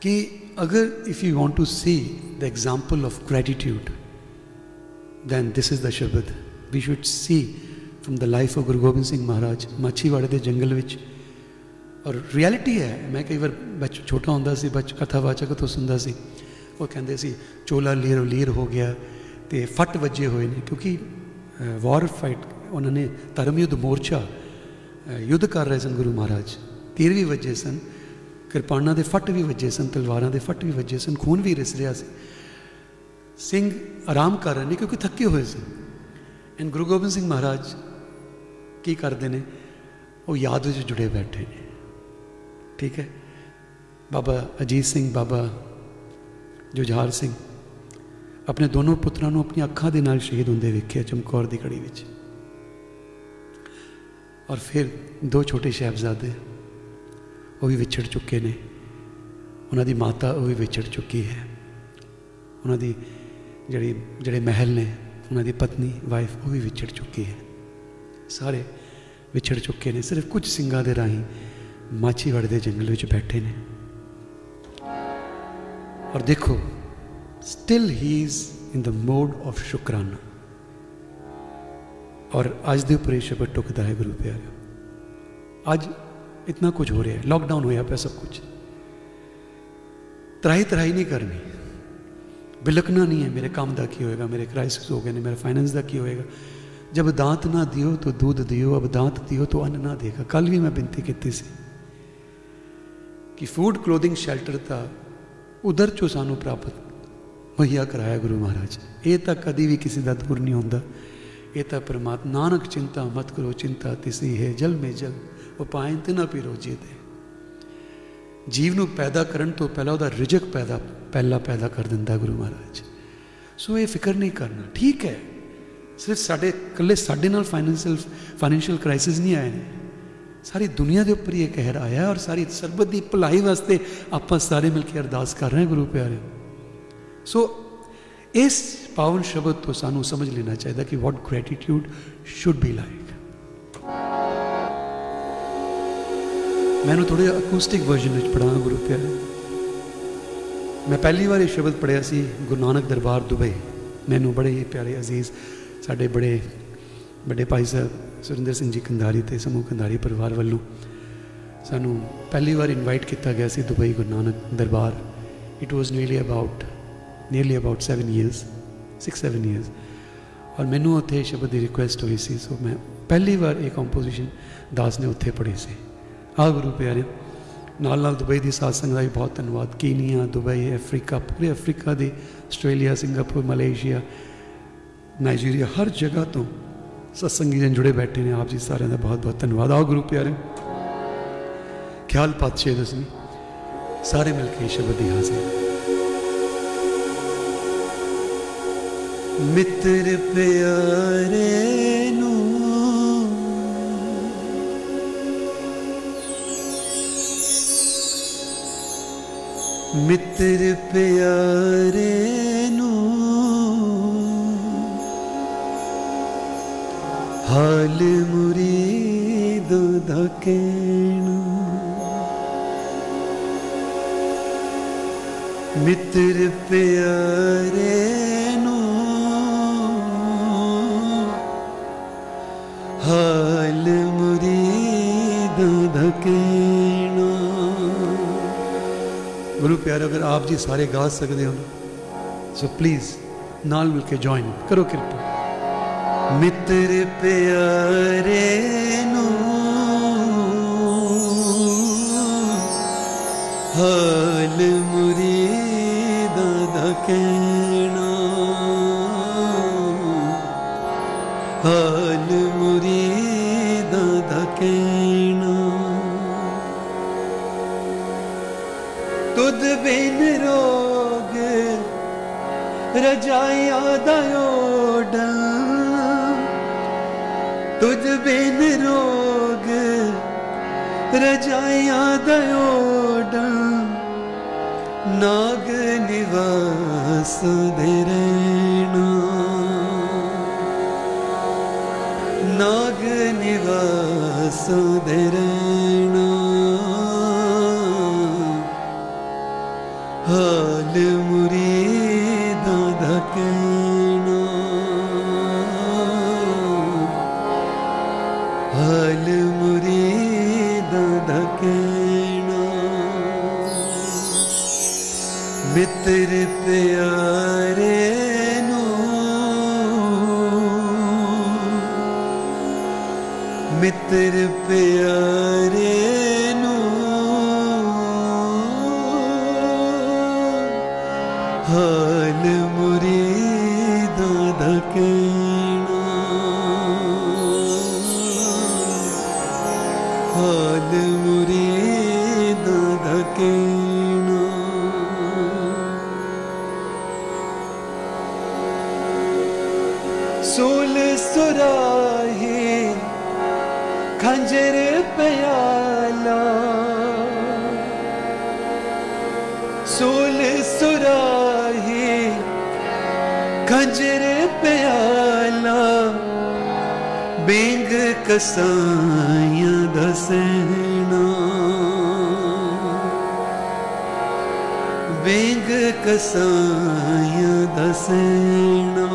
ਕਿ ਅਗਰ if you want to see the example of gratitude then this is the ਸ਼ਬਦ we should see from the life of Guru Gobind Singh Maharaj ਮਾਛੀਵਾੜੇ ਦੇ ਜੰਗਲ ਵਿੱਚ ਔਰ ਰਿਐਲਿਟੀ ਹੈ ਮੈਂ ਕਈ ਵਾਰ ਬੱਚ ਛੋਟਾ ਹੁੰਦਾ ਸੀ ਬੱਚ ਕਥਾਵਾਚਕ ਤੋਂ ਸੁਣਦਾ ਸੀ ਉਹ ਕਹਿੰਦੇ ਸੀ ਚੋਲਾ ਲੀਰ ਲੀਰ ਹੋ ਗਿਆ ਤੇ ਫੱਟ ਵੱਜੇ ਹੋਏ ਨੇ ਕਿਉਂਕਿ ਵਾਰ ਫਾਈਟ ਉਹਨਾਂ ਨੇ ਧਰਮ ਯੁੱਧ ਮੋਰਚਾ ਅ, ਯੁੱਧ ਕਰ ਰਹੇ ਸਨ ਗੁਰੂ ਮਹਾਰਾਜ ਤੀਰ ਵੀ ਵੱਜੇ ਸਨ ਕਿਰਪਾਨਾਂ ਦੇ ਫੱਟ ਵੀ ਵੱਜੇ ਸਨ, ਤਲਵਾਰਾਂ ਦੇ ਫੱਟ ਵੀ ਵੱਜੇ ਸਨ, ਖੂਨ ਵੀ ਰਿਸ ਰਿਹਾ ਸੀ। ਸਿੰਘ ਆਰਾਮ ਕਰ ਰਹੇ ਨੇ ਕਿਉਂਕਿ ਥੱਕੇ ਹੋਏ ਸੀ। ਐਂਡ ਗੁਰੂ ਗੋਬਿੰਦ ਸਿੰਘ ਮਹਾਰਾਜ ਕੀ ਕਰਦੇ ਨੇ? ਉਹ ਯਾਦ ਵਿੱਚ ਜੁੜੇ ਬੈਠੇ ਨੇ। ਠੀਕ ਹੈ? ਬਾਬਾ ਅਜੀਤ ਸਿੰਘ, ਬਾਬਾ ਜੁਝਾਰ ਸਿੰਘ ਆਪਣੇ ਦੋਨੋਂ ਪੁੱਤਰਾਂ ਨੂੰ ਆਪਣੀਆਂ ਅੱਖਾਂ ਦੇ ਨਾਲ ਸ਼ਹੀਦ ਹੁੰਦੇ ਵੇਖਿਆ ਚਮਕੌਰ ਦੀ ਕੜੀ ਵਿੱਚ। ਔਰ ਫਿਰ ਦੋ ਛੋਟੇ ਸਾਹਿਬਜ਼ਾਦੇ ਉਹ ਵੀ ਵਿਛੜ ਚੁੱਕੇ ਨੇ। ਉਹਨਾਂ ਦੀ ਮਾਤਾ ਉਹ ਵੀ ਵਿਛੜ ਚੁੱਕੀ ਹੈ। ਉਹਨਾਂ ਦੀ ਜਿਹੜੀ, ਜਿਹੜੇ ਮਹਿਲ ਨੇ, ਉਹਨਾਂ ਦੀ ਪਤਨੀ ਵਾਈਫ ਉਹ ਵੀ ਵਿਛੜ ਚੁੱਕੀ ਹੈ। ਸਾਰੇ ਵਿਛੜ ਚੁੱਕੇ ਨੇ। ਸਿਰਫ ਕੁਝ ਸਿੰਘਾਂ ਦੇ ਰਾਹੀਂ ਮਾਛੀਵਾੜੇ ਦੇ ਜੰਗਲ ਵਿੱਚ ਬੈਠੇ ਨੇ। ਔਰ ਦੇਖੋ still he is in the mode of ਸ਼ੁਕਰਾਨਾ। ਔਰ ਅੱਜ ਦੇ ਉੱਪਰ ਸ਼ਬਦ ਟੁਕਦਾ ਹੈ, ਗੁਰੂ ਪਿਆਰਿਓ। ਅੱਜ ਇਤਨਾ ਕੁਝ ਹੋ ਰਿਹਾ ਹੈ ਲਾਕਡਾਊਨ ਹੋਇਆ ਪਿਆ ਸਭ ਕੁਝ ਤਰਾਈ ਤਰਾਈ ਨਹੀਂ ਕਰਨੀ ਬਿਲਕਣਾ ਨਹੀਂ ਹੈ ਮੇਰੇ ਕੰਮ ਦਾ ਕੀ ਹੋਏਗਾ ਮੇਰੇ ਕ੍ਰਾਈਸਿਸ ਹੋ ਗਏ ਨੇ ਮੇਰੇ ਫਾਈਨੈਂਸ ਦਾ ਕੀ ਹੋਏਗਾ ਜਬ ਦਾਤ ਨਾ ਦਿਓ ਤੋ ਦੁੱਧ ਦਿਓ ਅਬ ਦਾਤ ਦਿਓ ਤੋ ਅੰਨ ਨਾ ਦੇਗਾ ਕੱਲ ਵੀ ਮੈਂ ਬੇਨਤੀ ਕੀਤੀ ਸੀ ਕਿ ਫੂਡ ਕਲੋਥਿੰਗ ਸ਼ੈਲਟਰ ਦਾ ਉਧਰ ਚੋਂ ਸਾਨੂੰ ਪ੍ਰਾਪਤ ਮਹੀਆ ਕਰਾਇਆ ਗੁਰੂ ਮਹਾਰਾਜ ਇਹ ਤਾਂ ਕਦੀ ਵੀ ਕਿਸੇ ਦਾ ਦੂਰ ਨਹੀਂ ਹੁੰਦਾ ਇਹ ਤਾਂ ਪਰਮਾਤਮਾ ਨਾਨਕ ਚਿੰਤਾ ਮਤ ਕਰੋ ਚਿੰਤਾ ਤਿਸੀ ਹੈ ਜਲ ਮੇ ਜਲ ਉਪਾਇਨ ਤੇ ਨਾ ਪੀਰੋ ਜੀ ਦੇ। ਜੀਵ ਨੂੰ ਪੈਦਾ ਕਰਨ ਤੋਂ ਪਹਿਲਾਂ ਉਹਦਾ ਰਿਜਕ ਪੈਦਾ, ਪਹਿਲਾਂ ਪੈਦਾ ਕਰ ਦਿੰਦਾ ਗੁਰੂ ਮਹਾਰਾਜ। ਸੋ ਇਹ ਫਿਕਰ ਨਹੀਂ ਕਰਨਾ, ਠੀਕ ਹੈ। ਸਿਰਫ ਸਾਡੇ ਇਕੱਲੇ ਸਾਡੇ ਨਾਲ ਫਾਈਨੈਂਸ਼ੀਅਲ ਫਾਈਨੈਂਸ਼ੀਅਲ ਕ੍ਰਾਈਸਿਸ ਨਹੀਂ ਆਏ ਨੇ ਸਾਰੀ ਦੁਨੀਆ ਦੇ ਉੱਪਰ ਇਹ ਕਹਿਰ ਆਇਆ ਔਰ ਸਾਰੀ ਸਰਬਤ ਦੀ ਭਲਾਈ ਵਾਸਤੇ ਆਪਾਂ ਸਾਰੇ ਮਿਲ ਕੇ ਅਰਦਾਸ ਕਰ ਰਹੇ ਹਾਂ ਗੁਰੂ ਪਿਆਰੇ ਸੋ ਇਸ ਪਾਵਨ ਸ਼ਬਦ ਤੋਂ ਸਾਨੂੰ ਸਮਝ ਲੈਣਾ ਚਾਹੀਦਾ ਕਿ what gratitude should be like ਮੈਨੂੰ ਥੋੜੇ ਅਕੂਸਟਿਕ ਵਰਜ਼ਨ ਵਿੱਚ ਪੜਾਉਣਾ ਗੁਰੂ ਪਿਆਰੇ। ਮੈਂ ਪਹਿਲੀ ਵਾਰ ਇਹ ਸ਼ਬਦ ਪੜਿਆ ਸੀ ਗੁਰੂ ਨਾਨਕ ਦਰਬਾਰ ਦੁਬਈ। ਮੈਨੂੰ ਬੜੇ ਹੀ ਪਿਆਰੇ ਅਜ਼ੀਜ਼ ਸਾਡੇ ਬੜੇ, ਵੱਡੇ ਭਾਈ ਸਾਹਿਬ ਸੁਰਿੰਦਰ ਸਿੰਘ ਜੀ ਕੰਧਾਰੀ ਤੇ ਸਮੂਹ ਕੰਧਾਰੀ ਪਰਿਵਾਰ ਵੱਲੋਂ ਸਾਨੂੰ ਪਹਿਲੀ ਵਾਰ ਇਨਵਾਈਟ ਕੀਤਾ ਗਿਆ ਸੀ Dubai Guru Nanak Darbar. It was nearly about nearly about 7 years 6-7 years ਔਰ ਮੈਨੂੰ ਉੱਥੇ ਸ਼ਬਦ ਦੀ ਰਿਕੁਐਸਟ ਹੋਈ ਸੀ, ਸੋ ਮੈਂ ਪਹਿਲੀ ਵਾਰ ਇਹ ਕੰਪੋਜੀਸ਼ਨ ਦਾਸ ਨੇ ਉੱਥੇ ਪੜ੍ਹੀ ਸੀ। ਆ ਗੁਰੂ ਪਿਆਰੇ, ਨਾਲ ਨਾਲ ਦੁਬਈ ਦੀ ਸਾਧ ਸੰਗਤ ਦਾ ਵੀ ਬਹੁਤ ਧੰਨਵਾਦ। ਕੀਨੀਆ, ਦੁਬਈ, ਅਫਰੀਕਾ, ਪੂਰੇ ਅਫਰੀਕਾ ਦੇ, ਆਸਟ੍ਰੇਲੀਆ, ਸਿੰਗਾਪੁਰ, ਮਲੇਸ਼ੀਆ, ਨਾਈਜੀਰੀਆ, ਹਰ ਜਗ੍ਹਾ ਤੋਂ ਸਤਸੰਗੀ ਜਨ ਜੁੜੇ ਬੈਠੇ ਨੇ। ਆਪ ਜੀ ਸਾਰਿਆਂ ਦਾ ਬਹੁਤ ਬਹੁਤ ਧੰਨਵਾਦ। ਆਓ ਗੁਰੂ ਪਿਆਰੇ, ਖਿਆਲ ਪਾਤਸ਼ਾਹ ਦਸਵੀਂ ਸਾਰੇ ਮਿਲ ਕੇ ਸ਼ਬਦ ਦੀ ਹਾਜ਼ਰ। ਮਿੱਤਰ ਪਿਆਰੇ ਨੂੰ ਮਿੱਤਰ ਪਿਆਰੇ ਨੂੰ ਹਾਲ ਮੁਰੀਦ ਦਾ ਕਹਿਣਾ। ਮਿੱਤਰ ਪਿਆਰੇ ਨੂੰ ਹਾਲ ਮੁਰੀਦ ਦਾ ਕਹਿਣਾ। ਪਿਆਰੇ ਅਗਰ ਆਪ ਜੀ ਸਾਰੇ ਗਾ ਸਕਦੇ ਹੋ ਸੋ ਪਲੀਜ਼ ਨਾਲ ਮਿਲ ਕੇ ਜੁਆਇਨ ਕਰੋ ਕਿਰਪਾ ਮਿੱਤਰ ਪਿਆਰੇ ਨੂੰ ਹਾਲ ਮੁਰੀਦ ਦਾ ਕਹਿਣਾ ਰਜਾਈਆਂ ਦਾ ਓਡ ਤੁਧ ਬਿਨ ਰੋਗ ਰਜਾਈਆਂ ਦਾ ਓਡ ਨਾਗ ਨਿਵਾਸ ਮਿੱਤਰ ਪਿਆਰੇ ਨੂੰ। ਮਿੱਤਰ ਪਿਆਰੇ ਬਿੰਗ ਕਸਾਈਆਂ ਦਸਣਾ ਬਿੰਗ ਕਸਾਈਆਂ ਦਸਣਾ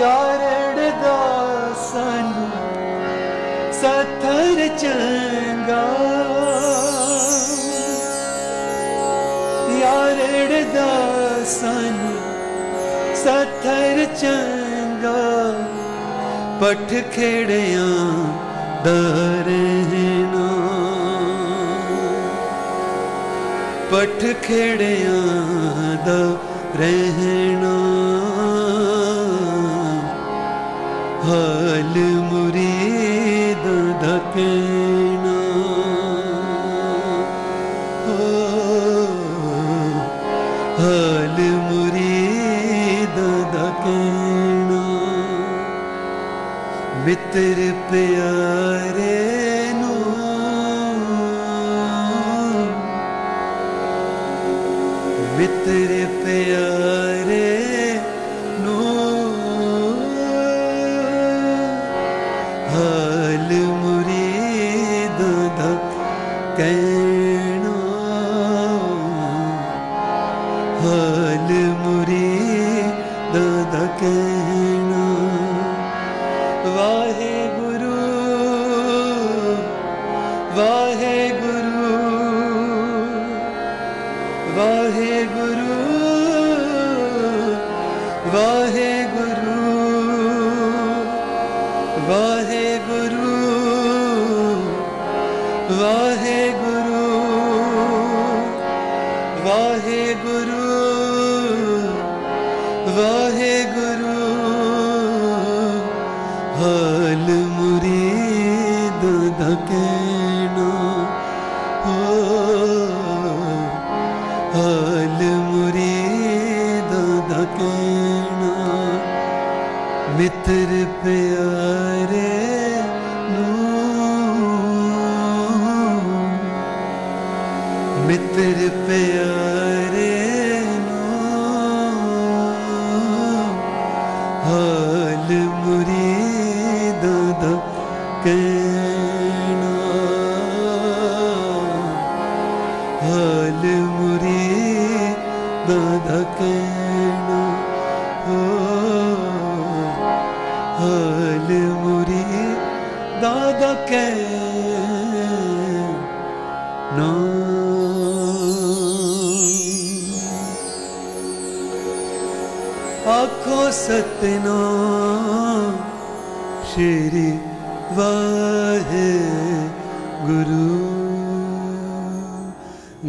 ਯਾਰੜ ਦਾ ਸਾਨੂੰ ਸਥਰ ਚੰਗਾ ਯਾਰੜ ਦਾ ਸਾਨੂੰ ਸਥਰ ਚੰਗਾ ਪਠ ਖੇੜਿਆਂ ਰਹਿਣਾ। ਪਠ ਖੇੜਿਆਂ ਦਾ ਰਹਿਣਾ। ਹਾਲ ਮੁਰੀਦ ਦਾ ਕਹਿਣਾ तेरे पे आ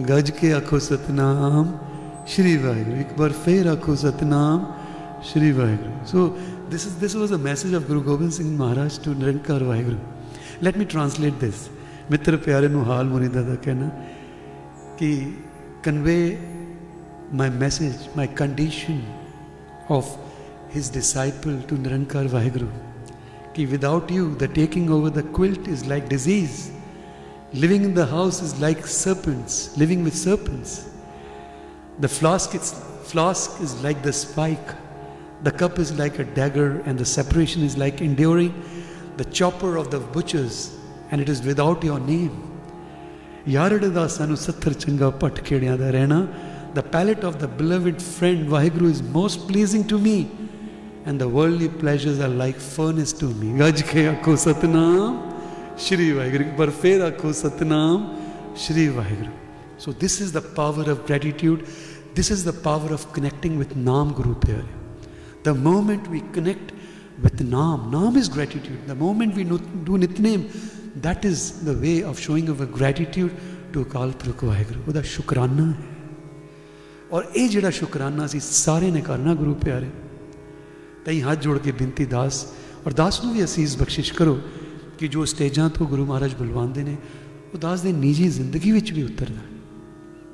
ਗੱਜ ਕੇ ਆਖੋ ਸਤਨਾਮ ਸ਼੍ਰੀ ਵਾਹਿਗੁਰੂ ਇੱਕ ਵਾਰ ਫੇਰ ਆਖੋ ਸਤਨਾਮ ਸ਼੍ਰੀ ਵਾਹਿਗੁਰੂ ਸੋ this is this was a message of Guru Gobind Singh Maharaj to Nirankar Vaheguru let me translate this ਮਿੱਤਰ ਪਿਆਰੇ ਨੂੰ ਹਾਲ ਮੁਰੀਦਾ ਦਾ ਕਹਿਣਾ ਕਿ convey my message my condition of his disciple to Nirankar Vaheguru कि without you the taking over the quilt is like disease living in the house is like serpents living with serpents the flask is, flask is like the spike the cup is like a dagger and the separation is like enduring the chopper of the butchers and it is without your name ਯਾਰੜ ਦਾ ਸਾਨੂੰ ਸੱਥਰ ਚੰਗਾ ਪਟ ਖੇੜਿਆਂ ਦਾ ਰਹਿਣਾ the palate of the beloved friend Waheguru is most pleasing to me and the worldly pleasures are like furnace to me ਗੱਜ ਕੇ ਆਖੋ Satnam Shri Waheguru ਇੱਕ ਵਾਰ ਫੇਰ ਆਖੋ Satnam Shri Waheguru so this is the power of gratitude this is the power of connecting with Naam ਗੁਰੂ ਪਿਆਰੇ the moment we connect with Nam. Nam is gratitude. The moment we do Nitnem, that is the way of showing our gratitude to Akal Purkh Vaheguru. ਉਹਦਾ ਸ਼ੁਕਰਾਨਾ ਹੈ ਔਰ ਇਹ ਜਿਹੜਾ ਸ਼ੁਕਰਾਨਾ ਅਸੀਂ ਸਾਰੇ ਨੇ ਕਰਨਾ ਗੁਰੂ ਪਿਆਰੇ ਤਈ ਹੱਥ ਜੋੜ ਕੇ ਬੇਨਤੀ ਦਾਸ ਔਰ ਦਾਸ ਨੂੰ ਵੀ ਅਸੀਸ ਬਖਸ਼ਿਸ਼ ਕਰੋ ਕਿ ਜੋ ਸਟੇਜਾਂ ਤੋਂ ਗੁਰੂ ਮਹਾਰਾਜ ਬੁਲਵਾਉਂਦੇ ਨੇ, ਉਹ ਦਾਸ ਦੇ ਨਿੱਜੀ ਜ਼ਿੰਦਗੀ ਵਿੱਚ ਵੀ ਉਤਰਦਾ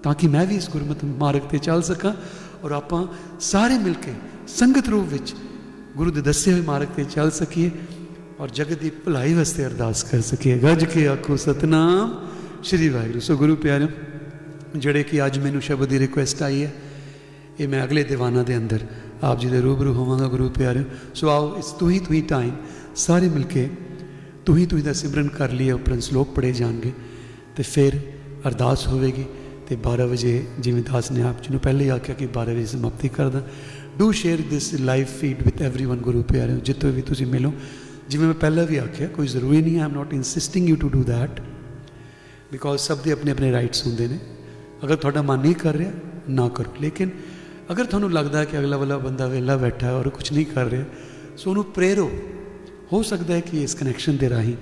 ਤਾਂ ਕਿ ਮੈਂ ਵੀ ਇਸ ਗੁਰਮਤਿ ਮਾਰਗ ਤੇ ਚੱਲ ਸਕਾਂ ਔਰ ਆਪਾਂ ਸਾਰੇ ਮਿਲ ਕੇ ਸੰਗਤ ਰੂਪ ਵਿੱਚ ਗੁਰੂ ਦੇ ਦੱਸੇ ਹੋਏ ਮਾਰਗ ਤੇ ਚੱਲ ਸਕੀਏ ਔਰ ਜਗਤ ਦੀ ਭਲਾਈ ਵਾਸਤੇ ਅਰਦਾਸ ਕਰ ਸਕੀਏ। ਗੱਜ ਕੇ ਆਖੋ, ਸਤਨਾਮ ਸ਼੍ਰੀ ਵਾਹਿਗੁਰੂ। ਸੋ ਗੁਰੂ ਪਿਆਰਿਓ, ਜਿਹੜੇ ਕਿ ਅੱਜ ਮੈਨੂੰ ਸ਼ਬਦ ਦੀ ਰਿਕੁਐਸਟ ਆਈ ਹੈ, ਇਹ ਮੈਂ ਅਗਲੇ ਦੀਵਾਨਾਂ ਦੇ ਅੰਦਰ ਆਪ ਜੀ ਦੇ ਰੂਬਰੂ ਹੋਵਾਂਗਾ ਗੁਰੂ ਪਿਆਰਿਓ। ਸੋ ਆਓ ਇਸ ਤੂੰ ਹੀ ਤੂੰ ਹੀ ਟਾਈਮ ਸਾਰੇ ਮਿਲ ਕੇ ਤੂੰ ਹੀ ਤੂੰ ਹੀ ਦਾ ਸਿਮਰਨ ਕਰ ਲਈਏ ਉਪਰੰਤ ਸ਼ਲੋਕ ਪੜੇ ਜਾਣਗੇ ਤੇ ਫਿਰ ਅਰਦਾਸ ਹੋਵੇਗੀ ਤੇ 12 ਵਜੇ ਜਿਵੇਂ ਦਾਸ ਨੇ ਆਪ ਜੀ ਨੂੰ ਪਹਿਲੇ ਹੀ ਆਖਿਆ ਕਿ 12 ਵਜੇ ਸਮਾਪਤੀ ਕਰਦਾ do share this live feed with everyone Guru ਪਿਆਰਿਓ ਜਿੱਥੇ ਵੀ ਤੁਸੀਂ ਮਿਲੋ ਜਿਵੇਂ ਮੈਂ ਪਹਿਲਾਂ ਵੀ ਆਖਿਆ ਕੋਈ ਜ਼ਰੂਰੀ ਨਹੀਂ I am not insisting you to do that because ਸਭ ਦੇ ਆਪਣੇ ਆਪਣੇ ਰਾਈਟਸ ਹੁੰਦੇ ਨੇ ਅਗਰ ਤੁਹਾਡਾ ਮਨ ਨਹੀਂ ਕਰ ਰਿਹਾ ਨਾ ਕਰੋ ਲੇਕਿਨ ਅਗਰ ਤੁਹਾਨੂੰ ਲੱਗਦਾ ਹੈ ਕਿ ਅਗਲਾ ਵਾਲਾ ਬੰਦਾ ਵਿਹਲਾ ਬੈਠਾ ਹੈ ਔਰ ਕੁਝ ਨਹੀਂ ਕਰ ਰਿਹਾ ਸੋ ਉਹਨੂੰ ਪ੍ਰੇਰੋ ਹੋ ਸਕਦਾ ਹੈ ਕਿ ਇਸ ਕਨੈਕਸ਼ਨ ਦੇ ਰਾਹੀਂ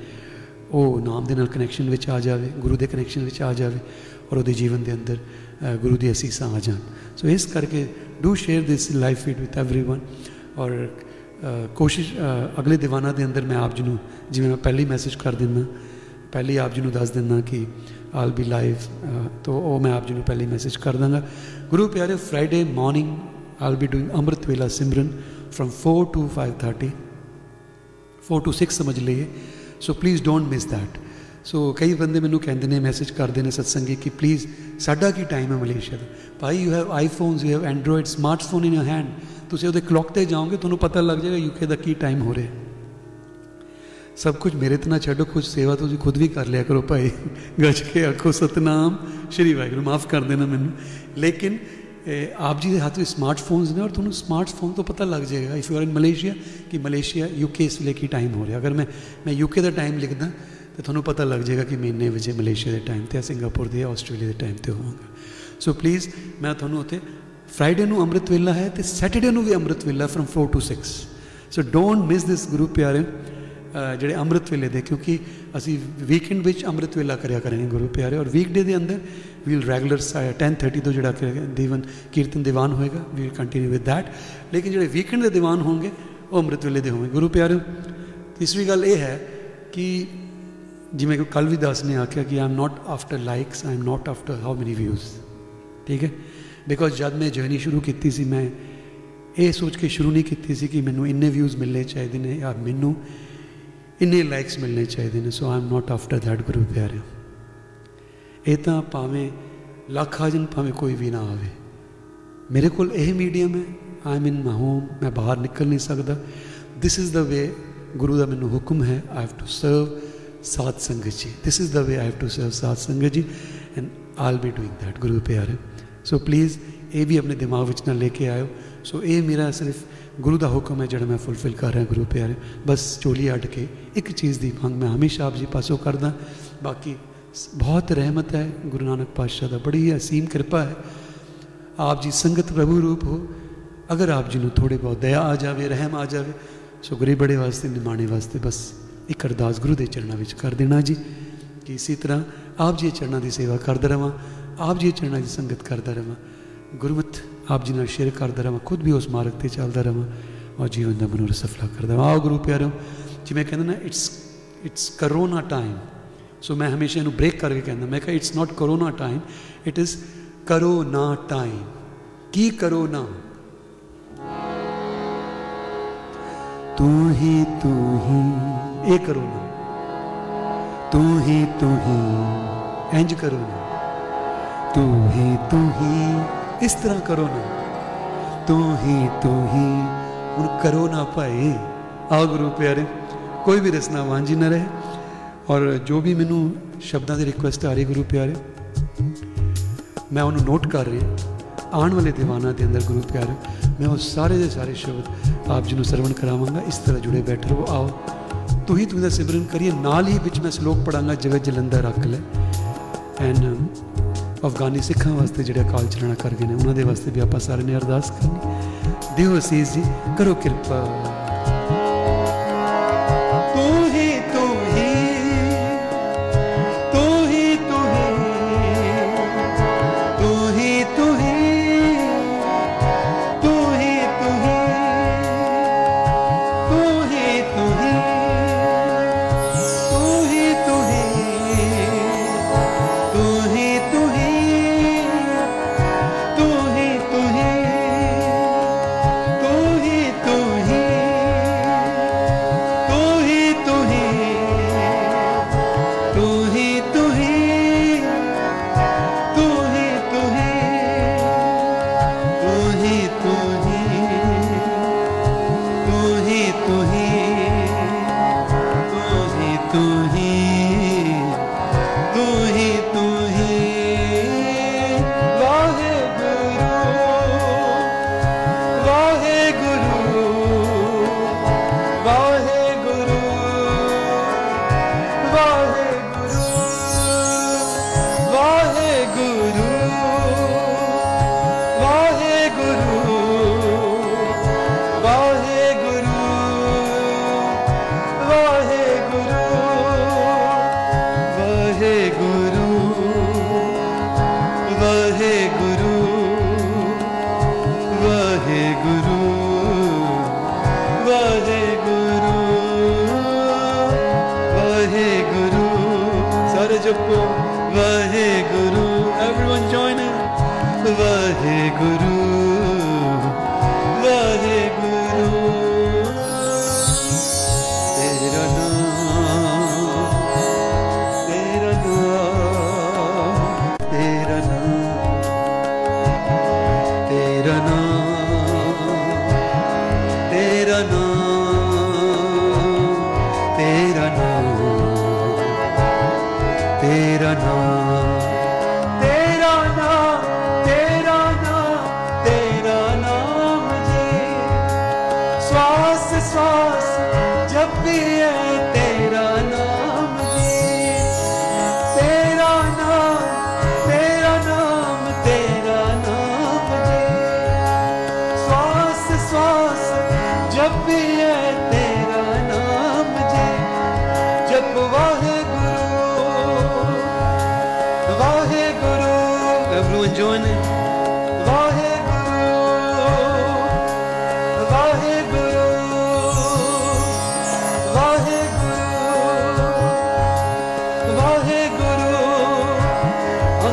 ਉਹ ਨਾਮ ਦੇ ਨਾਲ ਕਨੈਕਸ਼ਨ ਵਿੱਚ ਆ ਜਾਵੇ ਗੁਰੂ ਦੇ ਕਨੈਕਸ਼ਨ ਵਿੱਚ ਆ ਜਾਵੇ ਔਰ ਉਹਦੇ ਜੀਵਨ ਦੇ ਅੰਦਰ ਅ, ਗੁਰੂ ਦੀ ਅਸੀਸਾਂ ਆ ਜਾਣ ਸੋ ਇਸ ਕਰਕੇ do share this life feed with everyone ਔਰ ਅ, ਕੋਸ਼ਿਸ਼ ਅ, ਅਗਲੇ ਦੀਵਾਨਾਂ ਦੇ ਅੰਦਰ ਮੈਂ ਆਪ ਜੀ ਨੂੰ ਜਿਵੇਂ ਮੈਂ ਪਹਿਲੀ ਮੈਸੇਜ ਕਰ ਦਿੰਦਾ ਪਹਿਲੇ ਆਪ ਜੀ ਨੂੰ ਦੱਸ ਦਿੰਦਾ ਕਿ ਆਲ ਬੀ ਲਾਈਵ ਤੋ ਉਹ ਮੈਂ ਆਪ ਜੀ ਨੂੰ ਪਹਿਲੇ ਮੈਸੇਜ ਕਰ ਦਾਂਗਾ ਗੁਰੂ ਪਿਆਰੇ Friday morning all be doing ਅੰਮ੍ਰਿਤ ਵੇਲਾ ਸਿਮਰਨ ਫਰਮ 4 ਟੂ 5:30 4 ਟੂ 6 ਸਮਝ ਲਈਏ। So please don't miss that so ਕਈ ਬੰਦੇ ਮੈਨੂੰ ਕਹਿੰਦੇ ਨੇ ਮੈਸੇਜ ਕਰਦੇ ਨੇ ਸਤਸੰਗੀ ਕਿ ਪਲੀਜ਼ ਸਾਡਾ ਕੀ ਟਾਈਮ ਹੈ ਮਲੇਸ਼ੀਆ ਦਾ? ਭਾਈ you have iPhones you have Android smartphone in your hand ਤੁਸੀਂ ਉਹਦੇ ਕਲੌਕ ਤੇ ਜਾਓਗੇ, ਤੁਹਾਨੂੰ ਪਤਾ ਲੱਗ ਜਾਏਗਾ ਯੂਕੇ ਦਾ ਕੀ ਟਾਈਮ ਹੋ ਰਿਹਾ ਸਭ ਕੁਝ ਮੇਰੇ ਤੇ ਨਾ ਛੱਡੋ, ਕੁਝ ਸੇਵਾ ਤੁਸੀਂ ਖੁਦ ਵੀ ਕਰ ਲਿਆ ਕਰੋ ਭਾਈ। ਗੱਜ ਕੇ ਆਖੋ, ਸਤਨਾਮ, ਸ਼੍ਰੀ ਵਾਹਿਗੁਰੂ, ਮਾਫ ਕਰ ਦੇਣਾ ਮੈਨੂੰ। ਲੇਕਿਨ ਆਪ ਜੀ ਦੇ ਹੱਥ ਵਿੱਚ ਸਮਾਰਟਫੋਨਸ ਨੇ ਔਰ ਤੁਹਾਨੂੰ ਸਮਾਰਟਫੋਨ ਤੋਂ ਪਤਾ ਲੱਗ ਜਾਏਗਾ if you are in Malaysia ਕਿ ਮਲੇਸ਼ੀਆ ਯੂਕੇ ਇਸ ਵੇਲੇ ਕੀ ਟਾਈਮ ਹੋ ਰਿਹਾ। ਅਗਰ ਮੈਂ ਮੈਂ ਯੂਕੇ ਦਾ ਟਾਈਮ ਲਿਖਦਾ ਤੇ ਤੁਹਾਨੂੰ ਪਤਾ ਲੱਗ ਜਾਏਗਾ ਕਿ ਮੈਂ ਇੰਨੇ ਵਜੇ ਮਲੇਸ਼ੀਆ ਦੇ ਟਾਈਮ ਤੇ ਆ ਸਿੰਗਾਪੁਰ ਦੇ ਆਸਟ੍ਰੇਲੀਆ ਦੇ ਟਾਈਮ ਤੇ ਹੋਵਾਂਗਾ। ਸੋ ਪਲੀਜ਼ ਮੈਂ ਤੁਹਾਨੂੰ ਉੱਥੇ ਫਰਾਈਡੇ ਨੂੰ ਅੰਮ੍ਰਿਤ ਵੇਲਾ ਹੈ ਤੇ ਸੈਟਰਡੇ ਨੂੰ ਵੀ Amrit Vela from 4 to 6 so don't miss this group ਪਿਆਰੇ। ਅ, ਜਿਹੜੇ ਅੰਮ੍ਰਿਤ ਵੇਲੇ ਦੇ, ਕਿਉਂਕਿ ਅਸੀਂ ਵੀਕਐਂਡ ਵਿੱਚ ਅੰਮ੍ਰਿਤ ਵੇਲਾ ਕਰਿਆ ਕਰਾਂਗੇ, ਗੁਰੂ ਪਿਆਰੇ। ਔਰ ਵੀਕਡੇ ਦੇ ਅੰਦਰ ਵੀਲ ਰੈਗੂਲਰ 10:30 ਤੋਂ ਜਿਹੜਾ ਕਿ ਦੀਵਨ, ਕੀਰਤਨ ਦੀਵਾਨ ਹੋਏਗਾ we will continue with that ਲੇਕਿਨ ਜਿਹੜੇ ਵੀਕਐਂਡ ਦੇ ਦੀਵਾਨ ਹੋਣਗੇ, ਉਹ ਅੰਮ੍ਰਿਤ ਵੇਲੇ ਦੇ ਹੋਣਗੇ। ਗੁਰੂ ਪਿਆਰੇ, ਤੀਸਰੀ ਗੱਲ ਇਹ ਹੈ ਕਿ ਜਿਵੇਂ ਕਿ ਕੱਲ ਵੀ ਦਾਸ ਨੇ ਆਖਿਆ ਕਿ I am not after likes I am not after how many views ਠੀਕ ਹੈ? ਬਿਕੋਜ਼ ਜਦ ਮੈਂ ਜਰਨੀ ਸ਼ੁਰੂ ਕੀਤੀ ਸੀ, ਮੈਂ ਇਹ ਸੋਚ ਕੇ ਸ਼ੁਰੂ ਨਹੀਂ ਕੀਤੀ ਸੀ ਕਿ ਮੈਨੂੰ ਇੰਨੇ ਵਿਊਜ਼ ਮਿਲਣੇ ਚਾਹੀਦੇ ਨੇ ਜਾਂ ਮੈਨੂੰ ਇੰਨੇ ਲਾਈਕਸ ਮਿਲਣੇ ਚਾਹੀਦੇ ਨੇ so I am not after that ਗੁਰੂ ਪਿਆਰਿਓ। ਇਹ ਤਾਂ ਭਾਵੇਂ ਲੱਖ ਆ ਜਾਣ ਭਾਵੇਂ ਕੋਈ ਵੀ ਨਾ ਆਵੇ। ਮੇਰੇ ਕੋਲ ਇਹ ਮੀਡੀਅਮ ਹੈ I am in my home ਮੈਂ ਬਾਹਰ ਨਿਕਲ ਨਹੀਂ ਸਕਦਾ। ਥਿਸ ਇਜ਼ ਦਾ ਵੇ ਗੁਰੂ ਦਾ ਮੈਨੂੰ ਹੁਕਮ ਹੈ ਆਈ have to serve Sadh Sangat ji. This is the way I have to serve Sadh Sangat ji and all be doing that ਗੁਰੂ ਪਿਆਰੇ। ਸੋ ਪਲੀਜ਼ ਇਹ ਵੀ ਆਪਣੇ ਦਿਮਾਗ ਵਿੱਚ ਨਾ ਲੈ ਕੇ ਆਇਓ। ਸੋ ਇਹ ਮੇਰਾ ਸਿਰਫ ਗੁਰੂ ਦਾ ਹੁਕਮ ਹੈ ਜਿਹੜਾ ਮੈਂ ਫੁੱਲਫਿਲ ਕਰ ਰਿਹਾ ਗੁਰੂ ਪਿਆਰੇ। ਬਸ ਝੋਲੀ ਅੱਡ ਕੇ ਇੱਕ ਚੀਜ਼ ਦੀ ਮੰਗ ਮੈਂ ਹਮੇਸ਼ਾ ਆਪ ਜੀ ਪਾਸੋਂ ਕਰਦਾ। ਬਾਕੀ ਸ- ਬਹੁਤ ਰਹਿਮਤ ਹੈ, ਗੁਰੂ ਨਾਨਕ ਪਾਤਸ਼ਾਹ ਦਾ ਬੜੀ ਹੀ ਅਸੀਮ ਕਿਰਪਾ ਹੈ। ਆਪ ਜੀ ਸੰਗਤ ਪ੍ਰਭੂ ਰੂਪ ਹੋ। ਅਗਰ ਆਪ ਜੀ ਨੂੰ ਥੋੜੇ ਬਹੁਤ ਦਇਆ ਆ ਜਾਵੇ, ਰਹਿਮ ਆ ਜਾਵੇ, ਸੋ ਗਰੀਬ ਬੜੇ ਵਾਸਤੇ, ਨਿਮਾਣੇ ਵਾਸਤੇ ਬਸ ਇੱਕ ਅਰਦਾਸ ਗੁਰੂ ਦੇ ਚਰਨਾਂ ਵਿੱਚ ਕਰ ਦੇਣਾ ਜੀ। ਕਿ ਇਸੇ ਤਰ੍ਹਾਂ ਆਪ ਜੀ ਦੇ ਚਰਨਾਂ ਦੀ ਸੇਵਾ ਕਰਦਾ ਰਵਾਂ, ਆਪ ਜੀ ਦੇ ਚਰਨਾਂ ਦੀ ਸੰਗਤ ਕਰਦਾ ਰਵਾਂ। ਗੁਰਮਤ ਆਪ ਜੀ ਨਾਲ ਸ਼ੇਅਰ ਕਰਦਾ ਰਵਾਂ ਖੁਦ ਵੀ ਉਸ ਮਾਰਗ ਤੇ ਚੱਲਦਾ ਰਵਾਂ ਔਰ ਜੀਵਨ ਦਾ ਮਨੋਰ ਸਫਲਾ ਕਰਦਾ ਰਵਾਂ ਆਓ ਗੁਰੂ ਪਿਆਰਿਓ ਜਿਵੇਂ ਕਹਿੰਦੇ ਨਾ it's it's corona time so ਮੈਂ ਹਮੇਸ਼ਾ ਇਹਨੂੰ ਬ੍ਰੇਕ ਕਰਕੇ ਕਹਿੰਦਾ, ਮੈਂ ਕਿਹਾ it's not corona time it is ਕਰੋ ਨਾ ਟਾਈਮ ਕੀ ਕਰੋ ਨਾ ਤੂੰ ਹੀ ਤੂੰ ਹੀ, ਇਹ ਕਰੋ ਨਾ ਤੂੰ ਹੀ ਤੂੰ ਹੀ ਇੰਜ ਕਰੋ ਨਾ ਤੂੰ ਹੀ ਤੂੰ ਹੀ ਇਸ ਤਰ੍ਹਾਂ ਕਰੋ ਨਾ। ਤੂੰ ਹੀ ਤੂੰ ਹੀ, ਹੁਣ ਕਰੋ ਨਾ ਭਾਈ ਆ ਗੁਰੂ ਪਿਆਰੇ, ਕੋਈ ਵੀ ਰਸਨਾ ਵਾਂਝੀ ਨਾ ਰਹੇ ਔਰ ਜੋ ਵੀ ਮੈਨੂੰ ਸ਼ਬਦਾਂ ਦੀ ਰਿਕੁਐਸਟ ਆ ਰਹੀ ਗੁਰੂ ਪਿਆਰੇ, ਮੈਂ ਉਹਨੂੰ ਨੋਟ ਕਰ ਰਿਹਾ। ਆਉਣ ਵਾਲੇ ਦੀਵਾਨਾਂ ਦੇ ਅੰਦਰ ਗੁਰੂ ਪਿਆਰੇ, ਮੈਂ ਉਹ ਸਾਰੇ ਦੇ ਸਾਰੇ ਸ਼ਬਦ ਆਪ ਜੀ ਨੂੰ ਸਰਵਣ ਕਰਾਵਾਂਗਾ। ਇਸ ਤਰ੍ਹਾਂ ਜੁੜੇ ਬੈਠੇ ਰਹੋ, ਆਓ। ਤੂੰ ਹੀ, ਤੂੰ ਦਾ ਸਿਮਰਨ ਕਰੀਏ, ਨਾਲ ਹੀ ਵਿੱਚ ਮੈਂ ਸ਼ਲੋਕ ਪੜਾਂਗਾ ਜਿਵੇਂ ਜਲੰਧਰ ਰੱਖ ਲੈ। ਐਂਡ ਅਫਗਾਨੀ ਸਿੱਖਾਂ ਵਾਸਤੇ ਜਿਹੜੇ ਅਕਾਲ ਚਲਾਣਾ ਕਰ ਗਏ ਨੇ, ਉਹਨਾਂ ਦੇ ਵਾਸਤੇ ਵੀ ਆਪਾਂ ਸਾਰਿਆਂ ਨੇ ਅਰਦਾਸ ਕਰਨੀ। ਦਿਓ ਅਸੀਸ ਜੀ, ਕਰੋ ਕਿਰਪਾ।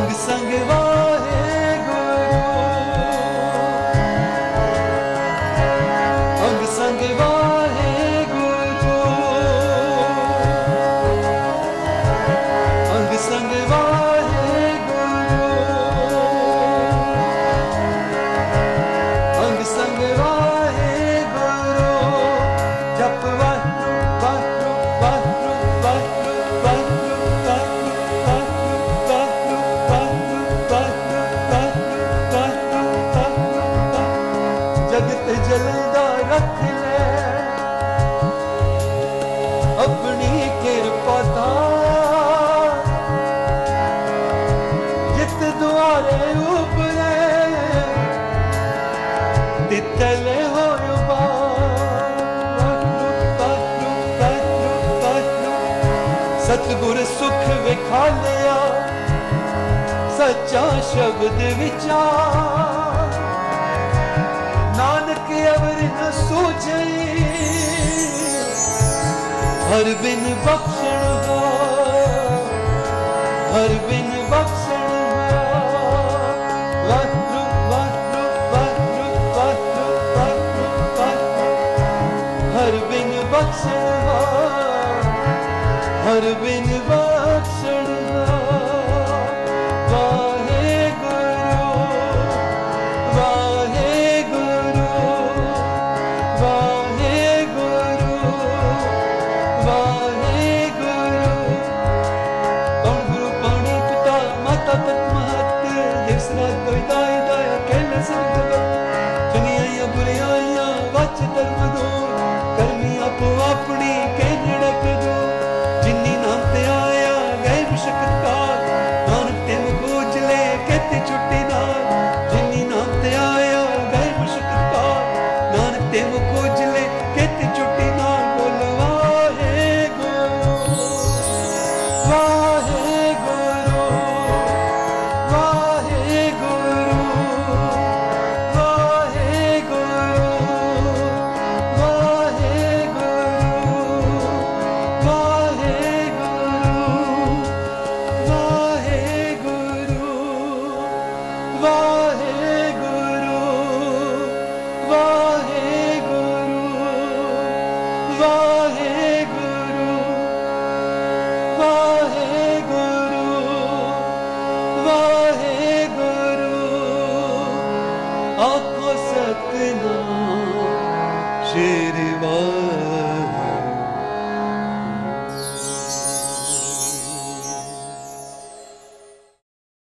Sangue, sangue, vai. ਵਿਖਾਲਿਆ ਸੱਚਾ ਸ਼ਬਦ ਵਿਚਾਰ। ਨਾਨਕ ਅਵਰ ਨ ਸੋਚੈ ਹਰ ਬਿਨ ਬਖਸ਼ਣ ਹੋ ਹਰ ਬਿਨ ਬਖਸ਼ਣ ਹਰ ਬਿਨ ਬਖਸ਼ਣ ਹਰ ਬਿਨ ਦੋ ਕਰਮੀ ਆਪੋ ਆਪਣੀ